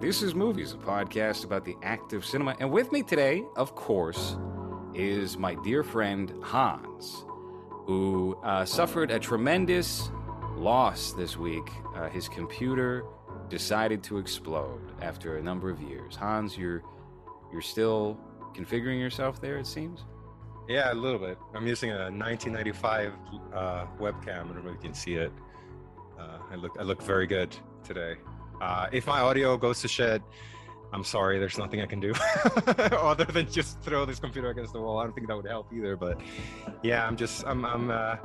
This is Movies, a podcast about the act of cinema. And with me today, of course, is my dear friend Hans, who uh, suffered a tremendous loss this week. Uh, his computer decided to explode after a number of years. Hans, you're you're still configuring yourself there, it seems. Yeah, a little bit. I'm using a 1995 uh, webcam. I don't know if you can see it. Uh, I look I look very good today. Uh, if my audio goes to shit, I'm sorry. There's nothing I can do other than just throw this computer against the wall. I don't think that would help either. But yeah, I'm just I'm I'm uh,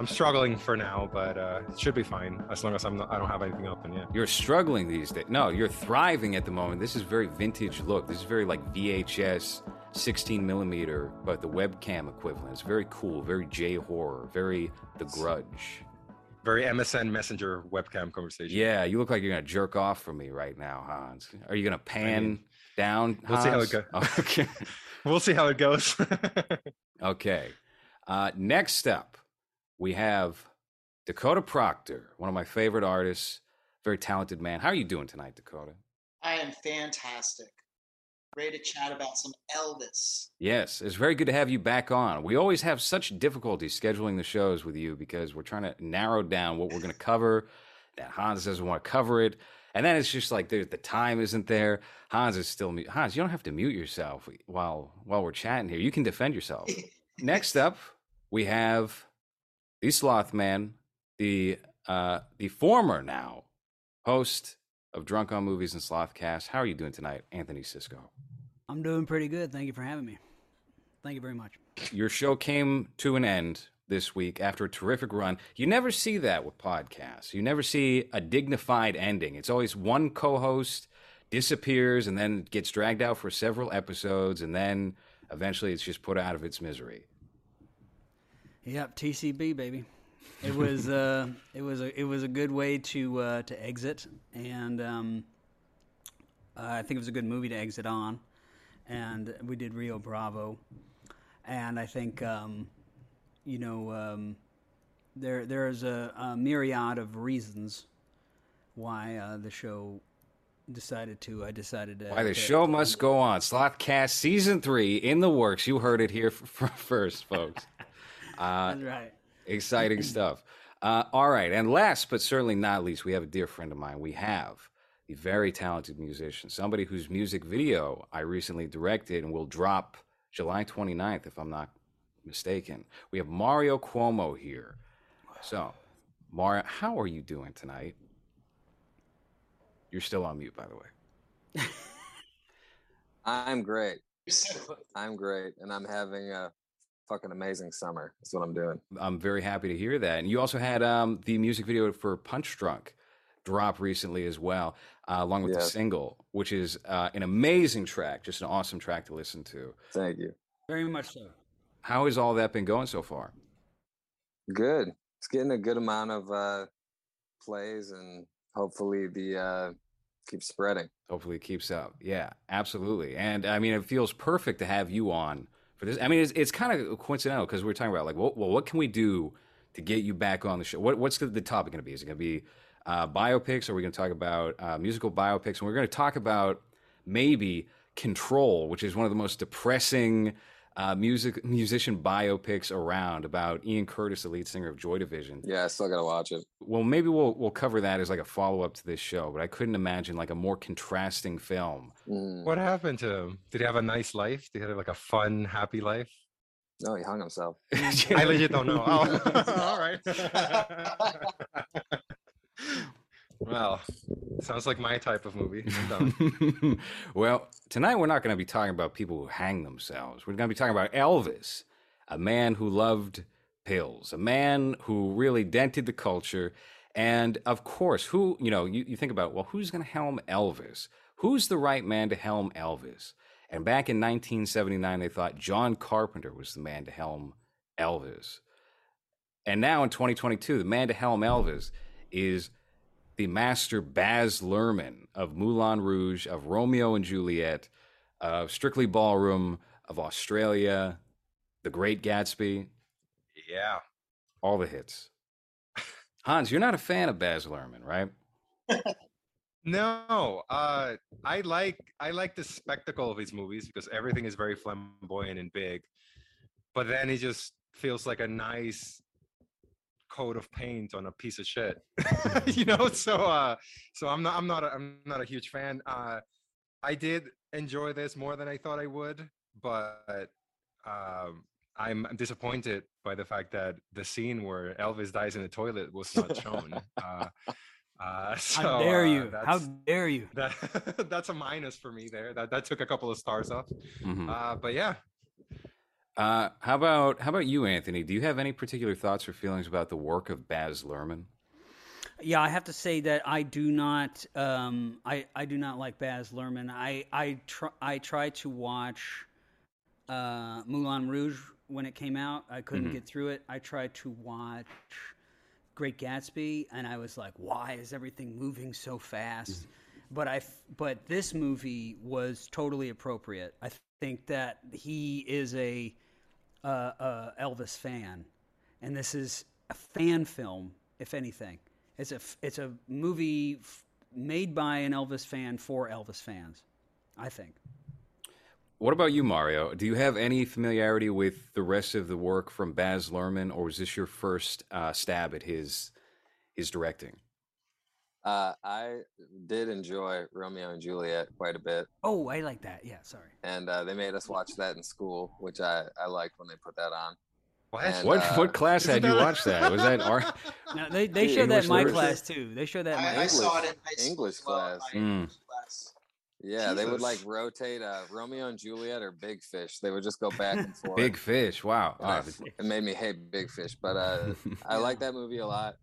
I'm struggling for now, but uh, it should be fine as long as I'm not, I don't have anything open yet. You're struggling these days. No, you're thriving at the moment. This is very vintage look. This is very like VHS 16 millimeter, but the webcam equivalent. It's very cool, very J horror, very The Grudge. Very MSN Messenger webcam conversation. Yeah, you look like you're gonna jerk off for me right now, Hans. Are you gonna pan I mean, down? We'll see how it Hans? goes. Okay. we'll see how it goes. okay. Uh, next up, we have Dakota Proctor, one of my favorite artists, very talented man. How are you doing tonight, Dakota? I am fantastic. Ready to chat about some Elvis. Yes, it's very good to have you back on. We always have such difficulty scheduling the shows with you because we're trying to narrow down what we're going to cover. That Hans doesn't want to cover it, and then it's just like the, the time isn't there. Hans is still mute. Hans, you don't have to mute yourself while while we're chatting here. You can defend yourself. Next up, we have the Sloth Man, the uh, the former now host of Drunk on Movies and Slothcast. How are you doing tonight, Anthony Cisco? I'm doing pretty good. Thank you for having me. Thank you very much. Your show came to an end this week after a terrific run. You never see that with podcasts. You never see a dignified ending. It's always one co-host disappears and then gets dragged out for several episodes and then eventually it's just put out of its misery. Yep, TCB baby. It was uh, it was a it was a good way to uh, to exit, and um, uh, I think it was a good movie to exit on. And we did Rio Bravo, and I think um, you know um, there there is a, a myriad of reasons why uh, the show decided to. I decided to. Why the show must go on. Slothcast season three in the works. You heard it here f- f- first, folks. Uh, That's right. Exciting stuff. Uh, all right. And last but certainly not least, we have a dear friend of mine. We have the very talented musician, somebody whose music video I recently directed and will drop July 29th, if I'm not mistaken. We have Mario Cuomo here. So, Mario, how are you doing tonight? You're still on mute, by the way. I'm great. I'm great, and I'm having a fucking amazing summer. That's what I'm doing. I'm very happy to hear that. And you also had um, the music video for Punch Drunk drop recently as well, uh, along with the single, which is uh, an amazing track, just an awesome track to listen to. Thank you. Very much so. How has all that been going so far? Good. It's getting a good amount of uh, plays, and hopefully the uh, keeps spreading. Hopefully it keeps up. Yeah, absolutely. And I mean, it feels perfect to have you on for this. I mean, it's, it's kind of coincidental because we're talking about like, well, well, what can we do to get you back on the show? What, what's the, topic going to be? Is it going to be uh, biopics? Or are we going to talk about uh, musical biopics? And we're going to talk about maybe Control, which is one of the most depressing uh, music musician biopics around about Ian Curtis, the lead singer of Joy Division. Yeah, I still gotta watch it. Well, maybe we'll we'll cover that as like a follow up to this show. But I couldn't imagine like a more contrasting film. Mm. what happened to him? Did he have a nice life? Did he have like a fun, happy life? No, he hung himself. I legit don't know. Oh, all right. Well, sounds like my type of movie. Well, tonight we're not going to be talking about people who hang themselves. We're going to be talking about Elvis, a man who loved pills, a man who really dented the culture. And of course, who, you know, you, you think about, well, who's going to helm Elvis? Who's the right man to helm Elvis? And back in 1979, they thought John Carpenter was the man to helm Elvis. And now in 2022, the man to helm Elvis is the master Baz Luhrmann of Moulin Rouge, of Romeo and Juliet, of Strictly Ballroom, of Australia, The Great Gatsby, yeah. all the hits. Hans, you're not a fan of Baz Luhrmann, right? No, uh, I like I like the spectacle of his movies because everything is very flamboyant and big, but then he just feels like a nice coat of paint on a piece of shit, you know. So, uh, so I'm not I'm not a, I'm not a huge fan. Uh, I did enjoy this more than I thought I would, but um, I'm disappointed by the fact that the scene where Elvis dies in the toilet was not shown. uh, uh, so, How dare uh, you? How dare you? that that's a minus for me there. That that took a couple of stars off. Mhm. Uh, but yeah, Uh, how about how about you, Anthony? Do you have any particular thoughts or feelings about the work of Baz Luhrmann? Yeah, I have to say that I do not. Um, I I do not like Baz Luhrmann. I I try I tried to watch uh, Moulin Rouge when it came out. I couldn't Mhm. get through it. I tried to watch Great Gatsby, and I was like, "Why is everything moving so fast?" But I f- but this movie was totally appropriate. I think that he is a uh, uh, Elvis fan, and this is a fan film, if anything. It's a it's a movie f- made by an Elvis fan for Elvis fans. I think. What about you, Mario? Do you have any familiarity with the rest of the work from Baz Luhrmann, or was this your first uh, stab at his his directing? Uh, I did enjoy Romeo and Juliet quite a bit, Oh, I like that. Yeah, sorry. and uh, they made us watch that in school, which I, I liked when they put that on. what? And, What uh, what class had you watched that? Was that art? No, they they Dude, showed that in my English class too. They showed that in my I, I saw it English- in high English as well, class. Mm. English class. Yeah, they would like rotate uh, Romeo and Juliet or Big Fish. They would just go back and forth. Big Fish. Wow. And I- Oh, it made me hate Big Fish, but uh, I like that movie a lot.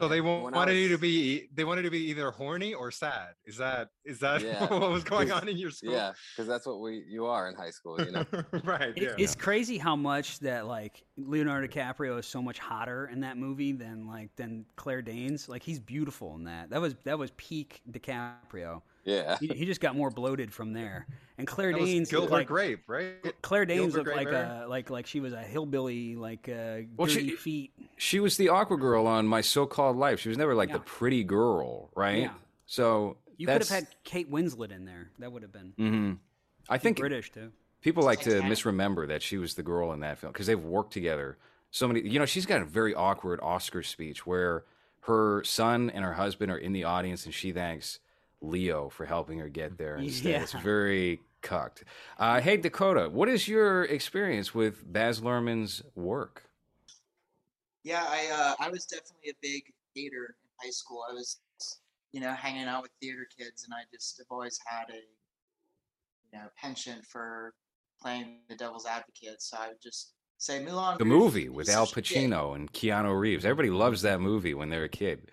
So they wa- When I wanted you to be they wanted to be either horny or sad. Is that is that Yeah. what was going on in your school? Yeah, because that's what we you are in high school, you know. right. It, Yeah. It's crazy how much that like Leonardo DiCaprio is so much hotter in that movie than like than Claire Danes. Like he's beautiful in that. That was that was peak DiCaprio. Yeah, He, he just got more bloated from there. And Claire That was Danes Gilbert like Grape, right? Claire Danes Gilbert looked like Grape a like like she was a hillbilly like uh, Well, dirty she- feet. she was the awkward girl on My So-Called Life. She was never like the pretty girl, right? Yeah. So You could have had Kate Winslet in there. That would have been hmm I think British too. people like to misremember that she was the girl in that film because they've worked together so many. You know, she's got a very awkward Oscar speech where her son and her husband are in the audience, and she thanks Leo for helping her get there. Instead, it's very cucked. Uh, hey, Dakota, what is your experience with Baz Luhrmann's work? Yeah, I uh, I was definitely a big theater in high school. I was, you know, hanging out with theater kids, and I just have always had a, you know, penchant for playing the devil's advocate. So I would just say Moulin The Rouge movie with Al of shit. Pacino and Keanu Reeves. Everybody loves that movie when they're a kid.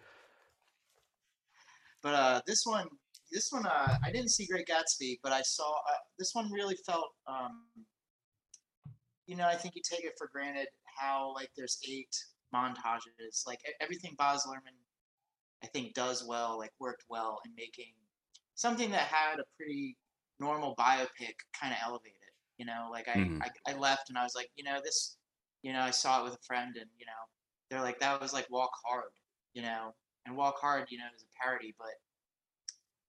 But uh, this one, this one, uh, I didn't see Great Gatsby, but I saw uh, this one. Really felt, um, you know, I think you take it for granted how like there's eight montages, like everything Baz Luhrmann, I think does well, like worked well in making something that had a pretty normal biopic kind of elevated. You know, like I, Mhm. I, I left and I was like, you know, this, you know, I saw it with a friend, and you know, they're like, that was like Walk Hard, you know, and Walk Hard, you know, is a parody, but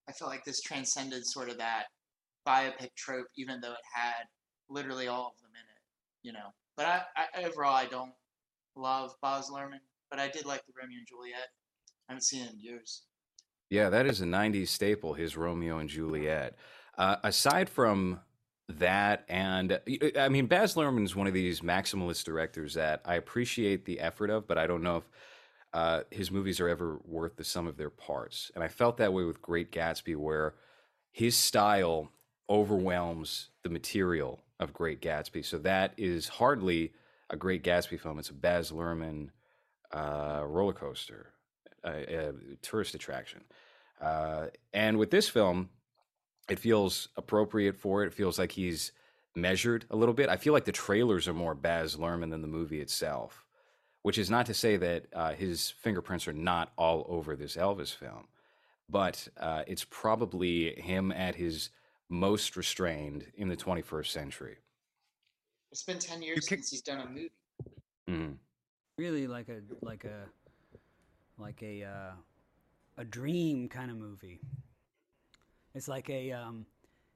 I felt like this transcended sort of that biopic trope, even though it had literally all of them in it, you know. But I, I overall, I don't love Baz Luhrmann, but I did like the Romeo and Juliet. I haven't seen it in years. Yeah, that is a 90s staple, his Romeo and Juliet. Uh, aside from that, and I mean, Baz Luhrmann is one of these maximalist directors that I appreciate the effort of, but I don't know if uh, his movies are ever worth the sum of their parts. And I felt that way with Great Gatsby, where his style overwhelms the material of Great Gatsby. So that is hardly a Great Gatsby film. It's a Baz Luhrmann uh, roller coaster, a, a tourist attraction. Uh, and with this film, it feels appropriate for it. It feels like he's measured a little bit. I feel like the trailers are more Baz Luhrmann than the movie itself, which is not to say that uh, his fingerprints are not all over this Elvis film, but uh, it's probably him at his most restrained in the 21st century. It's been 10 years kick- since he's done a movie. Mhm. Really like a like a like a uh, a dream kind of movie. It's like a um,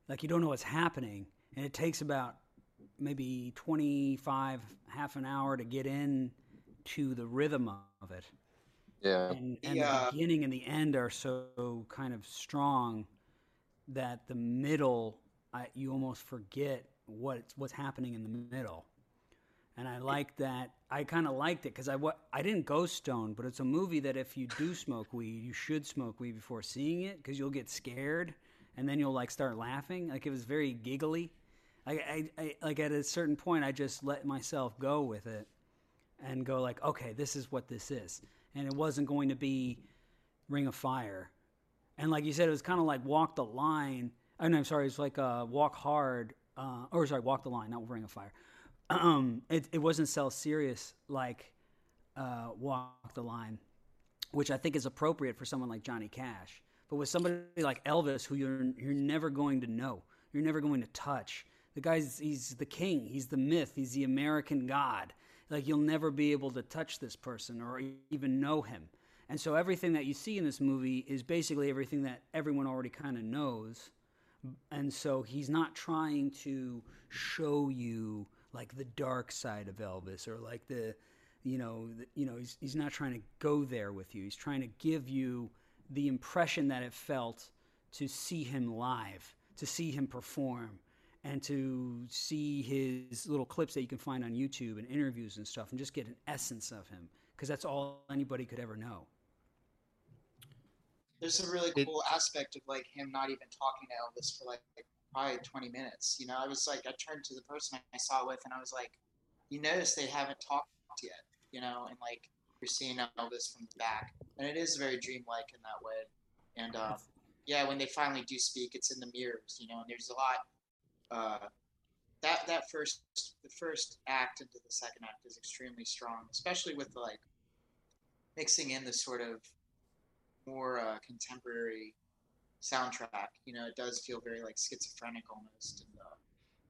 like you don't know what's happening, and it takes about maybe 25 half an hour to get in to the rhythm of it. Yeah. and, and Yeah. the beginning and the end are so kind of strong that the middle I, you almost forget what what's happening in the middle. And i like that i kind of liked it because i wa- i didn't go stone but it's a movie that if you do smoke weed you should smoke weed before seeing it because you'll get scared and then you'll like start laughing. Like it was very giggly. I, I, I like at a certain point i just let myself go with it and go like, okay, this is what this is, and it wasn't going to be Ring of Fire, and like you said, it was kind of like Walk the Line. Oh, no, I'm sorry, it's like uh, Walk Hard, uh, or sorry, Walk the Line, not Ring of Fire. Um, it it wasn't sell serious like uh, Walk the Line, which I think is appropriate for someone like Johnny Cash. But with somebody like Elvis, who you're you're never going to know, you're never going to touch. The guy's he's the king, he's the myth, he's the American god. Like you'll never be able to touch this person or even know him. And so everything that you see in this movie is basically everything that everyone already kind of knows. And so he's not trying to show you like the dark side of Elvis or like the you know, the, you know, he's he's not trying to go there with you. He's trying to give you the impression that it felt to see him live, to see him perform, and to see his little clips that you can find on YouTube and interviews and stuff, and just get an essence of him, because that's all anybody could ever know. There's a really It- cool aspect of like him not even talking to Elvis for like probably 20 minutes. You know, I was like, I turned to the person I saw it with, and I was like, you notice they haven't talked yet. You know, and like you're seeing Elvis from the back, and it is very dreamlike in that way. And um, yeah, when they finally do speak, it's in the mirrors. You know, and there's a lot. Uh, that that first the first act into the second act is extremely strong, especially with like mixing in the sort of more uh, contemporary soundtrack. You know, it does feel very like schizophrenic almost. And, uh,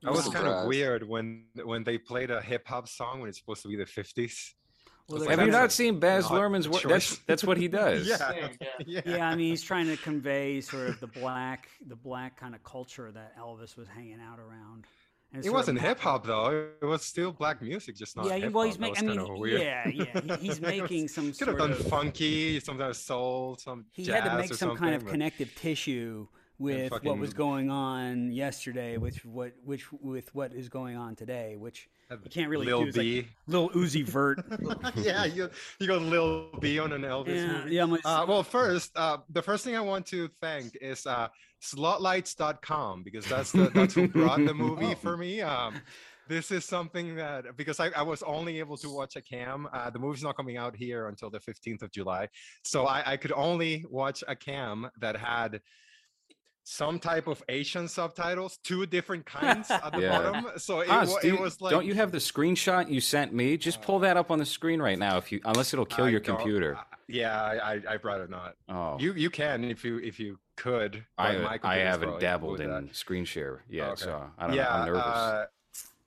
That was I'm kind of weird when when they played a hip hop song when it's supposed to be the 50s. Well, It's they're like, Have you not that's seen Baz not Luhrmann's work? That's that's what he does. yeah. Same, yeah. yeah, I mean, he's trying to convey sort of the black, the black kind of culture that Elvis was hanging out around. And It wasn't hip hop though. It was still black music, just not Yeah, hip-hop. well, he's making. I mean, yeah, yeah, he- he's It was- making some Could have sort done of. funky, some kind of soul, some he jazz had to make or some kind of but- connective tissue with what was going on yesterday, which what which with what is going on today, which you can't really Lil do. It's like B. little Uzi Vert. yeah, you you got Lil B on an Elvis yeah, movie. yeah. I'm like, Uh, well, first, uh, the first thing I want to thank is uh, slotlights.com because that's the, that's who brought the movie for me. Um, this is something that because I, I was only able to watch a cam. Uh, the movie's not coming out here until the 15th of July, so I, I could only watch a cam that had some type of Asian subtitles, two different kinds at the Yeah. bottom. So it, Hans, wa- do it you- was like don't you have the screenshot you sent me? Just pull that up on the screen right now, if you unless it'll kill I your computer. I- yeah, I, I I'd rather not. Oh, You you can if you if you could. I I haven't dabbled in that. screen share yet, Okay. so I don't yeah, know. I'm nervous. Uh,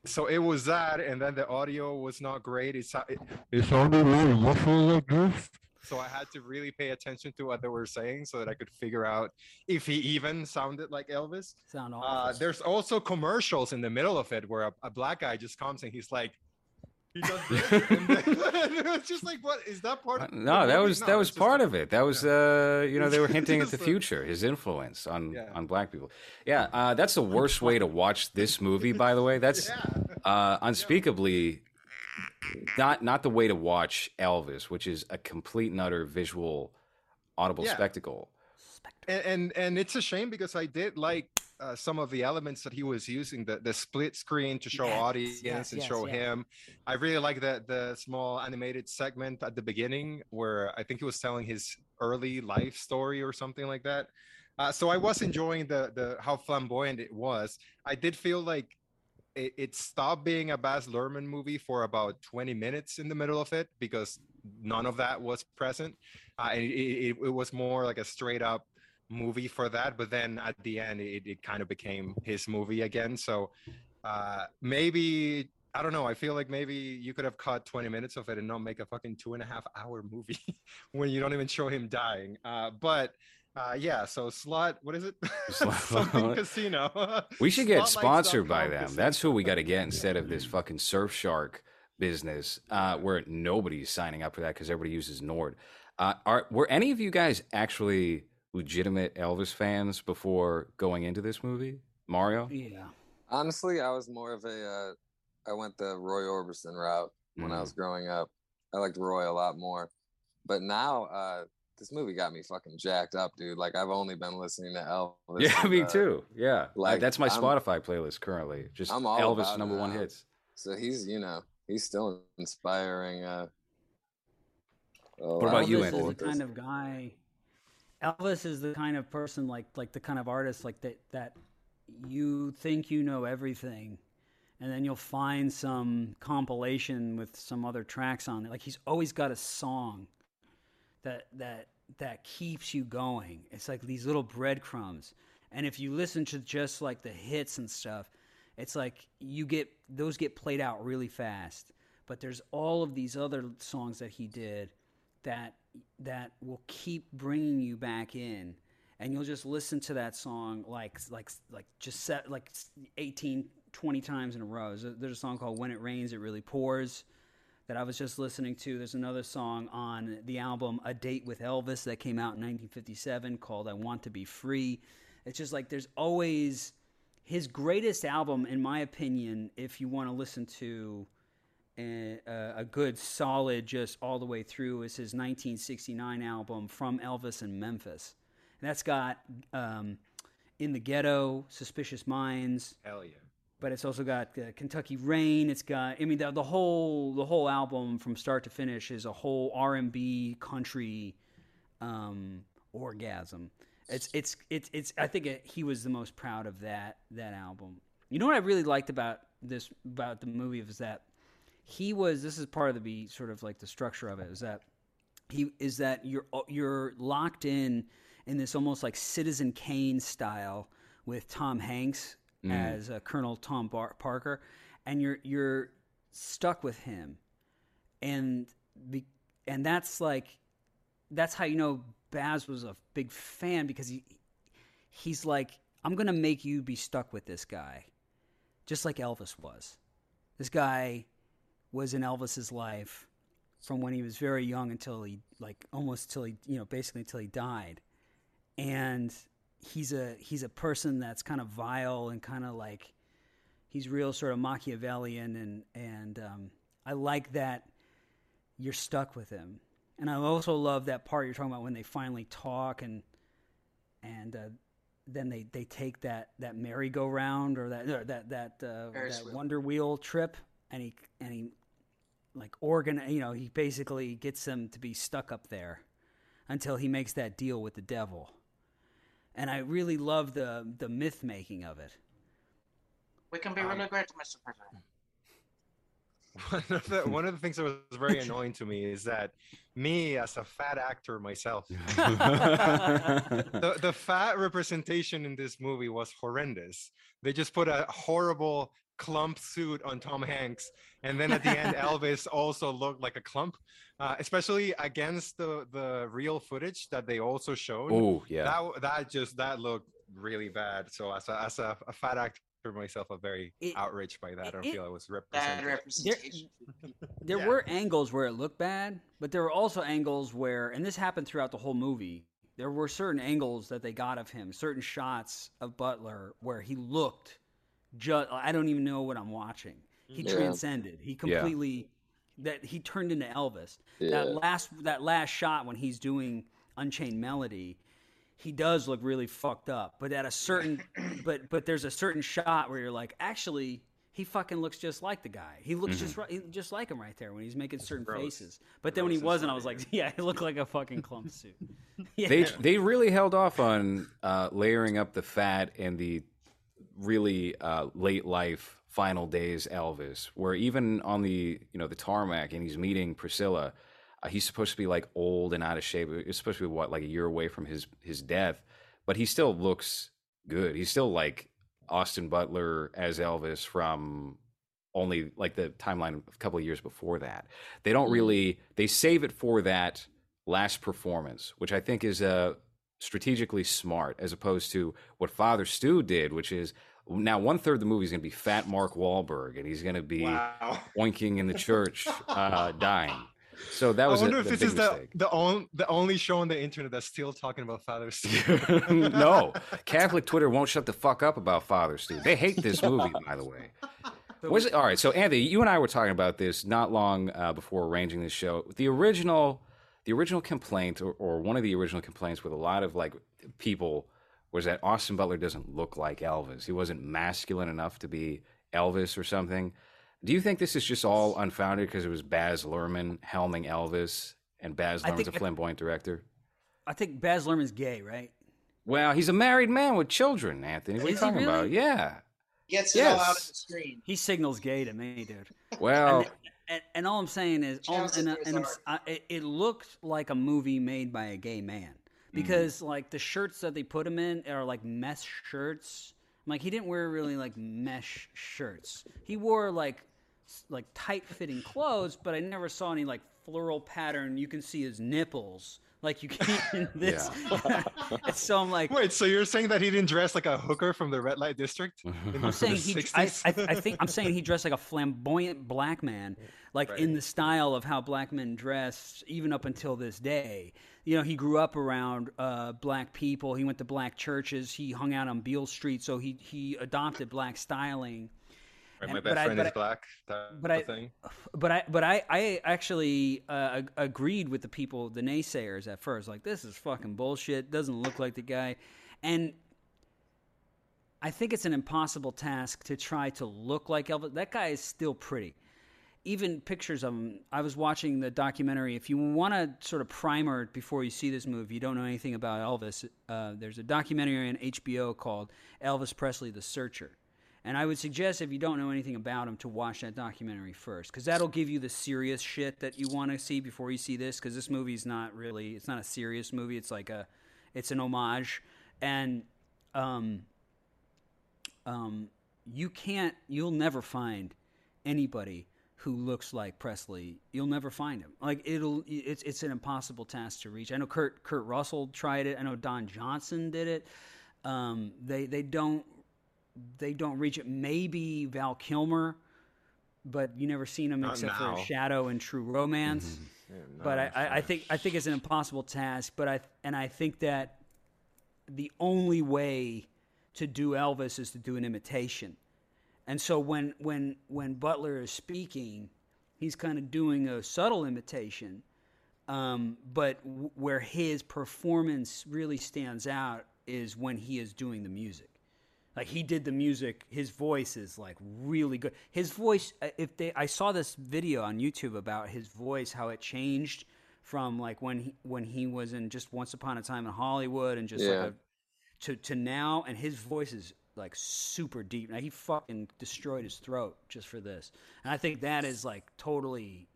so it was that, and then the audio was not great. It's sou- it, it sounded really muffled like this. So I had to really pay attention to what they were saying so that I could figure out if he even sounded like Elvis. sound Uh, there's also commercials in the middle of it where a, a black guy just comes and he's like, he does this, it's just like, what is that part? Uh, Of the no, that was No, that was part like- of it. That was uh, you know, they were hinting at the future, his influence on Yeah. on black people. Yeah, uh, that's the worst way to watch this movie. By the way, that's Yeah. uh, unspeakably not not the way to watch Elvis, which is a complete and utter visual, audible Yeah. spectacle. and and, and it's a shame because I did like uh, some of the elements that he was using the the split screen to show Yes, audience yes, and yes, show yeah. him. I really like the the small animated segment at the beginning where I think he was telling his early life story or something like that. Uh, so I was enjoying the the how flamboyant it was. I did feel like it, it stopped being a Baz Luhrmann movie for about 20 minutes in the middle of it because none of that was present. Uh, and it, it, it was more like a straight up movie for that. But then at the end, it, it kind of became his movie again. So uh, maybe, I don't know. I feel like maybe you could have cut 20 minutes of it and not make a fucking two and a half hour movie when you don't even show him dying. Uh, but Uh, yeah, so slot. What is it? Slot- Something casino. We should get Slotlights.com sponsored by them. casino. That's who we got to get instead of this fucking Surfshark business, uh, where nobody's signing up for that because everybody uses Nord. Uh, are were any of you guys actually legitimate Elvis fans before going into this movie, Mario? Yeah. Honestly, I was more of a. Uh, I went the Roy Orbison route when I Mhm. was growing up. I liked Roy a lot more, but now uh, this movie got me fucking jacked up, dude. Like I've only been listening to Elvis. Yeah, and, me uh, too. Yeah, like, that's my I'm- Spotify playlist currently. Just I'm all Elvis number one hits. So he's, you know, he's still inspiring. Uh, a What about of you, Elvis Anthony? is the kind of guy. Elvis is the kind of person like like the kind of artist like that that you think you know everything, and then you'll find some compilation with some other tracks on it. Like he's always got a song that that that keeps you going. It's like these little breadcrumbs. And if you listen to just like the hits and stuff, it's like you get those get played out really fast. But there's all of these other songs that he did that that will keep bringing you back in and you'll just listen to that song like like like just set like 18 20 times in a row there's a, there's a song called when it rains it really pours that I was just listening to. There's another song on the album A Date with Elvis that came out in 1957 called I Want to Be Free. It's just like there's always his greatest album, in my opinion, if you want to listen to a, a good solid just all the way through, is his 1969 album From Elvis in Memphis. And that's got um, In the Ghetto, Suspicious Minds, Hell yeah. But it's also got uh, Kentucky Rain. It's got I mean the, the whole the whole album from start to finish is a whole R and B country um, orgasm. It's it's it's it's I think it, he was the most proud of that that album. You know what I really liked about this about the movie is that he was this is part of the sort of like the structure of it is that he is that you're you're locked in in this almost like Citizen Kane style with Tom Hanks as uh, Colonel Tom Bar- Parker, and you're you're stuck with him, and be, and that's like that's how you know Baz was a big fan because he he's like I'm gonna make you be stuck with this guy, just like Elvis was. This guy was in Elvis's life from when he was very young until he like almost till he you know basically until he died. And he's a he's a person that's kind of vile and kind of like he's real sort of Machiavellian and and um, I like that you're stuck with him and I also love that part you're talking about when they finally talk and and uh, then they, they take that, that merry-go-round or that or that that uh, that wheel. Wonder Wheel trip and he and he like organ you know he basically gets them to be stuck up there until he makes that deal with the devil and i really love the the myth making of it We can be Um, really great, Mr. President. One of the one of the things that was very annoying to me is that me as a fat actor myself, the, the fat representation in this movie was horrendous. They just put a horrible clump suit on Tom Hanks, and then at the end, Elvis also looked like a clump, uh, especially against the the real footage that they also showed. Oh yeah. That that just that looked really bad. So as a as a, a fat actor myself, I'm very It- outraged by that. I don't it- feel I was Bad represented. representation. there Yeah. were angles where it looked bad but there were also angles where and this happened throughout the whole movie there were certain angles that they got of him certain shots of butler where he looked just i don't even know what i'm watching he Yeah. transcended. He completely that he turned into elvis. Yeah. that last that last shot when he's doing unchained melody he does look really fucked up. But at a certain but but there's a certain shot where you're like actually he fucking looks just like the guy. He looks just right just like him right there when he's making certain gross. faces. But then when he wasn't i was like yeah he looked like a fucking clump suit. Yeah. They they really held off on uh, layering up the fat and the really uh, late life final days Elvis, where even on the you know the tarmac and he's meeting Priscilla, uh, he's supposed to be like old and out of shape. It's supposed to be what like a year away from his his death, but he still looks good. He's still like Austin Butler as Elvis from only like the timeline a couple of years before that. They don't Mhm. really they save it for that last performance, which I think is a strategically smart as opposed to what Father Stu did, which is now one third of the movie is going to be fat Mark Wahlberg, and he's going to be Wow. oinking in the church, uh, dying. So that was I wonder a, if the this is the mistake. the, on, the only show on the internet that's still talking about Father Steve. no, Catholic Twitter won't shut the fuck up about Father Stu. They hate this movie, by the way. Was it all right? So, Anthony, you and I were talking about this not long uh, before arranging this show. The original, the original complaint, or, or one of the original complaints with a lot of like people, was that Austin Butler doesn't look like Elvis. He wasn't masculine enough to be Elvis or something. Do you think this is just all unfounded because it was Baz Luhrmann helming Elvis, and Baz I Luhrmann's a think- flamboyant director? I think Baz Luhrmann's gay, right? Well, he's a married man with children, Anthony. What are you Is he talking about? really? Yeah. Gets it all out on Yes. the screen. He signals gay to me, dude. Well, and, and, and all I'm saying is, all, and, and I'm. I, it, it looked like a movie made by a gay man Mm-hmm. because like the shirts that they put him in are like mesh shirts. I'm like he didn't wear really like mesh shirts. He wore like like tight fitting clothes, but I never saw any like floral pattern. You can see his nipples like you can't in this. and so I'm like, Wait, so you're saying that he didn't dress like a hooker from the red light district? in I'm the saying he. I, 60s? I, I think I'm saying he dressed like a flamboyant black man, like in the style of how black men dress, even up until this day. You know, he grew up around uh, black people. He went to black churches. He hung out on Beale Street, so he he adopted black styling. Right, and- my best I- friend but is I- black. But I- thing. But I but I I actually uh, agreed with the people, the naysayers at first. Like this is fucking bullshit. Doesn't look like the guy, and I think it's an impossible task to try to look like Elvis. That guy is still pretty. Even pictures of him. I was watching the documentary. If you want to sort of primer before you see this movie, you don't know anything about Elvis. Uh, there's a documentary on HBO called Elvis Presley: The Searcher. And I would suggest if you don't know anything about him to watch that documentary first, because that'll give you the serious shit that you want to see before you see this. Because this movie's not really, it's not a serious movie. It's like a, it's an homage, and um, um, you can't, you'll never find anybody who looks like Presley. You'll never find him. Like it'll, it's it's an impossible task to reach. I know Kurt Kurt Russell tried it. I know Don Johnson did it. Um, they they don't they don't reach it. Maybe Val Kilmer, but you never seen him Not except now. for Shadow and True Romance. but I, I, I think I think it's an impossible task. But I and I think that the only way to do Elvis is to do an imitation. And so when when when Butler is speaking, he's kind of doing a subtle imitation, um, but w- where his performance really stands out is when he is doing the music. Like he did the music, his voice is like really good. His voice, uh, if they, I saw this video on YouTube about his voice, how it changed from like when he when he was in just Once Upon a Time in Hollywood and just Yeah. like a, to to now, and his voice is like super deep. Now he fucking destroyed his throat just for this, and I think that is like totally.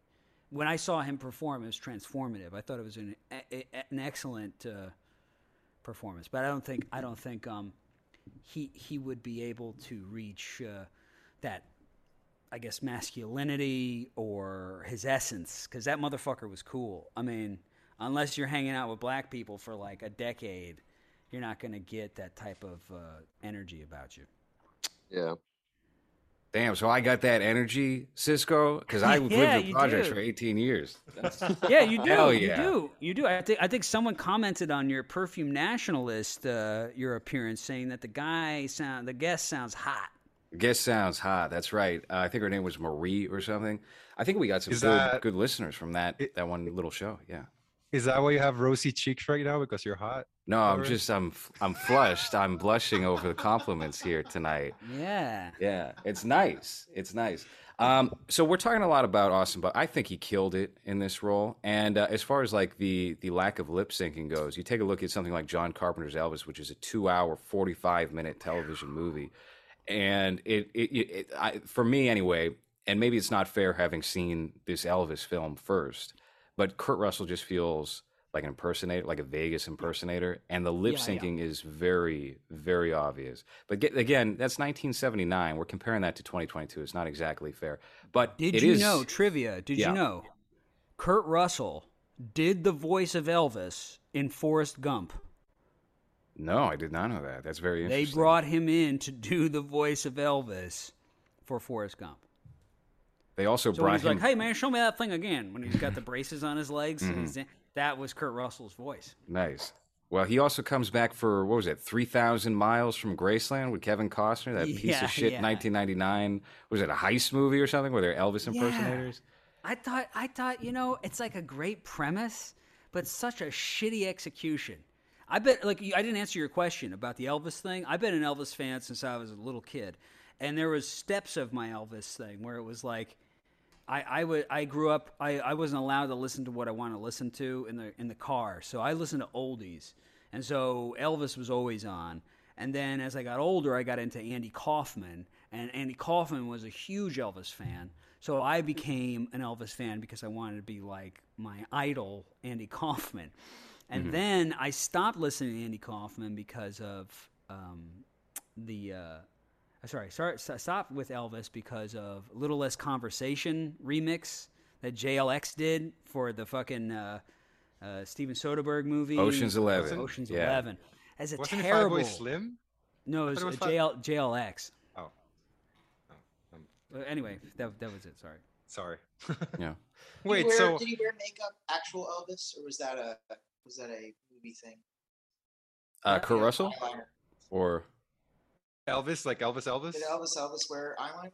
When I saw him perform, it was transformative. I thought it was an an excellent uh, performance, but I don't think I don't think um, he he would be able to reach uh, that I guess masculinity or his essence because that motherfucker was cool. I mean, unless you're hanging out with black people for like a decade, you're not going to get that type of uh, energy about you. Yeah. damn. So I got that energy, Cisco, because I lived Yeah, with you projects do. for 18 years. Yeah, you do. Hell You do. You do. I think I think someone commented on your perfume nationalist uh, your appearance saying that the guy sound the guest sounds hot. Guest sounds hot. That's right. Uh, I think her name was Marie or something. I think we got some good, that- good listeners from that it- that one little show. Yeah. Is that why you have rosy cheeks right now because you're hot? No, I'm Alright. just I'm I'm flushed. I'm blushing over the compliments here tonight. Yeah. Yeah, it's nice. It's nice. Um, so we're talking a lot about Austin, but I think he killed it in this role. And uh, as far as like the the lack of lip syncing goes, you take a look at something like John Carpenter's Elvis, which is a two hour, forty five minute television movie, and it it, it, it I, for me anyway. And maybe it's not fair having seen this Elvis film first, but Kurt Russell just feels like an impersonator, like a Vegas impersonator, and the lip Yeah, yeah. syncing is very, very obvious. But get, again, that's 1979. We're comparing that to 2022. It's not exactly fair. But Did you is- know trivia? Did Yeah. you know Kurt Russell did the voice of Elvis in Forrest Gump? No, I did not know that. That's very interesting. They brought him in to do the voice of Elvis for Forrest Gump. They also So brought he's him. like, "Hey man, show me that thing again," when he's got the braces on his legs, Mm-hmm. that was Kurt Russell's voice. Nice. Well, he also comes back for what was it, three thousand miles from Graceland with Kevin Costner, that piece of shit, yeah. nineteen ninety nine. Was it a heist movie or something where they're Elvis Yeah. impersonators? I thought, I thought, you know, it's like a great premise, but such a shitty execution. I bet, like, I didn't answer your question about the Elvis thing. I've been an Elvis fan since I was a little kid, and there was steps of my Elvis thing where it was like, I, I grew up, I, I wasn't allowed to listen to what I want to listen to in the in the car, so I listened to oldies, and so Elvis was always on. And then as I got older, I got into Andy Kaufman, and Andy Kaufman was a huge Elvis fan. So I became an Elvis fan because I wanted to be like my idol, Andy Kaufman. And then I stopped listening to Andy Kaufman because of um, the. Uh, sorry, sorry, s- stopped with Elvis because of a Little Less Conversation remix that JLX did for the fucking uh, uh, Steven Soderbergh movie. Ocean's Eleven. Ocean's Yeah. Eleven. As a Wasn't terrible. it Fatboy Slim? No, it was, it was uh, JL, JLX. Oh, oh um, Uh, anyway, that, that was it. Sorry. sorry. Yeah. Did Wait, wear, so did he wear makeup, actual Elvis, or was that a was that a movie thing? Uh, Kurt Russell or Elvis, like Elvis, Elvis? Did Elvis Elvis wear eyeliner?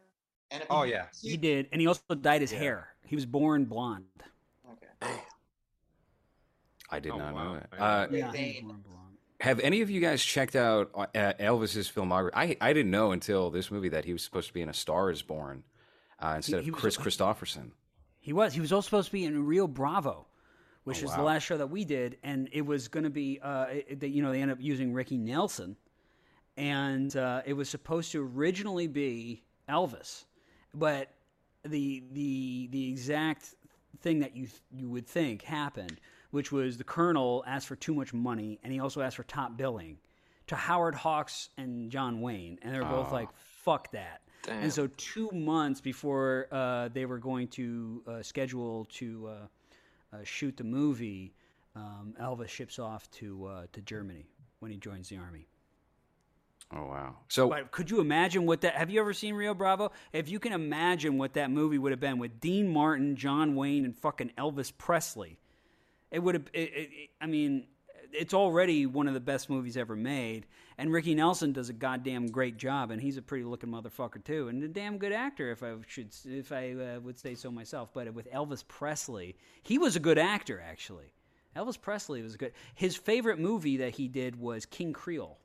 And Oh, pink yeah. He did, and he also dyed his Yeah. hair. He was born blonde. Okay. I did Oh, not wow. know that. Uh, Yeah, he was Bane. born blonde. have any of you guys checked out uh, Elvis's filmography? I I didn't know until this movie that he was supposed to be in A Star Is Born uh, instead he of was- Kris Kristofferson. He was. He was also supposed to be in Rio Bravo, which Oh, is the last show that we did, and it was going to be. Uh, it, that you know, they ended up using Ricky Nelson, and uh, it was supposed to originally be Elvis, but the the the exact thing that you you would think happened, which was the Colonel asked for too much money, and he also asked for top billing to Howard Hawks and John Wayne, and they're both Oh. like, "Fuck that." Damn. And so, two months before uh, they were going to uh, schedule to uh, uh, shoot the movie, um, Elvis ships off to uh, to Germany when he joins the army. Oh wow! So But could you imagine what that? Have you ever seen Rio Bravo? If you can imagine what that movie would have been with Dean Martin, John Wayne, and fucking Elvis Presley, it would have. It, it, I mean, it's already one of the best movies ever made. And Ricky Nelson does a goddamn great job, and he's a pretty looking motherfucker too, and a damn good actor, if I should, if I uh, would say so myself. But with Elvis Presley, he was a good actor actually. Elvis Presley was good. His favorite movie that he did was King Creole.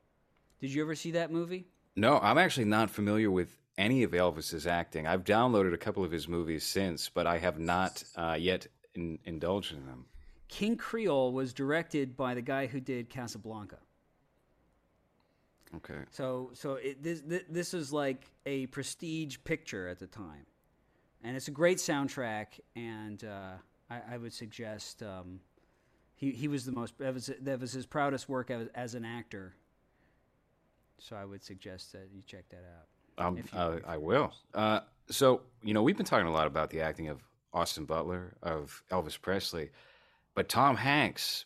Did you ever see that movie? No, I'm actually not familiar with any of Elvis's acting. I've downloaded a couple of his movies since, but I have not uh, yet in, indulged in them. King Creole was directed by the guy who did Casablanca. Okay. So, so it, this thi- this is like a prestige picture at the time, and it's a great soundtrack. And uh, I, I would suggest um, he he was the most that was that was his proudest work as, as an actor. So I would suggest that you check that out. Um, uh, I will. Uh, so, you know, we've been talking a lot about the acting of Austin Butler, of Elvis Presley, but Tom Hanks.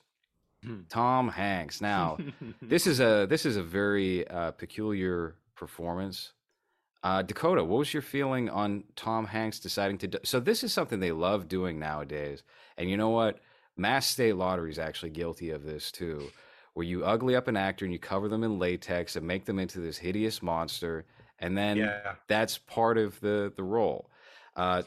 Tom Hanks. Now, this is a this is a very uh, peculiar performance. Uh, Dakota, what was your feeling on Tom Hanks deciding to? Do- so this is something they love doing nowadays, and you know what? Mass State Lottery is actually guilty of this too, where you ugly up an actor and you cover them in latex and make them into this hideous monster, and then Yeah. that's part of the the role. Uh,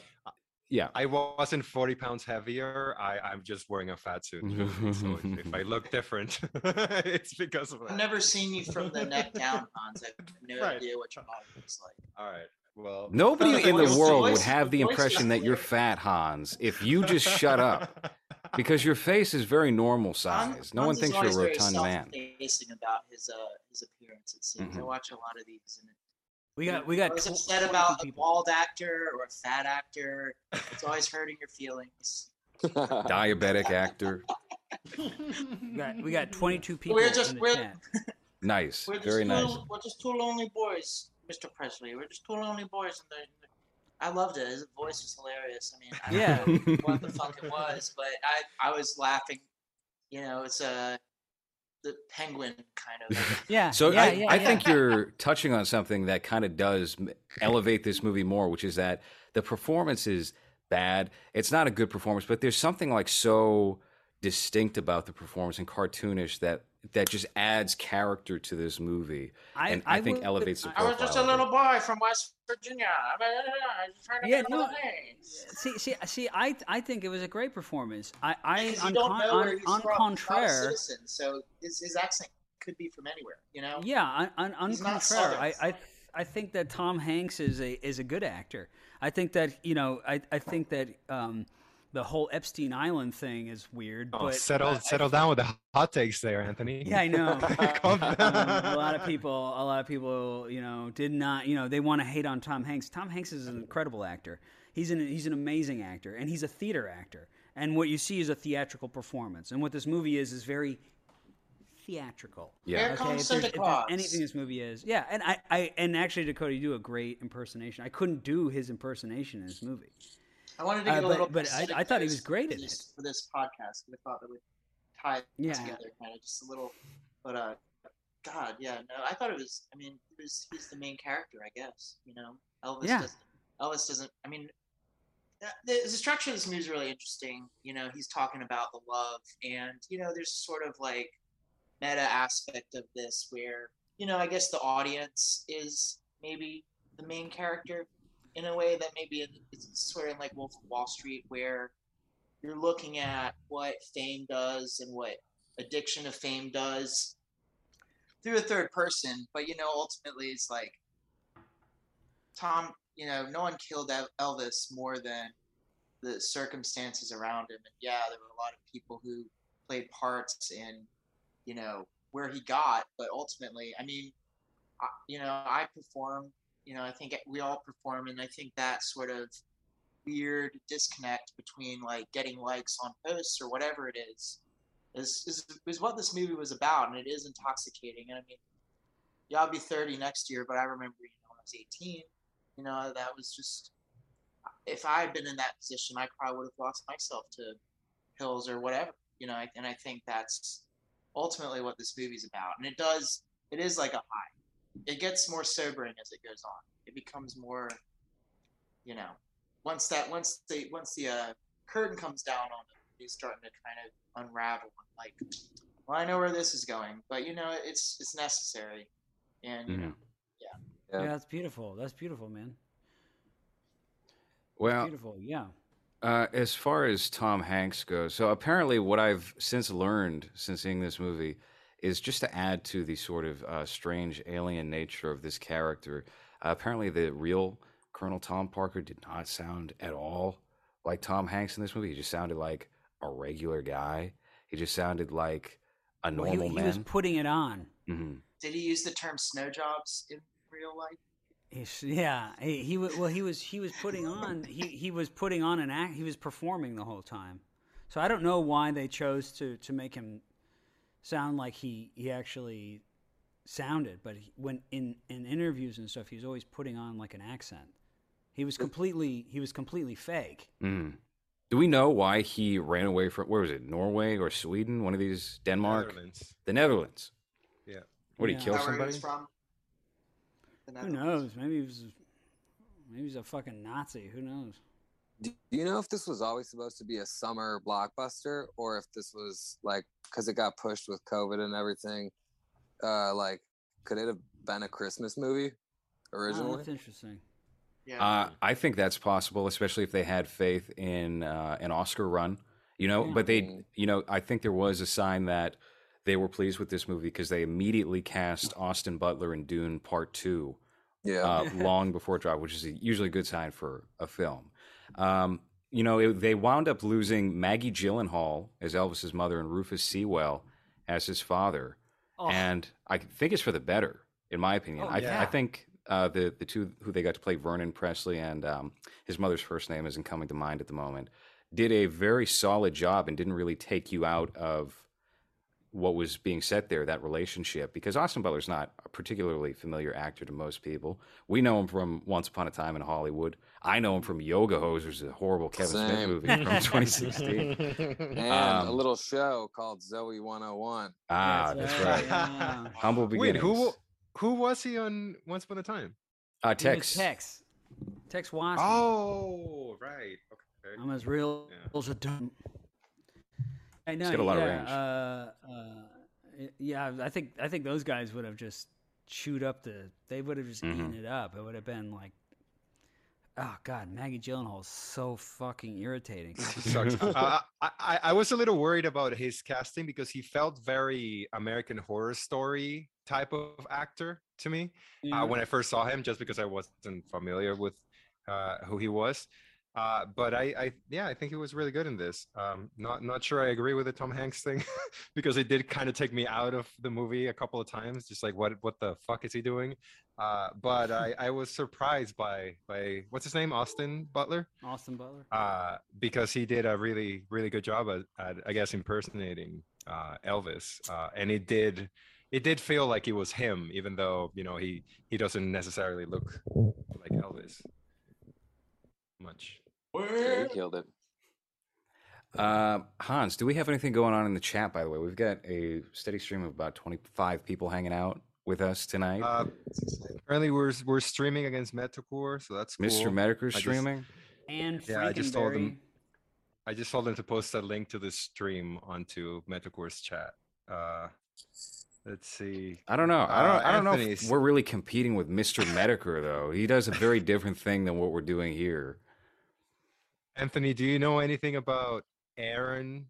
yeah, I wasn't 40 pounds heavier. I, I'm just wearing a fat suit. in the movie, so mm-hmm, if, if I mm-hmm. look different, it's because of that. I've never seen you from the neck down, Hans. I have no Right. idea what your body looks like. All right. Well, nobody in the voice- world would have the voice impression that you're fat, Hans, if you just shut up. Because your face is very normal size. Hans- no one Hans is thinks you're a rotund man. self-effacing about his uh his appearance. It seems I Mhm. watch a lot of these, and We got we got. I was tw- upset 22 about a bald actor or a fat actor. It's always hurting your feelings. Diabetic actor. We got, we got 22 people We're just- in the we're- chat. Nice. We're just Very two, nice. We're just two lonely boys, Mr. Presley. We're just two lonely boys. And the, I loved it. His voice was hilarious. I mean, I Yeah. don't know what the fuck it was, but I, I was laughing. You know, it's a the penguin kind of. Yeah. So yeah, I, yeah, I yeah. think you're touching on something that kind of does elevate this movie more, which is that the performance is bad. It's not a good performance, but there's something like so distinct about the performance and cartoonish that that just adds character to this movie, I- and I, I think would- elevates the Profile. I was just a little boy from West Virginia. I mean, I was trying to Yeah, get no, no. See, see, see. I, I think it was a great performance. I, I, on, you don't know on, he's on from. He's not a contraire, citizen, so his, his accent could be from anywhere. You know. yeah, on, on, on He's contraire, I, I, I think that Tom Hanks is a is a good actor. I think that you know, I, I think that um, the whole Epstein Island thing is weird. Oh, but settle but I- settle down with the hot takes there, Anthony. Yeah, I know. Calm Um, down. a lot of people, a lot of people, you know, did not, you know, they want to hate on Tom Hanks. Tom Hanks is an incredible actor. He's an he's an amazing actor, and he's a theater actor. And what you see is a theatrical performance. And what this movie is is very theatrical. Yeah. Here Okay, comes if Santa Claus. anything this movie is, yeah, and I, I, and actually Dakota, you do a great impersonation. I couldn't do his impersonation in this movie. I wanted to Uh, get a little. but I- I thought he was great for in this, for this podcast. I thought that would tie it Yeah. together, kind of just a little. But uh, God, yeah, no, I thought it was. I mean, it was, he's the main character, I guess. You know, Elvis Yeah. doesn't. Elvis doesn't. I mean, the, the the structure of this movie is really interesting. You know, he's talking about the love, and you know, there's sort of like meta aspect of this where you know, I guess the audience is maybe the main character in a way that maybe it's sort of like Wolf of Wall Street, where you're looking at what fame does and what addiction of fame does through a third person. But you know, ultimately, it's like Tom. You know, no one killed Elvis more than the circumstances around him. And yeah, there were a lot of people who played parts in, you know, where he got. But ultimately, I mean, I, you know, I perform. You know, I think we all perform, and I think that sort of weird disconnect between like getting likes on posts or whatever it is is, is is what this movie was about, and it is intoxicating. And I mean, yeah, I'll be 30 next year, but I remember, you know, when I was 18, you know, that was just if I had been in that position, I probably would have lost myself to pills or whatever, you know. And I think that's ultimately what this movie's about, and it does. It is like a high. It gets more sobering as it goes on. It becomes more, you know, once that once the once the uh, curtain comes down on it, he's starting to kind of unravel. and Like, well, I know where this is going, but you know, it's it's necessary, and you know, Mhm. Yeah. Yeah, that's beautiful. That's beautiful, man. Well, Beautiful. Yeah. Uh, as far as Tom Hanks goes, so apparently, what I've since learned since seeing this movie is just to add to the sort of uh, strange alien nature of this character. Uh, apparently, the real Colonel Tom Parker did not sound at all like Tom Hanks in this movie. He just sounded like a regular guy. He just sounded like a Well, normal he, he man. was putting it on. hmm did he use the term snow jobs in real life? He's- yeah, he, he well he was he was putting on he, he was putting on an act he was performing the whole time, so I don't know why they chose to to make him sound like he he actually sounded, but he, when in in interviews and stuff he was always putting on like an accent. He was completely he was completely fake. hmm Do we know why he ran away from where was it? Norway or Sweden? One of these Denmark, Netherlands. the Netherlands. Yeah. What did Yeah. he kill Is he somebody? from? Who knows? Maybe he was maybe he's a fucking Nazi. Who knows? Do you know if this was always supposed to be a summer blockbuster or if this was like because it got pushed with COVID and everything? Uh, like, could it have been a Christmas movie Oh, originally? that's interesting. Yeah. Uh, I think that's possible, especially if they had faith in uh, an Oscar run. You know, Yeah. but they, Mm. you know, I think there was a sign that they were pleased with this movie because they immediately cast Austin Butler in Dune Part Two yeah. uh, long before it dropped, which is a, usually a good sign for a film. Um, you know, it, they wound up losing Maggie Gyllenhaal as Elvis's mother and Rufus Sewell as his father, Oh, and I think it's for the better, in my opinion. Oh, I, yeah. I think uh, the the two who they got to play, Vernon Presley and um, his mother's first name isn't coming to mind at the moment, did a very solid job and didn't really take you out of what was being said there, that relationship, because Austin Butler's not a particularly familiar actor to most people. We know him from Once Upon a Time in Hollywood. I know him from Yoga Hosers, a horrible Kevin Smith movie from 2016. And Um, a little show called Zoe 101. Ah, that's right. yeah. Humble Wait, who who was he on Once Upon a Time? Uh, Tex. Tex. Tex Watson. Oh, right. Okay. I'm as real Yeah. as a dumb. I know. got a lot of range. Uh, uh, yeah, I think I think those guys would have just chewed up the. They would have just eaten Mhm. it up. It would have been like, oh god, Maggie Gyllenhaal is so fucking irritating. Uh, I, I, I was a little worried about his casting because he felt very American Horror Story type of actor to me uh, when I first saw him, just because I wasn't familiar with uh, who he was. Uh, but I, I, yeah, I think he was really good in this. Um, not, not sure I agree with the Tom Hanks thing because it did kind of take me out of the movie a couple of times. Just like, what, what the fuck is he doing? Uh, but I, I was surprised by, by what's his name, Austin Butler Austin Butler. uh, because he did a really really good job at, at I guess impersonating uh, Elvis, uh, and it did it did feel like it was him, even though you know he he doesn't necessarily look like Elvis much. Yeah, he killed it. Uh, Hans, do we have anything going on in the chat, by the way? We've got a steady stream of about 25 people hanging out with us tonight. Uh, apparently, we're we're streaming against Metacore, so that's cool. Mr. Mediker just- streaming. And Yeah, I just told them. I just told them to post a link to this stream onto Metacore's chat. Uh, let's see. I don't know. I don't. Uh, I don't know if we're really competing with Mr. Mediker though. He does a very different thing than what we're doing here. Anthony, do you know anything about Aaron,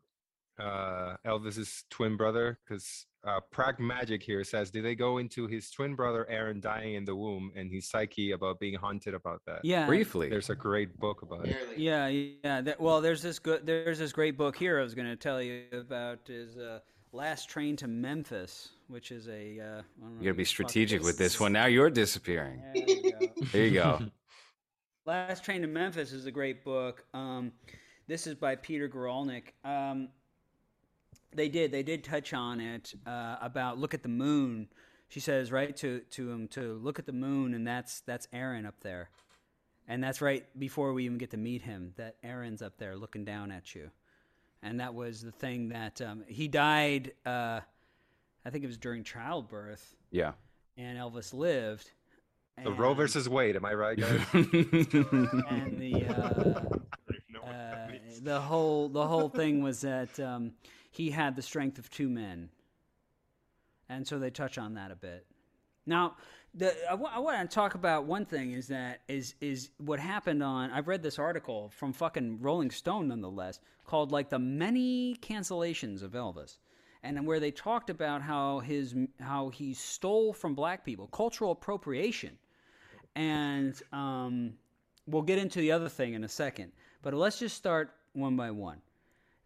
uh, Elvis's twin brother? Because uh, Prag Magic here says, did they go into his twin brother Aaron dying in the womb and his psyche about being haunted about that? Yeah, Briefly, There's a great book about it. Yeah, yeah. That, well, there's this good. There's this great book here. I was going to tell you about is uh, Last Train to Memphis, which is a. Uh, I don't know you if got to be strategic with this one. Now you're disappearing. There you go. There you go. Last Train to Memphis is a great book. Um, this is by Peter Guralnick. Um, they did they did touch on it uh, about look at the moon. She says right to to him to look at the moon, and that's that's Aaron up there, and that's right before we even get to meet him. That Aaron's up there looking down at you, and that was the thing that um, he died. Uh, I think it was during childbirth, Yeah. and Elvis lived. The Roe versus Wade, am I right, guys? and the uh, uh, the whole the whole thing was that um, he had the strength of two men, and so they touch on that a bit. Now, the, I, I want to talk about one thing is that is is what happened on. I've read this article from fucking Rolling Stone, nonetheless, called like the many cancellations of Elvis, and where they talked about how his how he stole from black people, cultural appropriation, and um, we'll get into the other thing in a second. But let's just start one by one.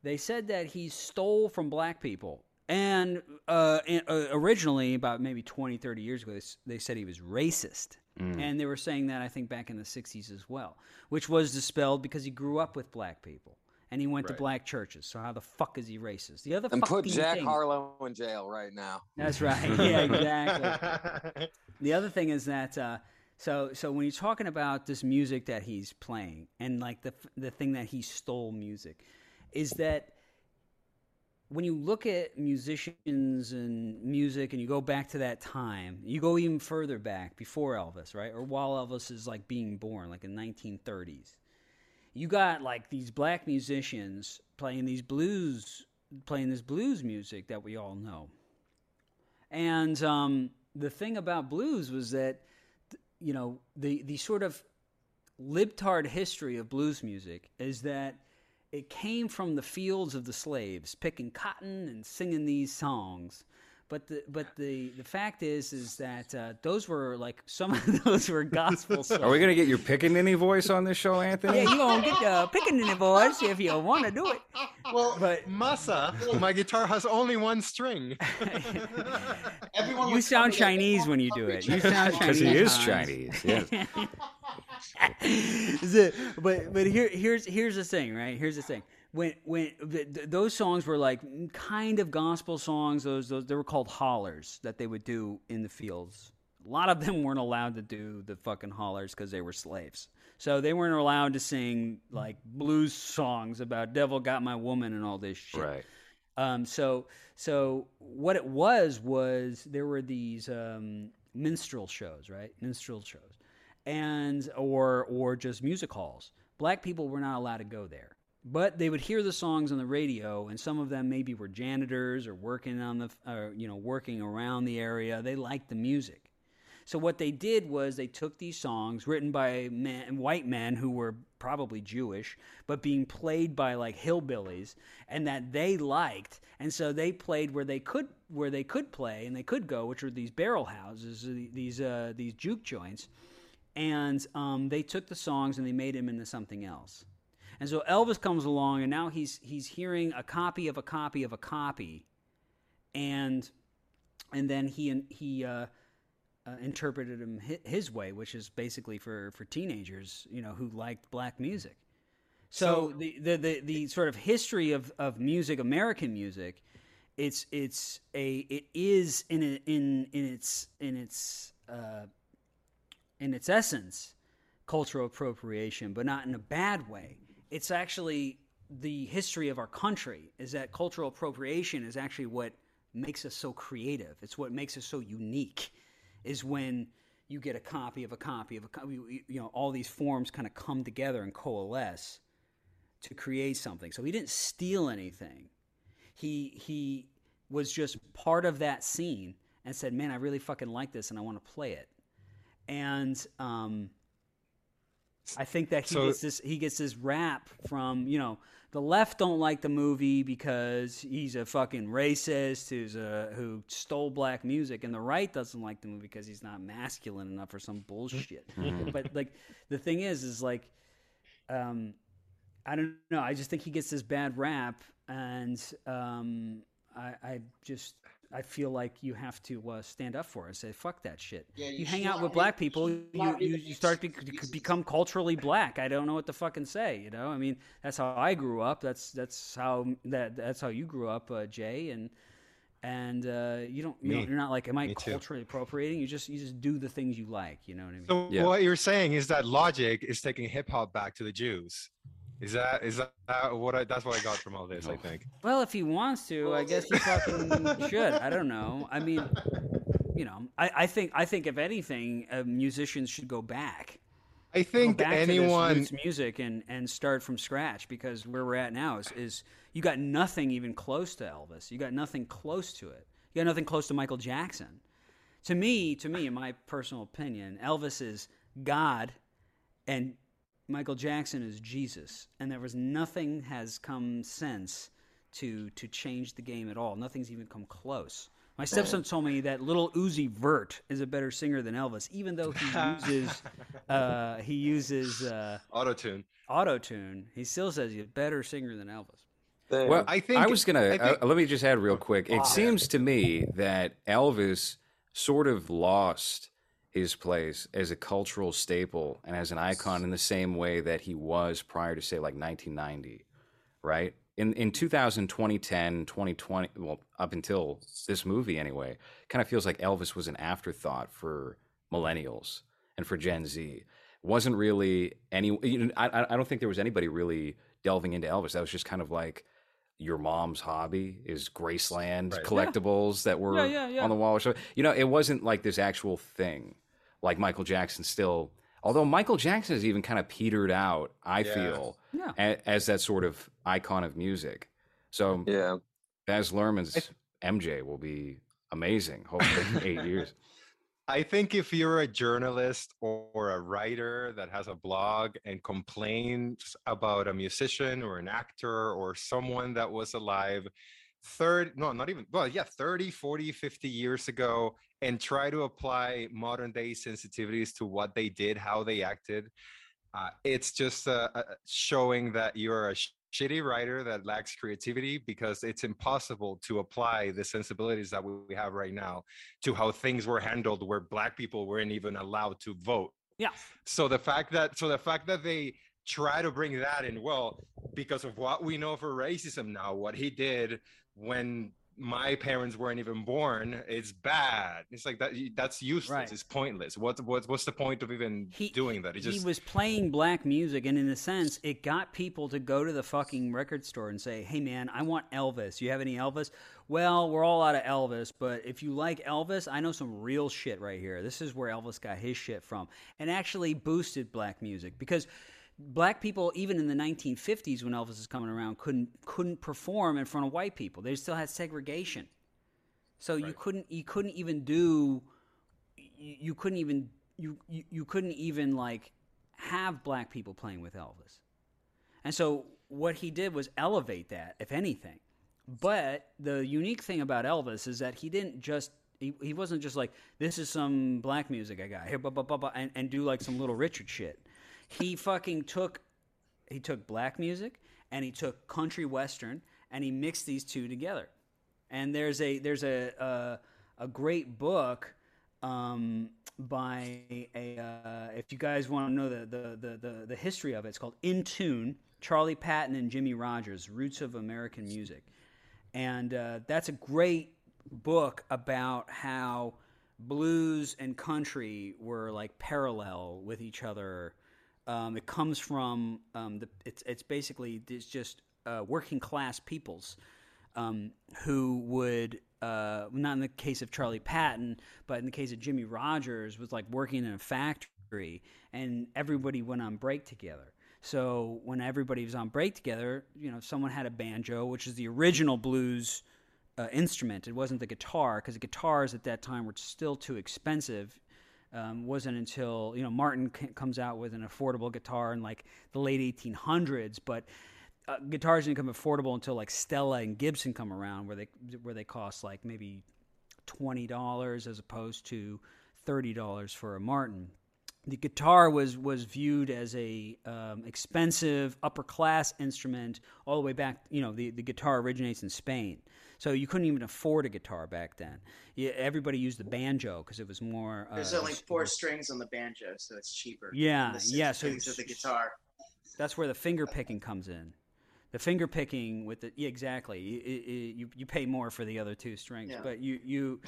They said that he stole from black people. And uh, uh, originally, about maybe 20, 30 years ago, they, they said he was racist. And they were saying that, I think, back in the 60s as well, which was dispelled because he grew up with black people and he went to black churches. So, how the fuck is he racist? The other And put Jack thing- Harlow in jail right now. That's right. Yeah, exactly. The other thing is that uh, so so when you're talking about this music that he's playing and like the the thing that he stole music is that when you look at musicians and music and you go back to that time, you go even further back before Elvis, right? Or while Elvis is like being born, like in 1930s. You got like these black musicians playing these blues playing this blues music that we all know. And um, the thing about blues was that, th- you know, the, the sort of libtard history of blues music is that it came from the fields of the slaves, picking cotton and singing these songs. But the but the, the fact is is that uh, those were like some of those were gospel songs. Are we gonna get your pickaninny voice on this show, Anthony? yeah, you gonna get the picking in the voice if you want to do it. Well, But massa, my guitar has only one string. everyone you sound telling me that Chinese when you do it. You sound Chinese Because he is Hans. Chinese. Yes. The- but but here here's here's the thing, right? Here's the thing. When when th- th- those songs were like kind of gospel songs, those those they were called hollers that they would do in the fields. A lot of them weren't allowed to do the fucking hollers because they were slaves. So they weren't allowed to sing like blues songs about "Devil Got My Woman" and all this shit. Right. Um, so, so what it was was there were these um, minstrel shows, right? Minstrel shows, and or or just music halls. Black people were not allowed to go there, but they would hear the songs on the radio, and some of them maybe were janitors or working on the, or, you know, working around the area. They liked the music. So what they did was they took these songs written by men, white men who were probably Jewish, but being played by like hillbillies, and that they liked, and so they played where they could where they could play and they could go, which were these barrel houses, these uh, these juke joints, and um, they took the songs and they made them into something else. And so Elvis comes along, and now he's he's hearing a copy of a copy of a copy, and and then he he uh, uh, interpreted him his way, which is basically for for teenagers, you know, who liked black music. So, So- the, the the the sort of history of of music, American music, it's it's a it is in a, in in its in its uh, in its essence cultural appropriation, but not in a bad way. It's actually the history of our country is that cultural appropriation is actually what makes us so creative. It's what makes us so unique. Is when you get a copy of a copy of a copy, you know, all these forms kind of come together and coalesce to create something. So he didn't steal anything. He he was just part of that scene and said, "Man, I really fucking like this and I want to play it." And um, I think that he So- gets this he gets this rap from you know the left don't like the movie because he's a fucking racist who's a who stole black music, and the right doesn't like the movie because he's not masculine enough or some bullshit. but like the thing is, is like, um, I don't know. I just think he gets this bad rap, and um, I, I just I feel like you have to uh, stand up for it. Say fuck that shit. Yeah, you you hang out with black people, you you, you start to excuses. become culturally black. I don't know what to fucking say. You know, I mean that's how I grew up. That's that's how that that's how you grew up, uh, Jay, and and uh, you don't you know, you're not like am I Me too. culturally appropriating? You just you just do the things you like. You know what I mean? So Yeah. what you're saying is that Logic is taking hip hop back to the Jews. Is that is that what I, that's what I got from all this? I think. Well, if he wants to, I guess he fucking should. I don't know. I mean, you know, I, I think I think if anything, uh, musicians should go back. I Go think back anyone. to this music and, and start from scratch because where we're at now is, is you got nothing even close to Elvis. You got nothing close to it. You got nothing close to Michael Jackson. To me, to me, in my personal opinion, Elvis is God and Michael Jackson is Jesus. And there was nothing has come since to to change the game at all. Nothing's even come close. My stepson told me that Lil Uzi Vert is a better singer than Elvis, even though he uses uh, he uses uh, Auto tune. auto tune. He still says he's a better singer than Elvis. Damn. Well, I I think- I was gonna I think- uh, let me just add real quick. It seems to me that Elvis sort of lost his place as a cultural staple and as an icon in the same way that he was prior to say like 1990, right? In in 2000, 2010, 2020, well, up until this movie anyway, kind of feels like Elvis was an afterthought for millennials and for Gen Z. Wasn't really any. You know, I I don't think there was anybody really delving into Elvis. That was just kind of like your mom's hobby is Graceland Right. collectibles that were Yeah, yeah, yeah. on the wall or something. You know, it wasn't like this actual thing. Like Michael Jackson still, although Michael Jackson has even kind of petered out. I Yeah. feel Yeah. a, as that sort of icon of music. So yeah. Baz Luhrmann's MJ will be amazing. Hopefully, in eight years. I think if you're a journalist or a writer that has a blog and complains about a musician or an actor or someone that was alive third no not even well yeah 30 40 50 years ago and try to apply modern day sensitivities to what they did how they acted uh, it's just uh, uh, showing that you're a sh- shitty writer that lacks creativity because it's impossible to apply the sensibilities that we we have right now to how things were handled where black people weren't even allowed to vote Yeah. So the fact that so the fact that they try to bring that in, well, because of what we know for racism now, what he did when my parents weren't even born, it's bad. It's like that. That's useless. Right. It's pointless. What's what's what's the point of even He- doing that? It just he was playing black music, and in a sense, it got people to go to the fucking record store and say, "Hey, man, I want Elvis. You have any Elvis?" Well, we're all out of Elvis, but if you like Elvis, I know some real shit right here. This is where Elvis got his shit from, and actually boosted black music because black people, even in the 1950s when Elvis is coming around, couldn't couldn't perform in front of white people. They still had segregation, so you couldn't you couldn't even do you, you couldn't even you, you you couldn't even like have black people playing with Elvis. And so what he did was elevate that, if anything. But the unique thing about Elvis is that he didn't just he, he wasn't just like this is some black music I got here, blah, blah, blah, blah, and, and do like some little Richard shit. He fucking took he took black music and he took country western and he mixed these two together. And there's a there's a a, a great book um, by a uh, if you guys want to know the, the the the history of it, it's called In Tune. Charlie Patton and Jimmie Rodgers: Roots of American Music, and uh, that's a great book about how blues and country were like parallel with each other. Um, it comes from um, the it's it's basically it's just uh, working class peoples um, who would uh, not in the case of Charlie Patton, but in the case of Jimmie Rodgers was like working in a factory, and everybody went on break together. So when everybody was on break together, you know, someone had a banjo, which is the original blues uh, instrument. It wasn't the guitar because the guitars at that time were still too expensive. Um, wasn't until you know Martin c- comes out with an affordable guitar in like the late 1800s, but uh, guitars didn't become affordable until like Stella and Gibson come around, where they where they cost like maybe twenty dollars as opposed to thirty dollars for a Martin. The guitar was was viewed as a um, expensive upper class instrument all the way back. You know, the, the guitar originates in Spain, so you couldn't even afford a guitar back then. Yeah, everybody used the banjo because it was more. Uh, There's only four strings on the banjo, so it's cheaper. Yeah, yeah, so of the guitar. That's where the finger picking comes in. The finger picking with the yeah, exactly. You, you- you you pay more for the other two strings, Yeah. but you you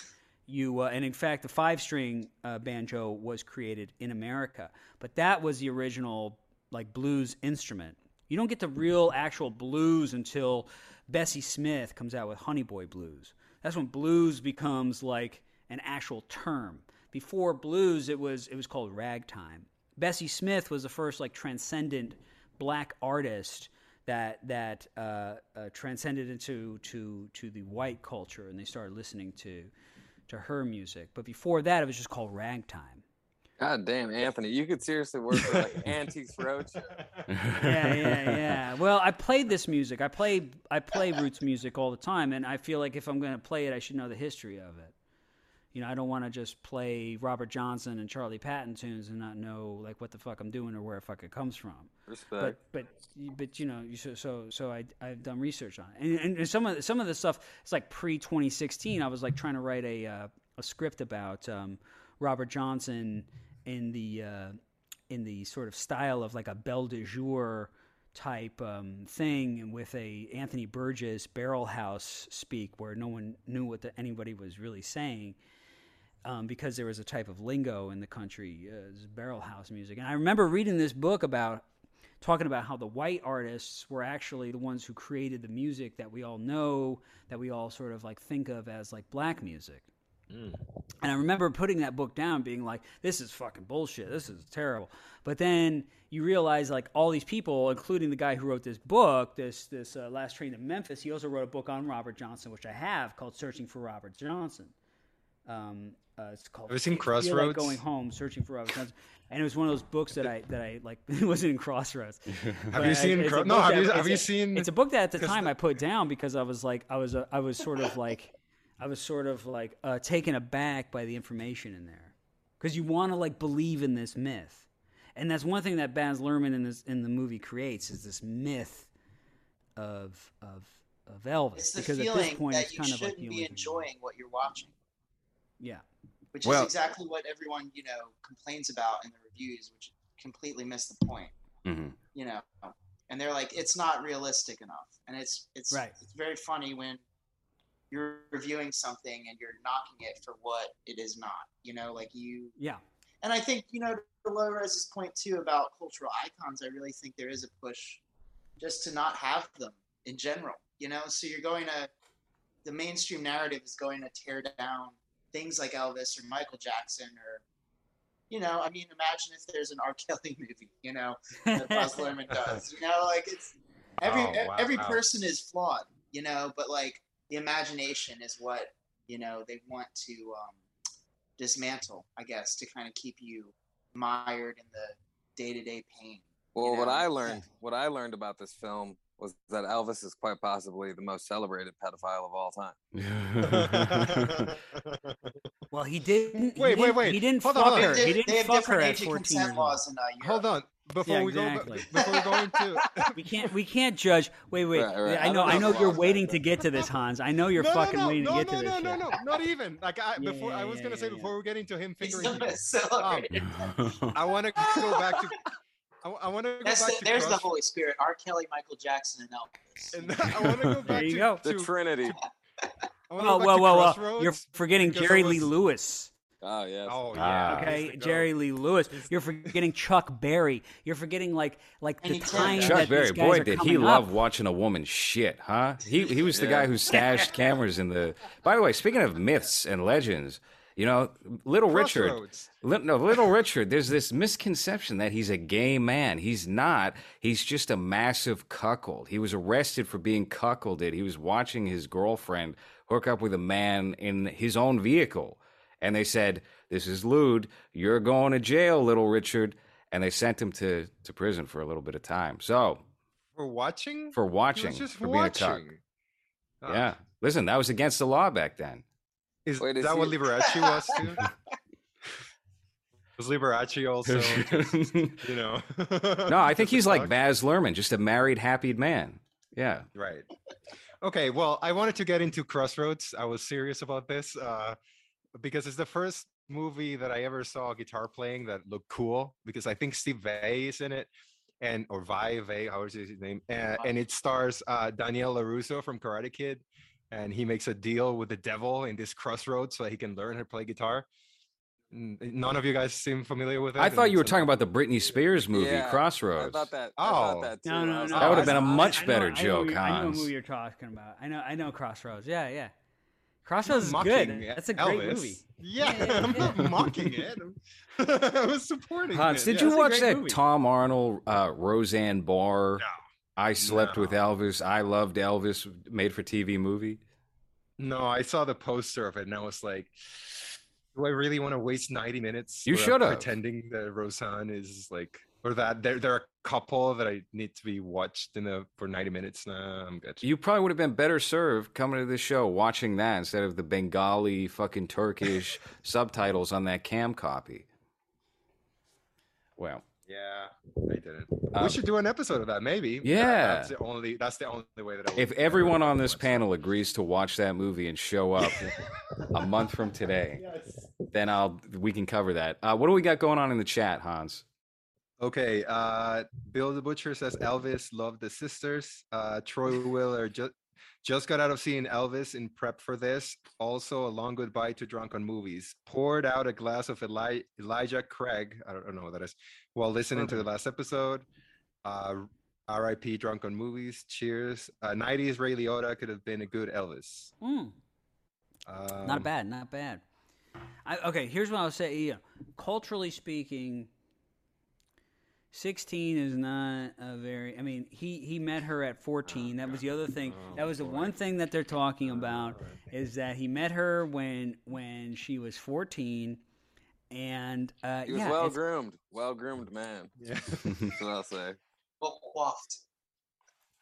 you uh, and in fact the five string uh, banjo was created in America, but that was the original like blues instrument. You don't get the real actual blues until Bessie Smith comes out with Honey Boy Blues. That's when blues becomes like an actual term. Before blues, it was it was called ragtime. Bessie Smith was the first like transcendent black artist that that uh, uh, transcended into to to the white culture, and they started listening to to her music. But before that, it was just called ragtime. God damn, Anthony, you could seriously work for like Antiques Roadshow. yeah, yeah, yeah. Well, I played this music. I play I play roots music all the time, and I feel like if I'm going to play it, I should know the history of it. You know, I don't want to just play Robert Johnson and Charlie Patton tunes and not know like what the fuck I'm doing or where the fuck it comes from. Respect. But but but you know, you so so, so I I've done research on it, and, and some of some of the stuff it's like pre 2016. I was like trying to write a uh, a script about um, Robert Johnson in the uh, in the sort of style of like a Belle de Jour type um, thing with a Anthony Burgess barrel house speak where no one knew what the, anybody was really saying um, because there was a type of lingo in the country, uh, barrel house music. And I remember reading this book about talking about how the white artists were actually the ones who created the music that we all know, that we all sort of like think of as like black music. And I remember putting that book down, being like, "This is fucking bullshit. This is terrible." But then you realize, like, all these people, including the guy who wrote this book, this this uh, Last Train to Memphis, he also wrote a book on Robert Johnson, which I have, called "Searching for Robert Johnson." Um, uh, it's called. Have you seen Feel Like Crossroads? Going home, searching for Robert Johnson, and it was one of those books that I that I like. It wasn't in Crossroads. Have you seen? it's a Cro- book no, have that- you have you seen? It's a book that at the time the- I put down because I was like, I was, uh, I was sort of like, I was sort of like uh, taken aback by the information in there, because you want to like believe in this myth, and that's one thing that Baz Luhrmann in this in the movie creates is this myth of of of Elvis. It's the because at this point, that it's you kind of shouldn't like the be enjoying what you're watching. Yeah, which Well- is exactly what everyone you know complains about in the reviews, which completely miss the point. hmm You know, and they're like, it's not realistic enough, and it's it's Right. it's very funny when you're reviewing something and you're knocking it for what it is not. You know, like you Yeah. and I think you know to Lorez's point too about cultural icons. I really think there is a push just to not have them in general. You know, so you're going to the mainstream narrative is going to tear down things like Elvis or Michael Jackson or you know, I mean, imagine if there's an R. Kelly movie. You know, that Baz Luhrmann does. You know, like it's every Oh, wow, every wow. person is flawed. You know, but like the imagination is what you know they want to um, dismantle. I guess to kind of keep you mired in the day to day pain. Well, you what? I learned, what I learned about this film was that Elvis is quite possibly the most celebrated pedophile of all time. Well, he didn't. he Wait, wait, wait. He didn't Hold fuck on. her. They, He didn't have fuck her at 14 laws in uh, Hold on. Before Yeah, we go exactly. before we go into We can't. We can't judge. Wait, wait. Right, right. I I know. I know know you're waiting to get to this, Hans. I know you're no, fucking no, no, waiting no, to get no, to no, this. no, shit. no, not even. Like I Yeah, before yeah, I was yeah, gonna say yeah, before we get into him He's fingering the people. most celebrated. I want to go back to. I, I want to go That's back the, to. there's the Holy Spirit. R. Kelly, Michael Jackson, and Elvis. And I want to go back There you to, go. The to Trinity. I wanna Well, go well, well, well. You're forgetting because I Jerry Lee Lewis. Oh yes. Oh Ah. yeah. Okay, he's the goat. Jerry Lee Lewis. You're forgetting Chuck Berry. You're forgetting like like the And he did. time Chuck Chuck that Berry, these guys boy, are did he love up. watching a woman shit, huh? He he was the Yeah. guy who stashed cameras in the. By the way, speaking of myths and legends, you know, Little Richard. Li- No, Little Richard, there's this misconception that he's a gay man. He's not. He's just a massive cuckold. He was arrested for being cuckolded. He was watching his girlfriend hook up with a man in his own vehicle. And they said, This is lewd. You're going to jail, Little Richard. And they sent him to, to prison for a little bit of time. So, For watching. for watching, just for being a cuck. watching. Ah. Yeah. Listen, that was against the law back then. Is Wait, is that what he- Liberace was too? was Liberace also? just, you know. no, I think he's like? Baz Luhrmann, just a married, happy man. Yeah. Right. Okay. Well, I wanted to get into Crossroads. I was serious about this uh, because it's the first movie that I ever saw guitar playing that looked cool. Because I think Steve Vai is in it, and or Vai Vai, how is his name? And, and it stars uh, Daniel LaRusso from Karate Kid, and he makes a deal with the devil in this Crossroads so that he can learn how to play guitar. None of you guys seem familiar with it. I thought you were it's talking about the Britney Spears movie, Yeah, I Crossroads. thought that. I Oh. thought that too. No, no, no. That would've been a much I know- better I know joke, what you- I know what movie you're talking about. I know. I know Crossroads. Yeah, yeah. Crossroads is mocking good. That's a great movie. Yeah, Yeah, yeah, I'm not mocking it. I was supporting Hans, it. did yeah. you watch that movie. Tom Arnold, uh, Roseanne Barr? No. I slept with Elvis. I loved Elvis. Made for TV movie. No, I saw the poster of it and I was like, do I really want to waste 90 minutes? You should've. Pretending that Roseanne is like, or that they're, they're a couple that I need to be watched in a, for 90 minutes. Nah, I'm good. You probably would have been better served coming to this show watching that instead of the Bengali fucking Turkish subtitles on that cam copy. Well, yeah, I didn't. Um, we should do an episode of that, maybe. That- Yeah. that's the only. That's the only way that if everyone on this panel agrees to watch that movie and show up a month from today, then I'll we can cover that. Uh, what do we got going on in the chat, Hans? Okay, uh, Bill the Butcher says Elvis loved the sisters. Uh, Troy Wheeler just just got out of seeing Elvis in prep for this. Also, a long goodbye to drunk on movies. Poured out a glass of Eli- Elijah Craig. I don't, know what that is. While listening to the last episode. Uh, R.I.P. Drunk on movies. Cheers. Uh, 90s Ray Liotta could have been a good Elvis. Mm, Um, not bad. Not bad. I, okay, here's what I'll say. Know, culturally speaking, sixteen is not a very. I mean, he he met her at fourteen. That was the other thing. That was the one thing that they're talking about is that he met her when when she was fourteen, and uh, He was yeah, well groomed, well groomed man. Yeah. That's what I'll say. Well coiffed.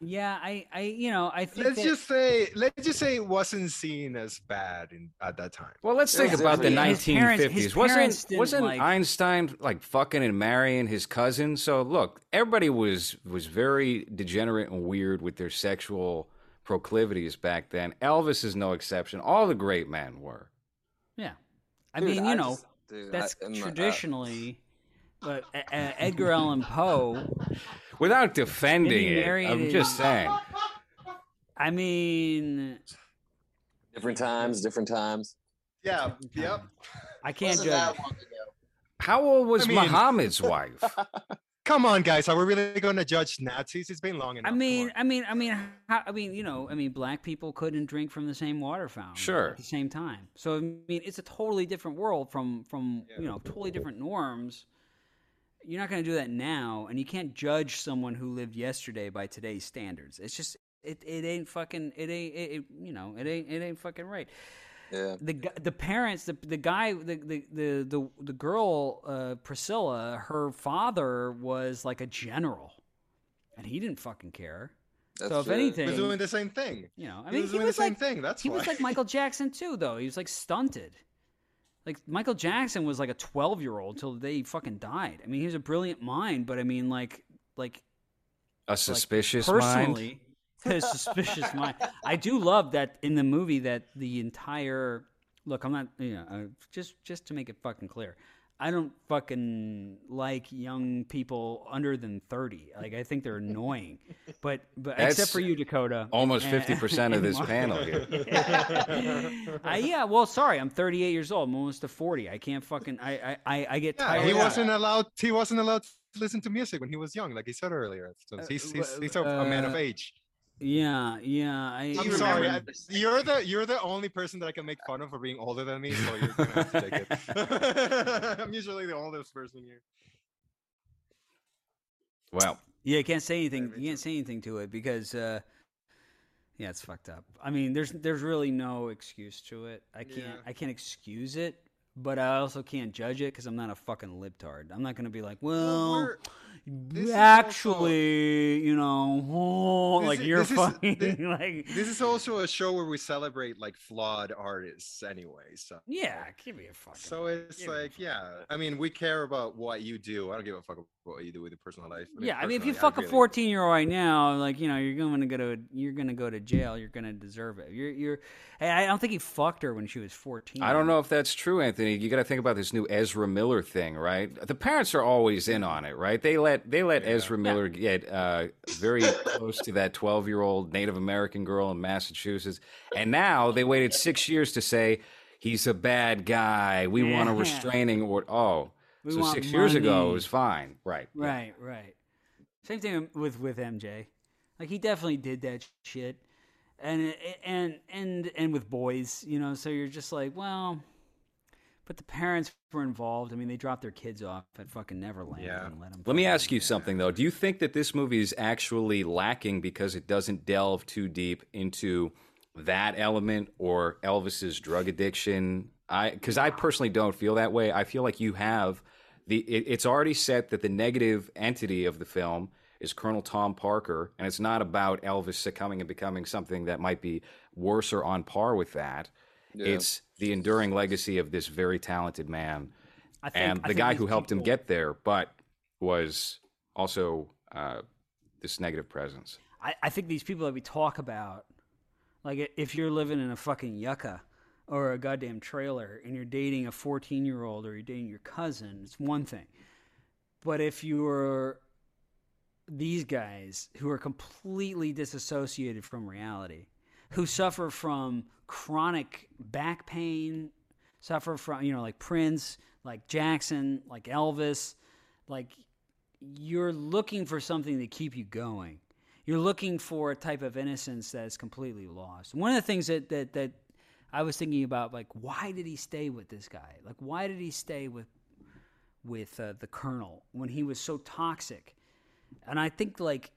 Yeah. I I you know I think let's that- just say let's just say it wasn't seen as bad in at that time. Well, let's think was about the different. His parents- 1950s. wasn't wasn't like- Einstein like fucking and marrying his cousin? So look, everybody was was very degenerate and weird with their sexual proclivities back then. Elvis is no exception. All the great men were. Yeah. I Dude, mean, you I know, just- dude, that's I- I'm, uh, traditionally. But uh, Edgar Allan Poe, Without defending it, I'm just saying. I mean, different times, different times. Yeah. Yep. I can't Wasn't judge. that long ago. How old was I mean- Muhammad's wife? Come on, guys. Are we really going to judge Nazis? It's been long enough. I mean. I mean, I mean, how, I mean, you know, I mean, black people couldn't drink from the same water fountain Sure. at the same time. So I mean, it's a totally different world from from you know totally different norms. You're not going to do that now, and you can't judge someone who lived yesterday by today's standards. It's just it, it ain't fucking it ain't it, it, you know it ain't it ain't fucking right. Yeah. the the parents the the guy the the the the, the girl uh, Priscilla her father was like a general and he didn't fucking care That's so if true. He was doing the same thing. you know I he mean was he doing was the same like thing. That's he why. was like Michael Jackson too though he was like stunted like Michael Jackson was like a 12 year old till they fucking died I mean he was a brilliant mind but I mean like like A suspicious personally mind? a suspicious mind i do love that in the movie that the entire look i'm not you know uh, just just to make it fucking clear i don't fucking like young people under than 30 like i think they're annoying but but That's except for you dakota Almost 50% of this Mark. panel here. Uh, yeah well sorry i'm 38 years old i'm almost to 40 i can't fucking i i i, I get Yeah, tired he wasn't allowed. He wasn't allowed to listen to music when he was young, like he said earlier. So Uh, he's, he's, he's a, a man of uh, age. Yeah yeah i I'm you sorry. I, you're the you're the only person that I can make fun of for being older than me, so you're gonna have to take it. I'm usually the oldest person here. Well, Yeah, you can't say anything. You can't say anything to it because, uh, yeah, it's fucked up. I mean, there's there's really no excuse to it. I can't Yeah. I can't excuse it, but I also can't judge it because I'm not a fucking libtard. I'm not gonna be like, well, we're- this is actually, you know, oh, This like is- you're this is- fucking like, This is also a show where we celebrate like flawed artists, anyway. So yeah, give me a fuck. so it's give me a like, yeah. I mean, we care about what you do. I don't give a fuck about what you do with your personal life. but yeah, I mean, if you personally, fuck a 14 year old right now, like you know, you're going to go to you're going to go to jail. You're going to deserve it. You're you're. Hey, I don't think he fucked her when she was 14. I don't know if that's true, Anthony. You got to think about this new Ezra Miller thing, right? The parents are always in on it, right? They let they let Ezra Miller get uh, very close to that twelve year old Native American girl in Massachusetts, and now they waited six years to say he's a bad guy. We want a restraining order. Oh, We so six years ago it was fine, right? yeah. Right, right. Same thing with with MJ. Like he definitely did that shit, and and and and with boys, you know. So you're just like, well, but the parents were involved. I mean, they dropped their kids off at fucking Neverland Yeah. and let them. Let me ask you something though. Do you think that this movie is actually lacking because it doesn't delve too deep into that element or Elvis's drug addiction? I because I personally don't feel that way. I feel like you have the it, it's already set that the negative entity of the film is Colonel Tom Parker, and it's not about Elvis succumbing and becoming something that might be worse or on par with that. Yeah. It's the enduring legacy of this very talented man I think, and I the think guy who helped him get there, but was also uh, this negative presence. I, I think these people that we talk about, like if you're living in a fucking yucca or a goddamn trailer and you're dating a 14 year old or you're dating your cousin, it's one thing. But if you're these guys who are completely disassociated from reality, who suffer from chronic back pain, suffer from, you know, like Prince, like Jackson, like Elvis, like you're looking for something to keep you going. You're looking for a type of innocence that is completely lost. One of the things that that that I was thinking about, like, why did he stay with this guy? Like, why did he stay with with uh, the colonel when he was so toxic? And I think, like,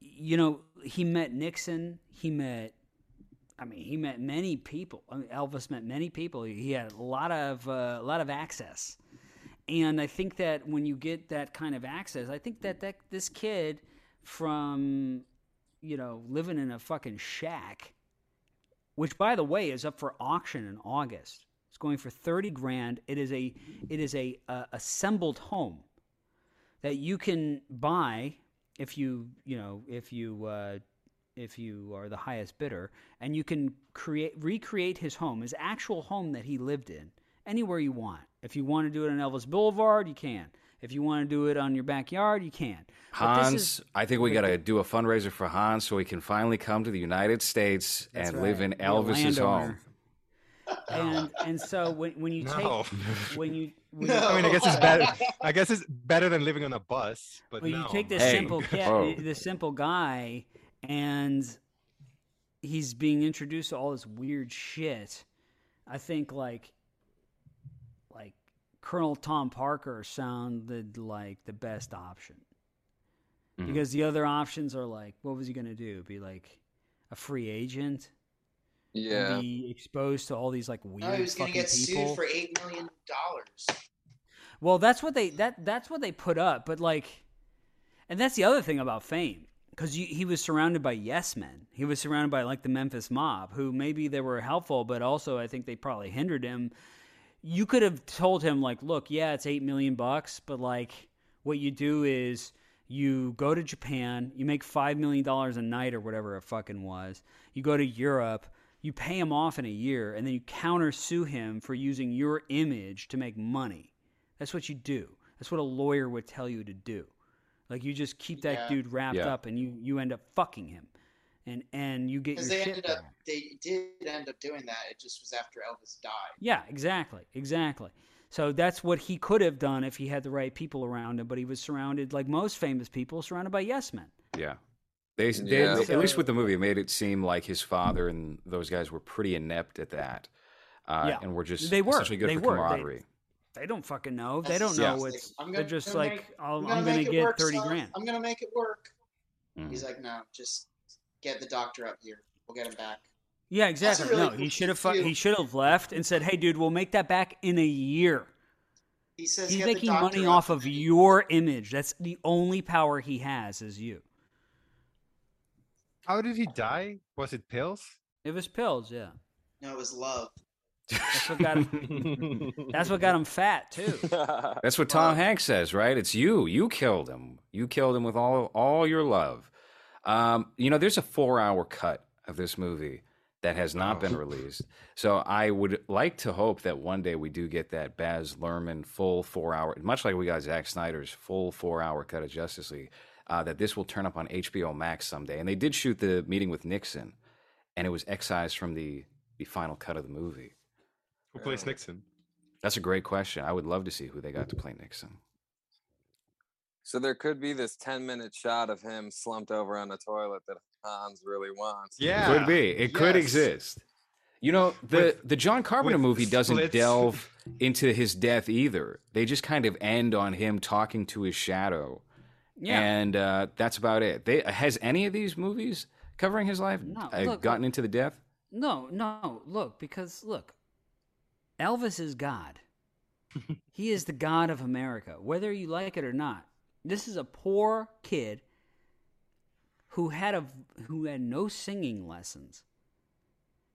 you know, he met Nixon. He met, I mean, he met many people. I mean, Elvis met many people. He had a lot of uh, a lot of access. And I think that when you get that kind of access, I think that, that this kid from, you know, living in a fucking shack, which by the way is up for auction in August. It's going for 30 grand. It is a it is a uh, assembled home that you can buy if you, you know, if you uh, if you are the highest bidder, and you can create recreate his home, his actual home that he lived in, anywhere you want. If you want to do it on Elvis Boulevard, you can. If you want to do it on your backyard, you can. Hans, is- I think we got to do a fundraiser for Hans so he can finally come to the United States That's and live in be a Elvis's home. And and so when when you No. take when you when No. I mean, I guess it's better. I guess it's better than living on a bus. But well, no, you take this Hey, simple cat, whoa. this simple guy, and he's being introduced to all this weird shit. I think like like Colonel Tom Parker sounded like the best option Mhm. because the other options are like, what was he gonna do? Be like a free agent? Yeah. Be exposed to all these like weird No, he was gonna get people. sued for eight million dollars. Well, that's what they that that's what they put up, but like, and that's the other thing about fame because he was surrounded by yes men. He was surrounded by like the Memphis mob, who maybe they were helpful, but also I think they probably hindered him. You could have told him like, look, yeah, it's eight million bucks, but like, what you do is you go to Japan, you make five million dollars a night or whatever it fucking was. You go to Europe, you pay him off in a year, and then you counter sue him for using your image to make money. That's what you do. That's what a lawyer would tell you to do. Like you just keep that Yeah. dude wrapped Yeah. up, and you you end up fucking him, and and you get your Because they shit ended up, they did end up doing that. It just was after Elvis died. Yeah, exactly, exactly. So that's what he could have done if he had the right people around him, but he was surrounded, like most famous people, surrounded by yes men. Yeah. They, they, Yeah. at least with the movie, it made it seem like his father and those guys were pretty inept at that. Uh, Yeah. And were just They were. essentially good They for were. They- camaraderie. They don't fucking know. That's they don't know what's. I'm They're gonna just make- like, I'll, I'm I'm gonna gonna get work, thirty son. grand. I'm gonna make it work. Mhm. He's like, no, just get the doctor up here. We'll get him back. Yeah, exactly. really no, cool he should have. Fu- he should have left and said, "Hey, dude, we'll make that back in a year." He says He's making money up off of then your image. That's the only power he has is you. How did he die? Was it pills? It was pills, yeah. No, it was love. That's what got him. that's what got him fat too. That's what Tom Hanks says, right? It's you. You killed him. You killed him with all all your love. Um, you know, there's a four hour cut of this movie that has not been Oh. released. So I would like to hope that one day we do get that Baz Luhrmann full four hour, much like we got Zack Snyder's full four hour cut of Justice League. Uh, that this will turn up on HBO Max someday. And they did shoot the meeting with Nixon, and it was excised from the the final cut of the movie. Who plays Nixon? That's a great question. I would love to see who they got to play Nixon. So there could be this 10 minute shot of him slumped over on the toilet that Hans really wants. Yeah, Could be. It could exist. You know, the With- the John Carpenter movie doesn't slits. delve into his death either. They just kind of end on him talking to his shadow, Yeah. and uh, that's about it. They has any of these movies covering his life No, uh, look, gotten look. into the death? No, no, look, because look, Elvis is God. he is the God of America, whether you like it or not. This is a poor kid who had a who had no singing lessons,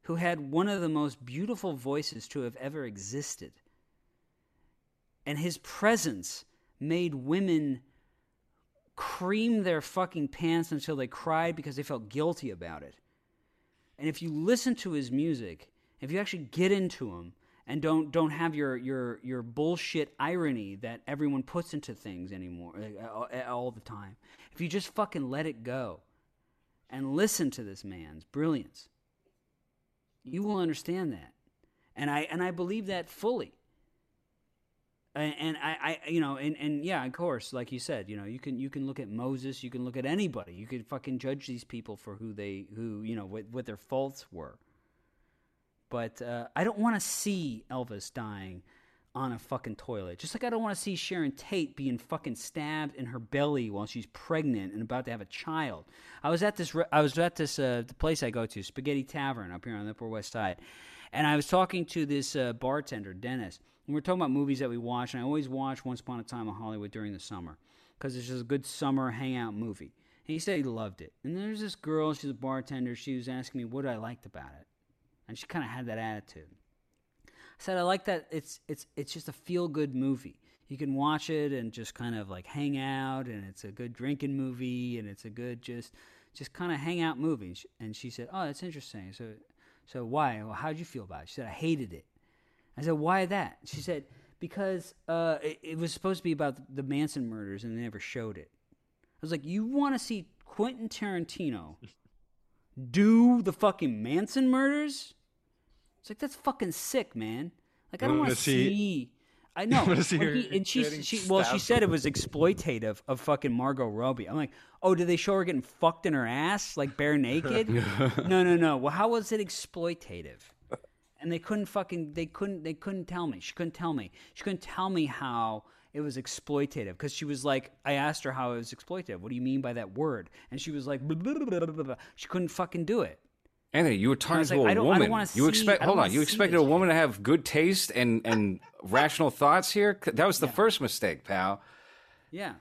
who had one of the most beautiful voices to have ever existed. And his presence made women cream their fucking pants until they cried because they felt guilty about it. And if you listen to his music, if you actually get into him and don't don't have your your your bullshit irony that everyone puts into things anymore uh, all, all the time, if you just fucking let it go and listen to this man's brilliance, you will understand that. And I and I believe that fully. And, and I, I, you know, and, and yeah, of course, like you said, you know, you can you can look at Moses, you can look at anybody, you can fucking judge these people for who they, who you know, what, what their faults were. But uh, I don't want to see Elvis dying on a fucking toilet. Just like I don't want to see Sharon Tate being fucking stabbed in her belly while she's pregnant and about to have a child. I was at this. re- I was at this uh, the place I go to, Spaghetti Tavern up here on the Upper West Side, and I was talking to this uh, bartender, Dennis. And we are talking about movies that we watch, and I always watch Once Upon a Time in Hollywood during the summer because it's just a good summer hangout movie. And he said he loved it. And there's this girl, she's a bartender. She was asking me what I liked about it, and she kind of had that attitude. I said I like that it's it's it's just a feel good movie. You can watch it and just kind of like hang out and it's a good drinking movie and it's a good just just kind of hang out movie. And she said, "Oh, that's interesting. So, so why? Well, how'd you feel about it?" She said, "I hated it." I said, "Why that?" She said, "Because uh, it, it was supposed to be about the Manson murders, and they never showed it." I was like, "You want to see Quentin Tarantino do the fucking Manson murders?" It's like that's fucking sick, man. Like I don't wanna see- see. I know. wanna see her he- and she, she, well, she said it was exploitative of fucking Margot Robbie. I'm like, oh, did they show her getting fucked in her ass, like bare naked? no, no, no. Well, how was it exploitative? And they couldn't fucking, they couldn't, they couldn't tell me. She couldn't tell me. She couldn't tell me how it was exploitative because she was like, I asked her how it was exploitative. What do you mean by that word? And she was like, blah, blah, blah, blah, blah, blah. she couldn't fucking do it. Anthony, you were talking to like, a I don't- I don't woman. you see- expect I hold on. You expected a woman to have good taste and and rational thoughts here. That was the first mistake, pal. Yeah.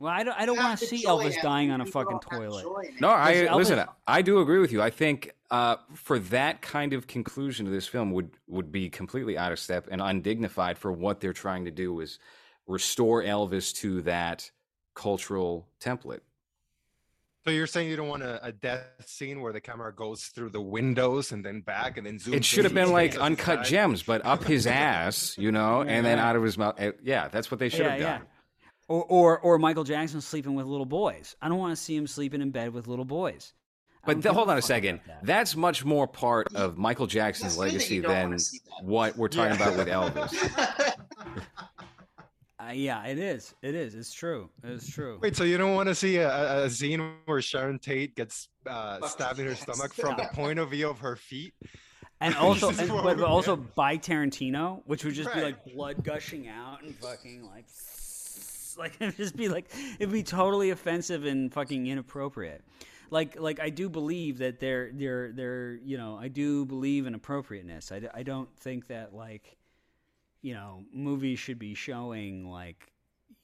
Well, I don't, I don't want to see joy, Elvis dying on a fucking toilet. joy in it. No, I Elvis- listen. I do agree with you. I think uh, for that kind of conclusion to this film would would be completely out of step and undignified for what they're trying to do is restore Elvis to that cultural template. So you're saying you don't want a, a death scene where the camera goes through the windows and then back and then zooms? It should have been like uncut side? gems, but up his ass, you know, and then out of his mouth. Uh, Yeah, that's what they should Yeah, have yeah. done. Or, or, or Michael Jackson sleeping with little boys. I don't want to see him sleeping in bed with little boys. I But don't th- give hold on a second. that. That's much more part of Michael Jackson's It's good that legacy than wanna see that. what we're talking Yeah. about with Elvis. Uh, yeah, it is. It is. It's true. It's true. Wait, so you don't want to see a, a- a scene where Sharon Tate gets uh, stabbed in her stomach from the point of view of her feet? And also, and, but, but also by Tarantino, which would just be like blood gushing out and fucking like, like it'd just be like it'd be totally offensive and fucking inappropriate. Like, like I do believe that they're they're they're you know I do believe in appropriateness. I, I don't think that like you know movies should be showing like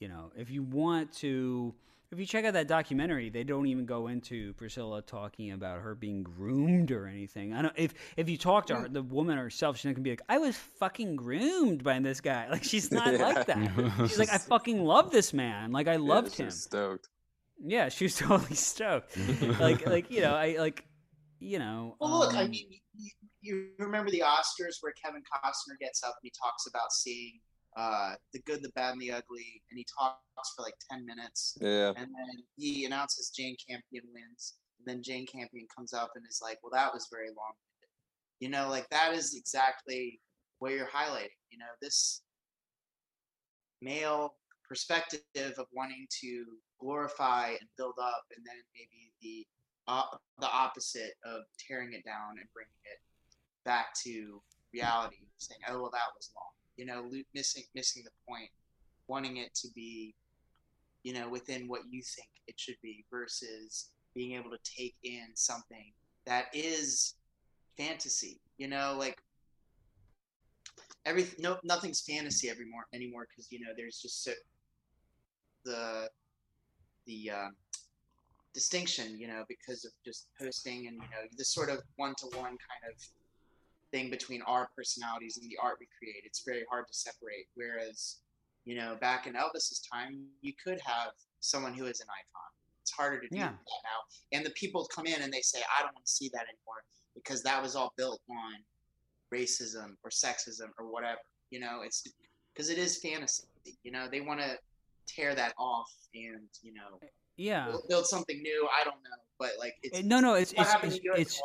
you know if you want to if you check out that documentary they don't even go into priscilla talking about her being groomed or anything. I don't if if you talk to her the woman herself she's not gonna be like i was fucking groomed by this guy. Like she's not like that. She's like i fucking love this man. Like i loved yeah, him. Stoked. yeah she was totally stoked. Like like you know i like you know Well, look, I um, mean, you, remember the Oscars where Kevin Costner gets up and he talks about seeing uh, the good, the bad, and the ugly, and he talks for like 10 minutes. Yeah. And then he announces Jane Campion wins. And then Jane Campion comes up and is like, well, that was very long. You know, like that is exactly what you're highlighting. You know, this male perspective of wanting to glorify and build up, and then maybe the uh, the opposite of tearing it down and bringing it back to reality, saying, "Oh, well, that was long." You know, missing missing the point, wanting it to be, you know, within what you think it should be, versus being able to take in something that is fantasy. You know, like every no nothing's fantasy every more anymore because you know there's just so the the um, distinction, you know, because of just posting and you know this sort of one to one kind of thing between our personalities and the art we create. It's very hard to separate. Whereas, you know, back in Elvis's time, you could have someone who is an icon. It's harder to do Yeah. that now. And the people come in and they say, I don't want to see that anymore because that was all built on racism or sexism or whatever. You know, it's because it is fantasy. You know, they want to tear that off and you know yeah build, something new. I don't know, but like it's Uh, no no it's it's happened it's,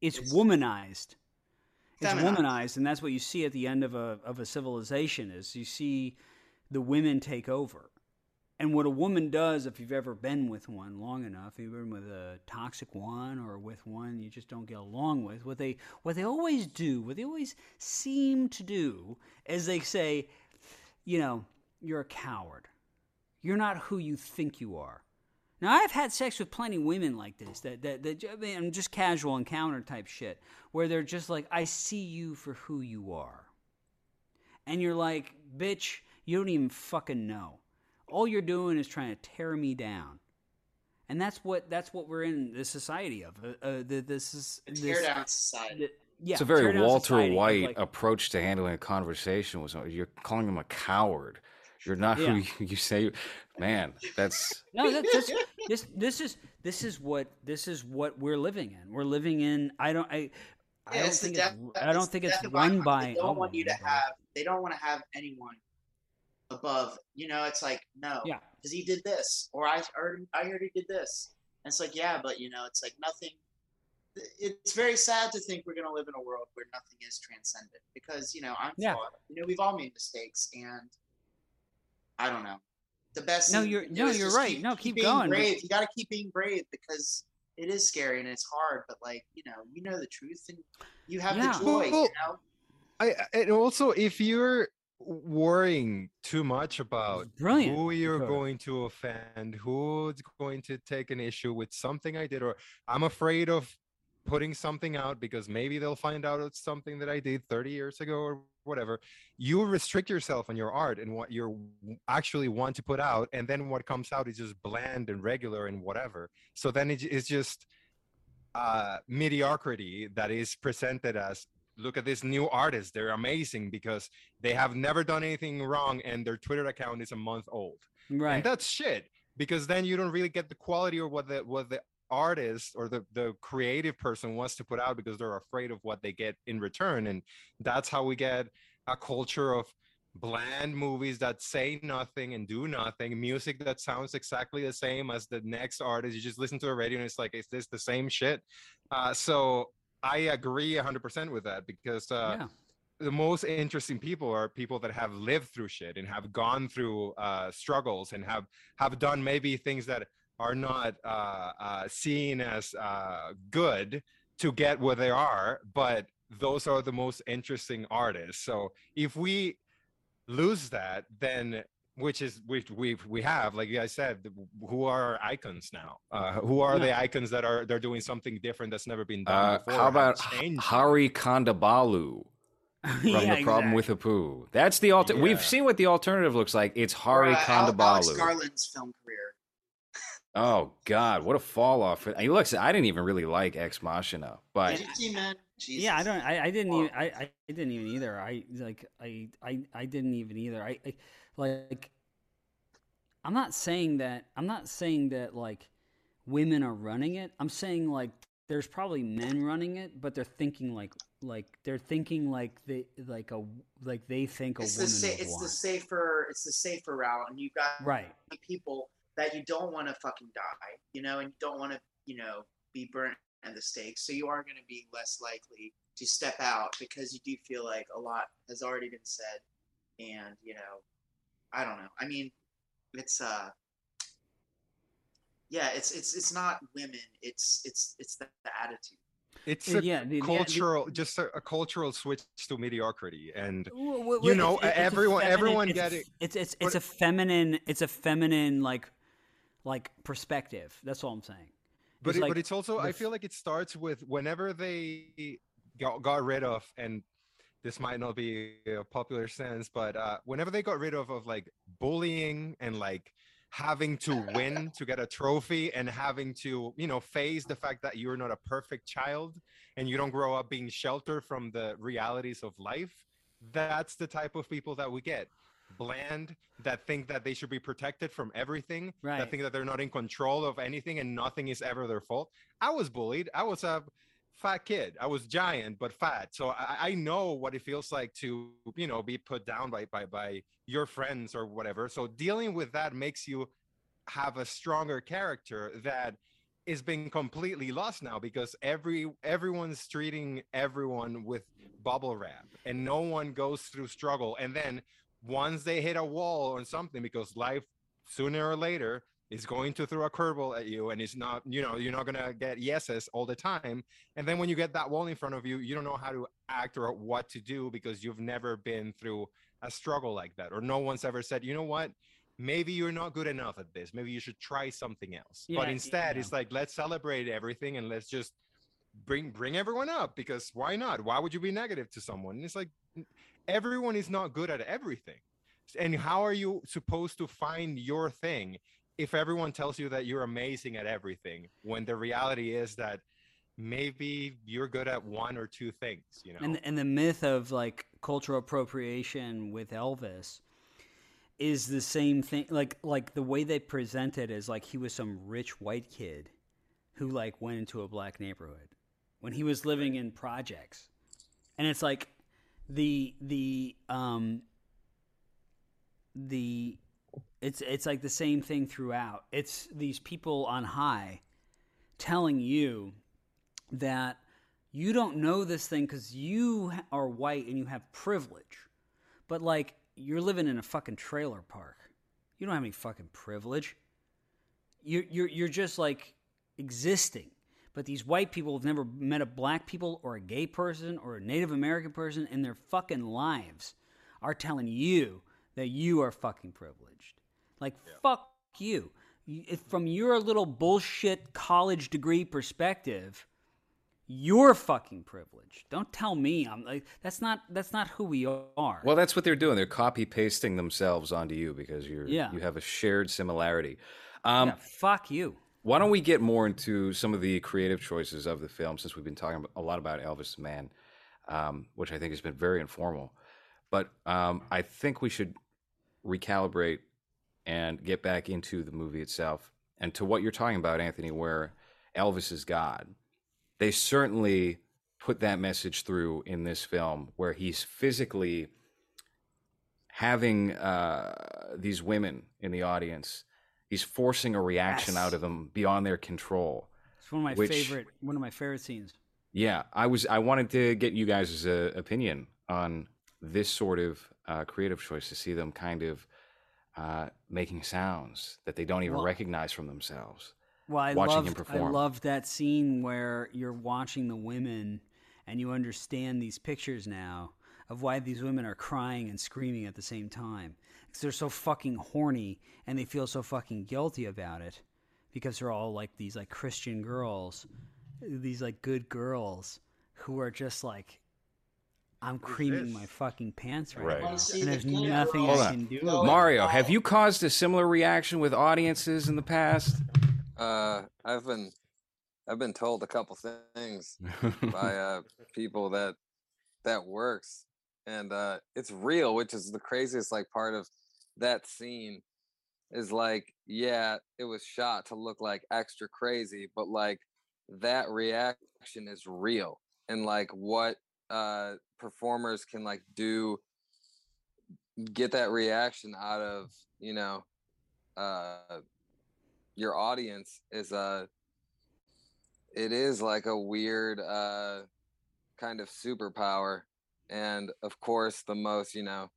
it's it's womanized. It's womanized, and that's what you see at the end of a of a civilization. Is you see the women take over, and what a woman does, if you've ever been with one long enough, you've been with a toxic one or with one you just don't get along with. What they what they always do, what they always seem to do, is they say, you know, you're a coward. You're not who you think you are. Now I've had sex with plenty of women like this that that, that I mean, just casual encounter type shit where they're just like, I see you for who you are, and you're like, bitch, you don't even fucking know. All you're doing is trying to tear me down, and that's what that's what we're in the society of. Uh, uh, the, this is A this, tear down society. the- yeah, it's a very Walter society White like- approach to handling a conversation. Was you're calling him a coward. You're not Yeah. who you, you say. Man, that's No, that, that's this. This is this is what this is what we're living in. We're living in. I don't. I. I don't think death- it's. I don't think it's run by. They don't want you to have. They don't want to have anyone above. You know, it's like no, Yeah. because he did this, or I heard I already did this. And it's like yeah, but you know, it's like nothing. It's very sad to think we're gonna live in a world where nothing is transcendent because you know I'm Yeah. flawed. You know, we've all made mistakes, and I don't know. The best. No, you're- to no, you're just right. No, keep being going, but- Brave. You got to keep being brave because it is scary and it's hard. But like you know, you know the truth and you have Yeah. the joy. Well, you know. I and also if you're worrying too much about brilliant. who you're Sure. going to offend, who's going to take an issue with something I did, or I'm afraid of putting something out because maybe they'll find out it's something that I did 30 years ago or whatever. You restrict yourself on your art and what you actually want to put out, and then what comes out is just bland and regular and whatever. So then it- it's just uh, mediocrity that is presented as look at this new artist they're amazing because they have never done anything wrong and their twitter account is a month old Right. and that's shit because then you don't really get the quality or what the what the artist or the the creative person wants to put out because they're afraid of what they get in return and that's how we get a culture of bland movies that say nothing and do nothing music that sounds exactly the same as the next artist you just listen to the radio and it's like is this the same shit uh, so i agree 100% with that because uh, yeah. the most interesting people are people that have lived through shit and have gone through uh, struggles and have have done maybe things that are not uh, uh, seen as uh, good to get where they are, but those are the most interesting artists. So if we lose that, then which is which we we have like I said, who are our icons now? Uh, who are the icons that are they're doing something different that's never been done uh, before? how about have changed? Hari Kondabolu from yeah, the problem with exactly. Apu? That's the alter. Yeah. We've seen what the alternative looks like. It's Hari Or, uh, Al- Alex Garland's film career. Oh God, what a fall off! He looks. I didn't even really like Ex Machina, but Did you see, man? Jesus. Yeah, I don't. I, I didn't even. I, I didn't even either. I like. I. I. I didn't even either. I, I. Like. I'm not saying that. I'm not saying that like women are running it. I'm saying like there's probably men running it, but they're thinking like like they're thinking like they like a like they think a It's the woman sa- would it's the safer it's the safer route, and you've got right. people that you don't want to fucking die, you know, and you don't want to, you know, be burnt at the stakes. So you are going to be less likely to step out because you do feel like a lot has already been said, and you know, I don't know. I mean, it's uh, yeah, it's it's it's not women. It's it's it's the, the attitude. It's a yeah, the- the- the- cultural, just a, a cultural switch to mediocrity, and Well, well, You know, it's- it's a everyone- feminine- everyone it's a get f- it. It's it's But- it's a feminine. It's a feminine like like perspective. That's all I'm saying. but It's it, like but it's also I feel like it starts with whenever they got, got rid of and this might not be a popular sense, but uh, whenever they got rid of of like bullying and like having to win to get a trophy and having to you know face the fact that you're not a perfect child and you don't grow up being sheltered from the realities of life that's the type of people that we get bland that think that they should be protected from everything Right. that think that they're not in control of anything and nothing is ever their fault. I was bullied. I was a fat kid. I was giant but fat. So i, I know what it feels like to you know be put down by, by by your friends or whatever. So dealing with that makes you have a stronger character that is being completely lost now because every everyone's treating everyone with bubble wrap and no one goes through struggle. And then once they hit a wall or something because life sooner or later is going to throw a curveball at you and it's not you know you're not going to get yeses all the time. And then when you get that wall in front of you you don't know how to act or what to do because you've never been through a struggle like that or no one's ever said you know what? Maybe you're not good enough at this. Maybe you should try something else. Yeah, but instead yeah. it's like let's celebrate everything and let's just bring bring everyone up because why not? Why would you be negative to someone? And it's like everyone is not good at everything. And how are you supposed to find your thing if everyone tells you that you're amazing at everything when the reality is that maybe you're good at one or two things you know? and and the myth of like cultural appropriation with Elvis is the same thing. Like like the way they present it is like he was some rich white kid who like went into a black neighborhood when he was living in projects, and it's like the the um the it's it's like the same thing throughout. It's these people on high telling you that you don't know this thing because you are white and you have privilege, but like you're living in a fucking trailer park. You don't have any fucking privilege. You're you're you're just like existing. But these white people have never met a black people or a gay person or a Native American person in their fucking lives are telling you that you are fucking privileged. Like fuck you. You- If from your little bullshit college degree perspective, you're fucking privileged. Don't tell me I'm like that's not that's not who we are. Well, that's what they're doing. They're copy pasting themselves onto you because you're Yeah. you have a shared similarity. Um, yeah, fuck you. Why don't we get more into some of the creative choices of the film since we've been talking a lot about Elvis Man, um, which I think has been very informal. But um, I think we should recalibrate and get back into the movie itself and to what you're talking about, Anthony, where Elvis is God. They certainly put that message through in this film where he's physically having uh, these women in the audience. He's forcing a reaction Yes. out of them beyond their control. It's one of my Which- favorite one of my favorite scenes. Yeah, I was. I wanted to get you guys' uh, opinion on this sort of uh, creative choice to see them kind of uh, making sounds that they don't even Well- recognize from themselves. Well, I watching loved, him I perform. loved that scene where you're watching the women and you understand these pictures now of why these women are crying and screaming at the same time. Because they're so fucking horny and they feel so fucking guilty about it because they're all like these like Christian girls, these like good girls who are just like, I'm creaming my fucking pants right, Right. now. And there's nothing girls I Hold can do. go about it. Mario, have you caused a similar reaction with audiences in the past? Uh, I've been, I've been told a couple things by uh, people that that works, and uh, it's real, which is the craziest like part of that scene. Is like, yeah, it was shot to look like extra crazy, but like that reaction is real, and like what uh performers can like do get that reaction out of you know uh your audience is uh it is like a weird uh kind of superpower and of course the most you know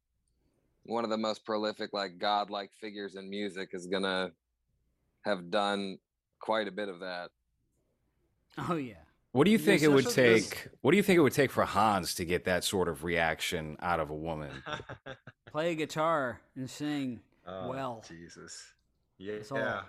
one of the most prolific like godlike figures in music is gonna have done quite a bit of that Oh yeah. What do you think it would such a- this- take? What do you think it would take for Hans to get that sort of reaction out of a woman? Play a guitar and sing. Oh, Well. Jesus. Yeah.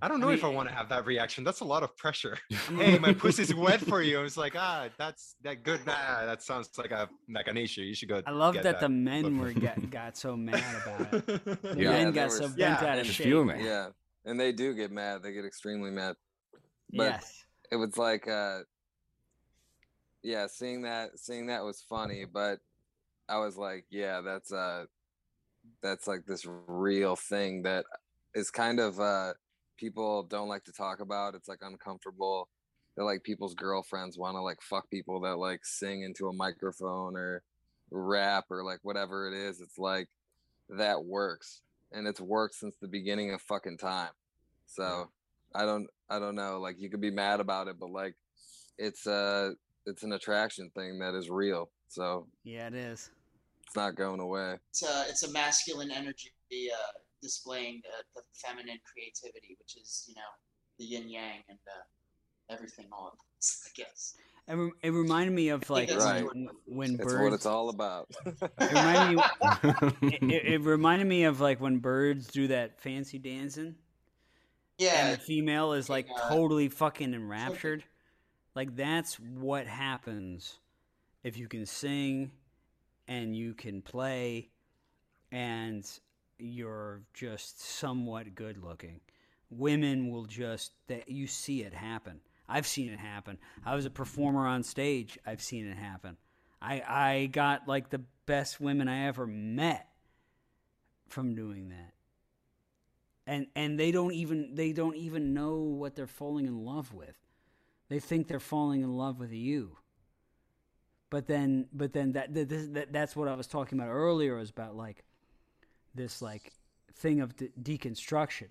That's all. yeah. I don't I know if I want to have that reaction. That's a lot of pressure. hey, my pussy's wet for you. I was like, ah, that's that good. Nah, that sounds like a like an issue. You should go. I love get that, the men were got, got so mad about it. The Yeah. men they got were- so bent Yeah, out of and shape. fuming. yeah and they do get mad they get extremely mad but yes. it was like uh yeah seeing that seeing that was funny but i was like yeah that's uh that's like this real thing that is kind of uh people don't like to talk about it's like uncomfortable that like people's girlfriends want to like fuck people that like sing into a microphone or rap or like whatever it is it's like that works and it's worked since the beginning of fucking time. So i don't i don't know like you could be mad about it but like it's uh it's an attraction thing that is real so Yeah, it is. it's not going away. It's a it's a masculine energy uh, displaying the, the feminine creativity, which is you know the yin yang and uh, everything all at once. I guess. It, re- it reminded me of like Right. when, when it's birds. what it's all about It reminded me. it, it- it reminded me of like when birds do that fancy dancing, Yeah, and the female is like uh, totally fucking enraptured. Like that's what happens if you can sing and you can play and you're just somewhat good looking. Women will just that you see it happen. I've seen it happen. I was a performer on stage. I've seen it happen. I I got like the best women I ever met from doing that. And and they don't even they don't even know what they're falling in love with. They think they're falling in love with you. But then but then that, that, that that's what I was talking about earlier was about like this like thing of de- deconstruction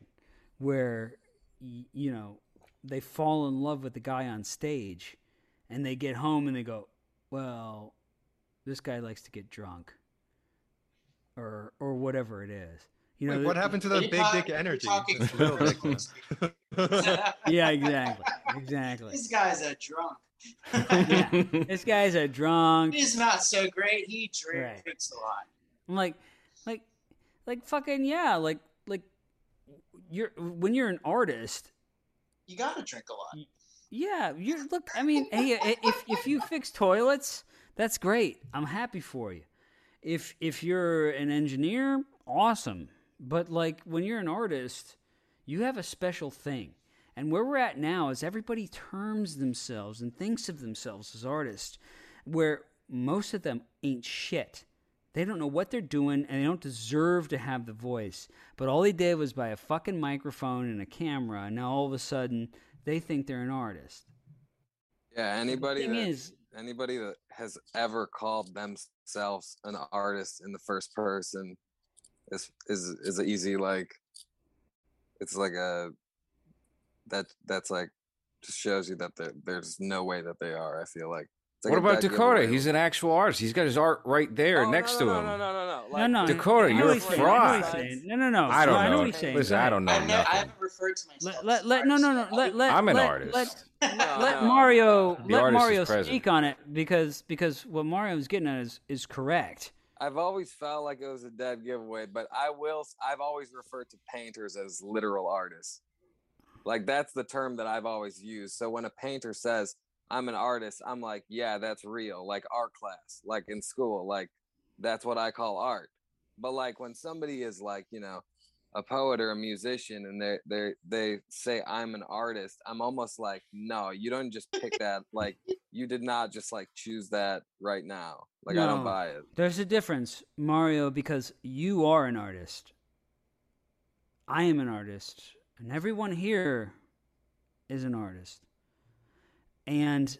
where y- you know they fall in love with the guy on stage and they get home and they go well this guy likes to get drunk or or whatever it is you know Wait, what happened to the big talk- dick energy? talking It's little dick. yeah exactly exactly this guy's a drunk. yeah this guy's a drunk He's not so great. He drink, Right. drinks a lot. I'm like, like, fucking yeah, like, like you're when you're an artist, You gotta drink a lot. yeah. You're look. I mean, hey, if if you fix toilets, that's great. I'm happy for you. If if you're an engineer, awesome. But like when you're an artist, you have a special thing. And where we're at now is everybody terms themselves and thinks of themselves as artists, where most of them ain't shit. They don't know what they're doing and they don't deserve to have the voice. But all they did was buy a fucking microphone and a camera, and now all of a sudden they think they're an artist. Yeah, anybody that, is- anybody that has ever called themselves an artist in the first person is is is an easy like it's like a that that's like just shows you that there- there's no way that they are. I feel like. It's like what about Dakota? He's an actual artist. He's got his art right there Oh, next no, to him. No, no, no, no, No, like, no, Dakota, you're a he's saying, I know what he's fraud. No, no, no. I don't no, I know know. what he's saying. Listen, I don't know I've never, I haven't referred to myself. Let, let, let, no, no, no. Let, let, I'm an let, artist. Let, No, let. Mario The let artist is Mario speak on it because because what Mario's getting at is is correct. I've always felt like it was a dead giveaway, but I will. I've always referred to painters as literal artists. Like that's the term that I've always used. So when a painter says I'm an artist, I'm like, yeah, that's real. Like art class, like in school, like that's what I call art. But like when somebody is like, you know, a poet or a musician and they they they say I'm an artist, I'm almost like, no, you don't just pick that. Like you did not just like choose that right now. Like I don't buy it. There's a difference, Mario, because you are an artist. I am an artist, and everyone here is an artist. And